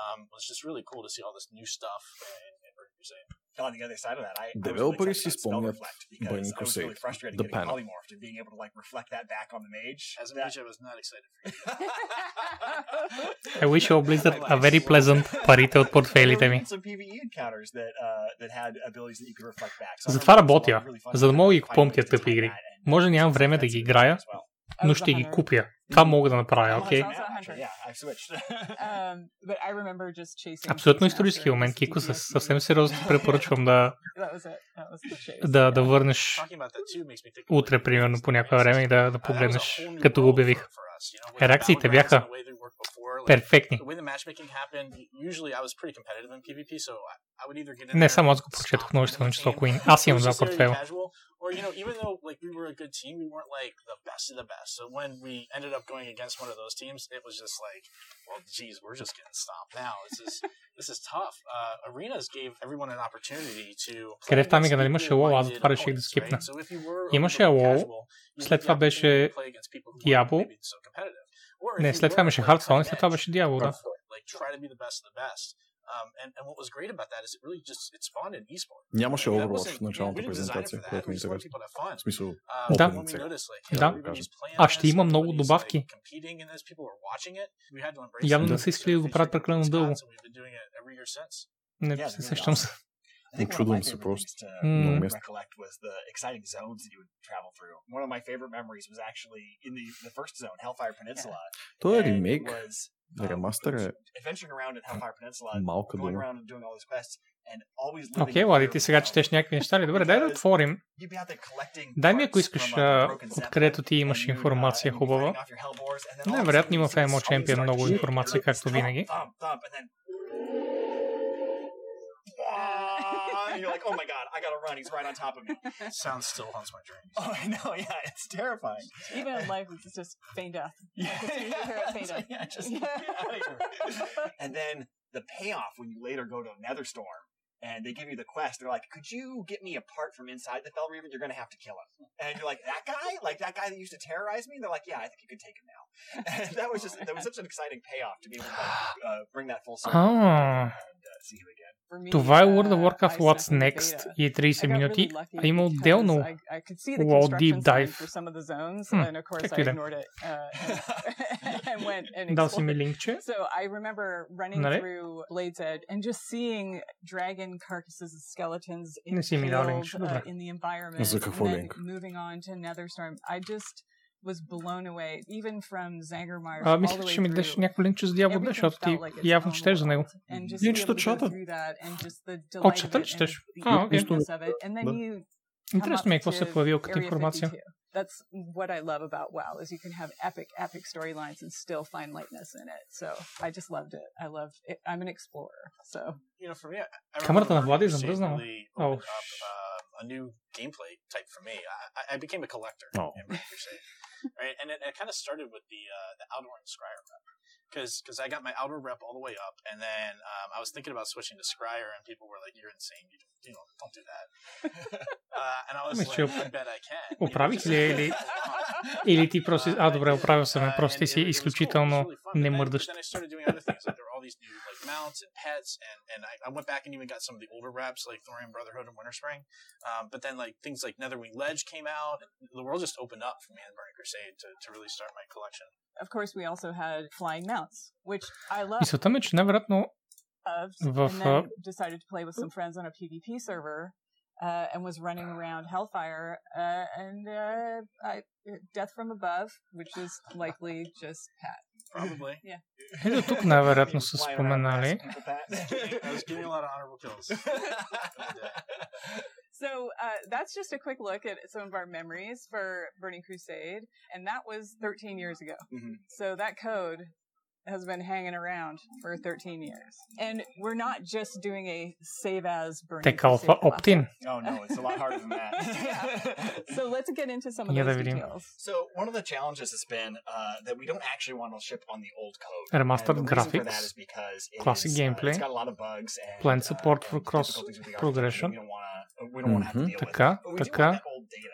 um, was just really cool to see all this new stuff in, in Burning Crusade. On the other side of that, I, I was really Spell спомнят Reflect because Burning I was really Crusade, frustrated the getting panel. polymorphed and being able to like reflect that back on the mage. As a mage, I was not excited for you. I wish you Blizzard a very pleasant парите от портфейлите ми. Some PvE encounters that uh, that had abilities that you could reflect back. So I Затова работя, really за да мога да ги купувам тия тъпи игри. Може нямам време да ги играя, но ще ги купя. Това мога да направя, окей? Um. Абсолютно исторически момент, Кико, съвсем сериозно ти препоръчвам да, да, да върнеш утре, примерно, по някое време и да, да погледнеш, като го обявих. Реакциите бяха and the way they worked before, перфектни. The way the matchmaking happened, usually I was pretty competitive in PvP, so I, I would either get in Не there само аз го прочетох множествено число Queen. Аз имам It was два just very портфела. casual, or you know, even though like we were a good team, we weren't like the best of the best. So when we ended up going against one of those teams, it was just like, well, geez, we're just getting stopped now. This is this is tough. Uh, arenas gave everyone an opportunity to. play Къде в там against игра имаше equal лол, аз minded затова реших да opponents, скипна. right? So if you were a Имаше little лол, casual, you след get това the беше opportunity to play against people who weren't Diablo. Не, след това имаше Hearthstone, след това беше Diablo, да. Um. Нямаше Overwatch в началната презентация, We ми интересно. В смисъл, Um, Да. Да. А ще има много добавки. Явно не са искали да го правят прекалено дълго. Не се сещам се. My се просто. Много М. место. recollect was the exciting zones that you would travel through. One of my favorite memories was actually in the, the first zone, Hellfire Peninsula. Той е ремейк. Ремастър е adventuring around in Hellfire Peninsula, малка дума. Окей, in Лади, fear ти сега четеш някакви неща ли? Добре, дай да отворим. You'd be out there collecting Дай ми, ако искаш, uh, откъдето ти имаш uh, информация хубава. Най-вероятно има в all Champion много информация, както винаги. And you're like, oh my god, I gotta run. He's right on top of me. Sounds still haunts my dreams. Oh, I know. Yeah, it's terrifying. Even in life, it's just feign death. Yeah, Like, it's easy to hear it feign death. yeah, just get out of here. and then the payoff when you later go to Netherstorm and they give you the quest. They're like, "Could you get me apart from inside the Fell Raven? You're going to have to kill him." And you're like, "That guy? Like that guy that used to terrorize me?" And they're like, "Yeah, I think you could take him now." And that was just that was such an exciting payoff to be able to like, uh, bring that full circle А, and uh, see him again. For me, това е World of uh, Warcraft I What's stuck with the Next beta. и е 30 I got минути, really lucky а има because отделно I, I could see the WoW Deep construction sign Dive. for some of the zones, Хм, and of course както I и да е. ignored it uh, and, and went and Дал си ми explored. линкче. So I remember running Нали? through Blade's Edge and just seeing dragon carcasses and skeletons Не си ми дал impaled, линкче, uh, добре. in the environment. За какво and then линк? moving on to Netherstorm, I just was blown away, even from Zangermeyer А, all мисля, the че way ще ми through. дадеш някакво линкче за Diablo 2, защото ти felt like its явно own четеш за него. And just Ние to be чета able to go чата. through that and just the О, delight of чета ли it четеш? and the А, окей. uniqueness of it. And then Да. you come Интересно ми е up какво се е to появило като Area информация. 52. That's what I love about WoW is you can have epic, epic storylines and still find lightness in it. So I just loved it. I love it. I'm an explorer. So You know, for me, I, I Камерата на remember Влади е Crusade замръзнала. really О, opened up uh, a new gameplay type for me. I, I- I became a collector Oh. in Burning Crusade, right? And it, it kind of started with the uh, the Outdoor and Scryer rep, because I got my Outdoor rep all the way up, and then um, I was thinking about switching to Scryer, and people were like, "You're insane! You don't, you know, don't do that." uh, and I was Ами, like, че "I bet I can." You know, Оправих just- ли я или, или ти просто... А, добре, оправил съм, я, просто ти си изключително немърдащ. Then I started doing other things. Like there were all these new like mounts and pets, and and I, I went back and even got some of the older reps like Thorium Brotherhood and Winter Spring. Um, but then like things like Netherwing Ledge came out, and the world just opened up for me in Burning Crusade to, to really start my collection. of course we also had flying mounts, which I love. Мисълта ми е, че най-вероятно of, в... and а, then decided to play with some friends on a PvP server, uh, and was running around Hellfire, uh, and uh, I, Death from Above, which is likely just Pat. Probably. Yeah. Ето тук най-вероятно са Flying around споменали. harassing people, Pat. I was getting a lot of honorable kills. So uh, that's just a quick look at some of our memories for Burning Crusade, and that was 13 years ago. Mhm. So that code has been hanging around for 13 years, and we're not just doing a save as Burning Те калфа Crusade classic. opt-in. Oh no, it's a lot harder than that. So let's get into some of Я да those видим. details. So one of the challenges has been uh, that we don't actually want to ship on the old code. Remastered And the reason for that graphics, is because it classic is, uh, gameplay, it's got a lot of bugs and planned uh, support for and cross difficulties with the progression. architecture We don't want to. We don't want to have to Мгм. deal with. Така, But we do така. want that old data.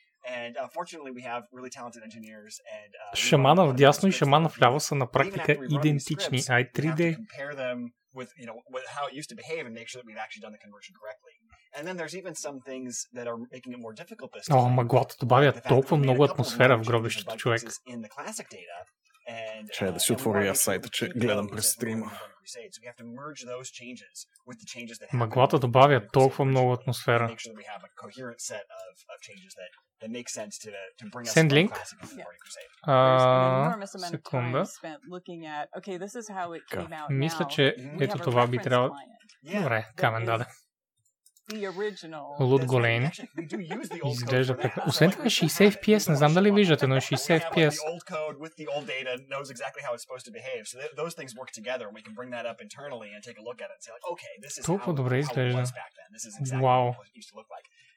And uh, fortunately, we have really talented engineers. And uh, Шамана of вдясно и шамана for вляво са на практика идентични, scripts, а и we have to 3D. compare them with you know with how it used to behave and make sure that we've actually done the conversion correctly. And then there's even some things that are making it more difficult this О, time. мъглата The добавя толкова много атмосфера в гробището, човек. fixes in the classic data. And, Чай uh, да си отворя сайта, че гледам през стрима. Мъглата добавя толкова много атмосфера. That we have a coherent set of, of changes that, that make sense to to bring us Send link. classic А, enormous amount of time spent looking at, okay, this is how it came out Мисля, now. че We ето това би трябвало... Добре, камен даде. The original. Лут големи. Изглежда прекрасно. Освен това е 60 FPS, не знам дали виждате, но е 60 We have like FPS. Толкова добре изглежда. Вау.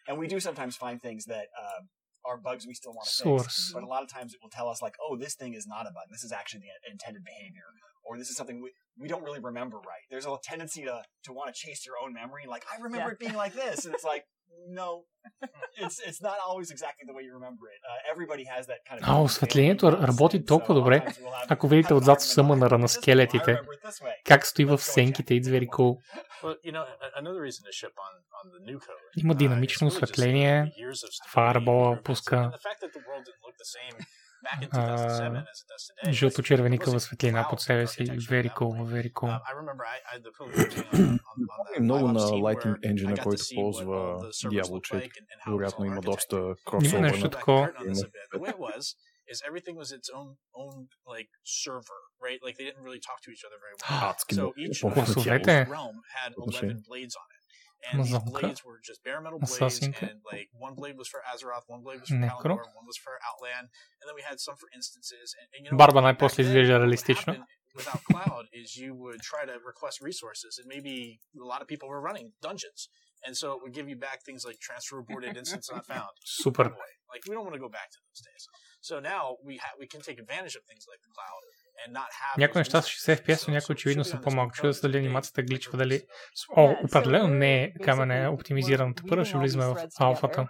What it used to look like. And we do sometimes find things that um, are bugs we still want to Source. fix, but a lot of times it will tell us like, oh, this thing is not a bug. This is actually the intended behavior, or this is something we, we don't really remember right. There's a tendency to to want to chase your own memory, like I remember Yeah. it being like this, and it's like. No, it's it's not always exactly the way you remember it. Uh, everybody has that kind of. А, осветлението работи толкова добре. Ако видите отзад съмънара на скелетите, как стои в сенките, it's very cool. Well, you know, a- another reason to ship on on the new code. Има динамично осветление, фарбола пуска, And the fact that the world didn't look the same back in 2007 а, as it does today. жълто-червеникава светлина под себе си. Very cool, very cool. Много на Lighting Engine, който ползва Diablo look 4. like and, and how it was Вероятно има доста Има кросовър нещо на такова. is everything was its own own like server, right? Like they didn't really talk to each other very well. So each realm had. 11 blades on it. and blades were just bare metal blades, and like one blade was for Azeroth, one blade was for Kalimdor, one was for Outland, and then we had some for instances. And, and you know, Barba najposlije izgleda realistično. Without cloud, is you would try to request resources, and maybe a lot of people were running dungeons, and so it would give you back things like transfer aborted instance not found. Super. Like we don't want to go back to those days. So now we ha- we can take advantage of things like the cloud Някои неща с 60 FPS, но някои очевидно са по-малко. Чуда се дали анимацията гличва, дали... О, определено не е камен е оптимизиран. Първо ще влизаме в алфата.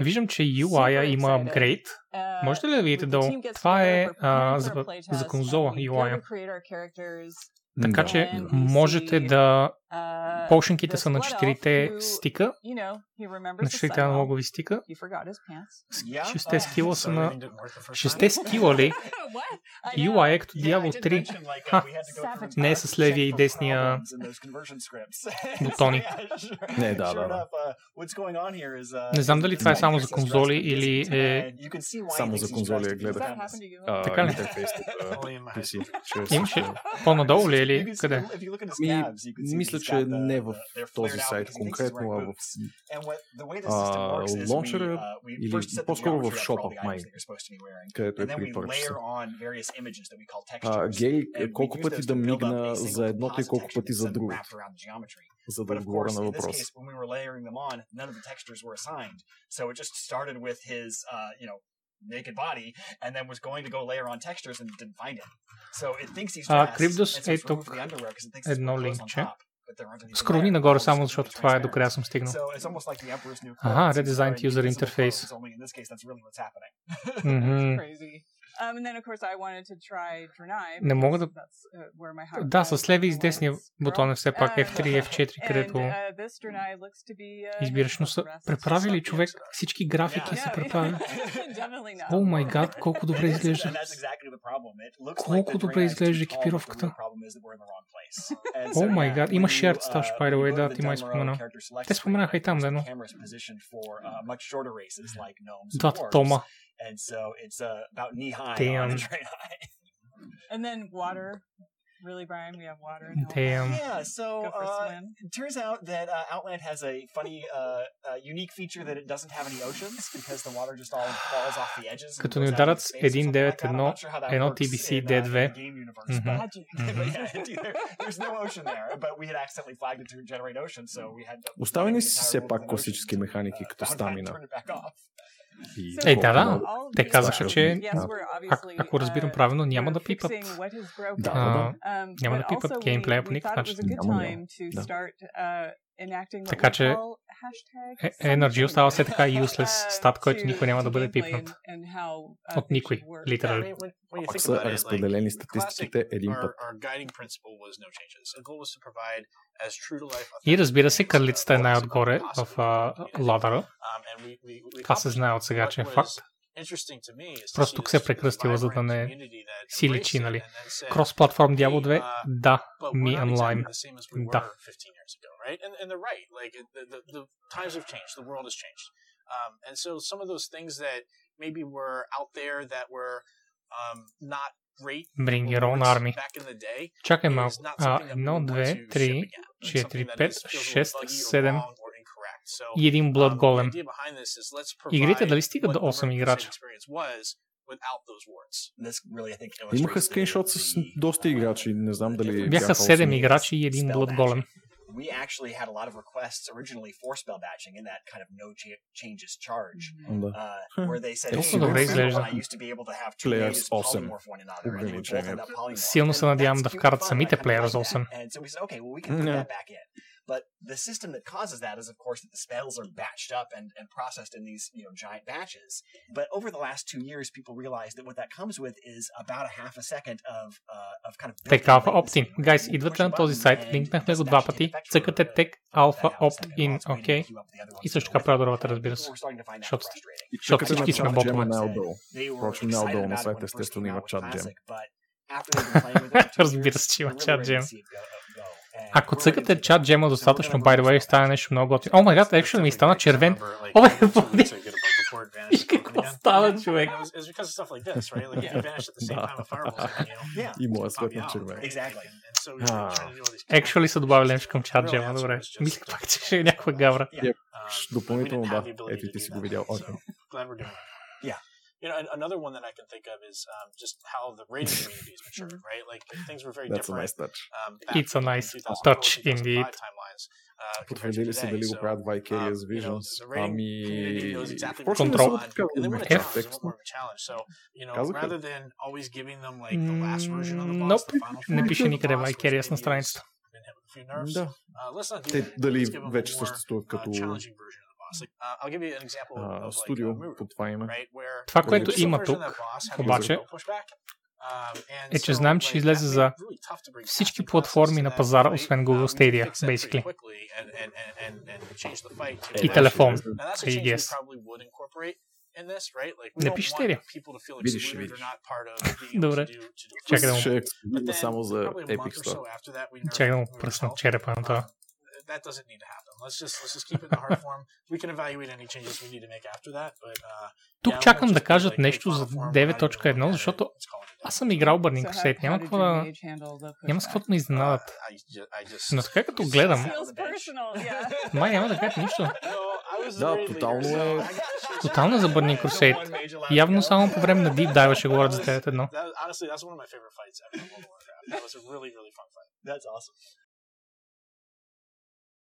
Виждам, че UI-а има апгрейд. Uh, Можете ли да видите the долу? Това е а, за, за конзола UI-а. characters, Така че можете да... uh, Полшинките this са на четирите стика. На четирите аналогови стика. Шесте скила са на... Шесте скила ли? UI е като Diablo 3. Ха, не е с левия и десния бутони. Не, да, да, да. uh, uh, Не знам дали това е само за конзоли или е... Само за конзоли я гледах. Така ли? Имаше по-надолу ли е или къде? мисля, че got the- не в the- they're този flared out сайт because he thinks he's конкретно, а wearing в boots. And what- the way the system а, works is we, лончера uh, we или first set the по-скоро в geometry up for all шопа, the items май, that you're supposed to be wearing. където е And then we при layer purchase. on various images that we call А, textures. Гери, And we колко use пъти those да to build up мигна a single за едното и composite колко texture пъти за that's другото, wrapped around the geometry. за да But of отговоря course, на in this въпроса. case, when we were layering them on, none of the textures were assigned. So it just started with his, uh, you know, naked body, and then was going to go layer on textures and didn't find it. So it thinks he's А, dressed, Cryptos and so е it's removed тук the underwear 'cause it thinks it's едно put clothes on линкче. Скрони нагоре само, защото това е докъде аз съм стигнал. Ага. Redesigned User Interface. clothes, Um, and then, of course, I wanted to try Draenei. Не мога да... because That's uh, where my heart Да, с леви и с десния бутон е все пак Um, F3 и F4, and, където uh, this Draenei looks to be, uh, избираш, но са преправили човек всички графики са преправили. О май гад, колко добре изглежда. And that's exactly the problem. It looks like Колко the добре изглежда екипировката. О май гад, има shared uh, stash, by the way, да, ти май спомена. Те споменаха и там, да, но... uh, Двата тома. And so it's uh, about knee high Damn. on the Draenei. And then water. Really, Brian? We have water. in Damn. Yeah, so Go for a uh, swim. it turns out that uh, Outland has a funny, uh, uh, unique feature that it doesn't have any oceans because the water just all falls off the edges. and Като ни goes out ударят into с space or something like that. I'm 1.9.1, not sure how that едно works TBC in, uh, D2. in the game universe, Мгм. but, Magic. but yeah, indeed, there, there's no ocean there. But we had accidentally flagged it to generate ocean, so we had to. Оставени the си entire все world пак with an класически ocean, механики, uh, като found that and стамина. И Е, да, да. Те казаха, че а- ако разбирам uh, правилно, няма да пипат. broken. Да, А, Um, няма да пипат геймплея по никакъв начин. Няма, to да. Uh, Така че Е- Energy остава все така useless uh, стат, който никой няма да бъде пипнат. uh, От никой, Пак think са разпределени статистиките един our, път. И разбира се, кърлицата е най-отгоре в ладъра. Um, Това се знае от сега, че е факт. Просто тук се е прекръстила, за да не си личи, нали? Cross-platform Diablo 2? Да. Me online Lime. Да. Um, and so some of those things that maybe were out there that were um, not great Bring your own army. back in the day. Чакай малко. А, 1, 2, 3, 4, 5, 6, и един um, Blood Golem. Игрите provide дали стигат до the 8 Burning Crusade играча? experience was without those words. This really, I think, Имаха скриншот с доста играчи, не знам дали Бяха бяха 7 осем. играчи и един Blood Golem. we actually had a lot of requests originally for spell batching in that kind of no cha- changes charge, uh, where they said, hey, remember I used to be able to have two Players natives 8 polymorph one another, and they would both end up polymorph. Силно се And надявам да and вкарат fun, and I самите kinda Players like that. 8. And so we said, okay, well, we can put Yeah. that back in. But the system that causes that is, of course, that the spells are batched up and, and processed in these you know giant batches. But over the last two years, people realized that what that comes with is about a half a second of uh, of kind of Тек built-in Alpha latency. Opt-in. Гайс, идвате на този сайт, линкнахме го два пъти, цъкате Tech Alpha Opt-in, окей? И също така продължавате, разбира се. Защото, защото Чакате на всички сме чат ботове. джема най-отдолу. They were Впрочем, excited най-отдолу на about it сайта when it first естествено came има out with чат джем. Classic, but after they've been playing with it for two Разбира years, се, че има they're really чат ready джем. Ако цъкате чат джема достатъчно, by the way, стане нещо много готино. О май гад, actually ми стана червен. Обе, Виж какво става, човек. И моя pop свет you на out, червен. right? Exactly. And, and so you're Ah. trying to do all these Actually са добавили нещо към чат джема, добре. Мислех пак, че ще е някаква гавра. Um, Допълнително да. Ето to ти си го видял. You know, and another one that I can think of is um, just how the rating community has matured, right? Like things were very That's a different. nice touch. Um, back It's a in nice 2004, touch 2005 indeed. timelines, uh, compared to Потвърдили се today. дали го So, правят um, Vicarious you know, Visions. the rating Ами... community knows exactly what Впрочем, не Control. съм they така want, and they want a в challenge. They текста. want more of a challenge. So, you know, Казаха. rather than always giving them like the last version of the boss, Nope. the final Не form пише of the никъде boss, which Vicarious на maybe страницата. has been hit with a few nerfs. Да. Uh, let's not do Те that. дали Let's give them a вече more, съществуват uh, като uh, а, студио uh, под това име. right? Where Това, което има тук, обаче. Um, е, че so, знаем, че излезе за made it really tough to bring всички платформи на пазара, освен Uh, Google Stadia, basically. И телефон, I guess. probably would incorporate in this, right? Like, we Не don't пише want Stadia. people to feel Видиш, видиш. not part of being able Добре. to do, to do Чакай да му, е само за probably a month Epic or Store. so after that, we nerfed чакай да му пръсна черепа на това. That doesn't need to happen. Let's just let's just keep it in the hard form. We can evaluate any changes we need to make after that, but uh, Тук yeah, чакам да кажат like, нещо за form, we're not even 9.1, looking at it. защото аз съм играл Burning Crusade, няма какво да... Няма с каквото ме изненадат. Но така като гледам, май няма да кажат нищо. Да, тотално е. Тотално за Burning Crusade. Явно само по време на Deep Dive ще говорят за 9.1.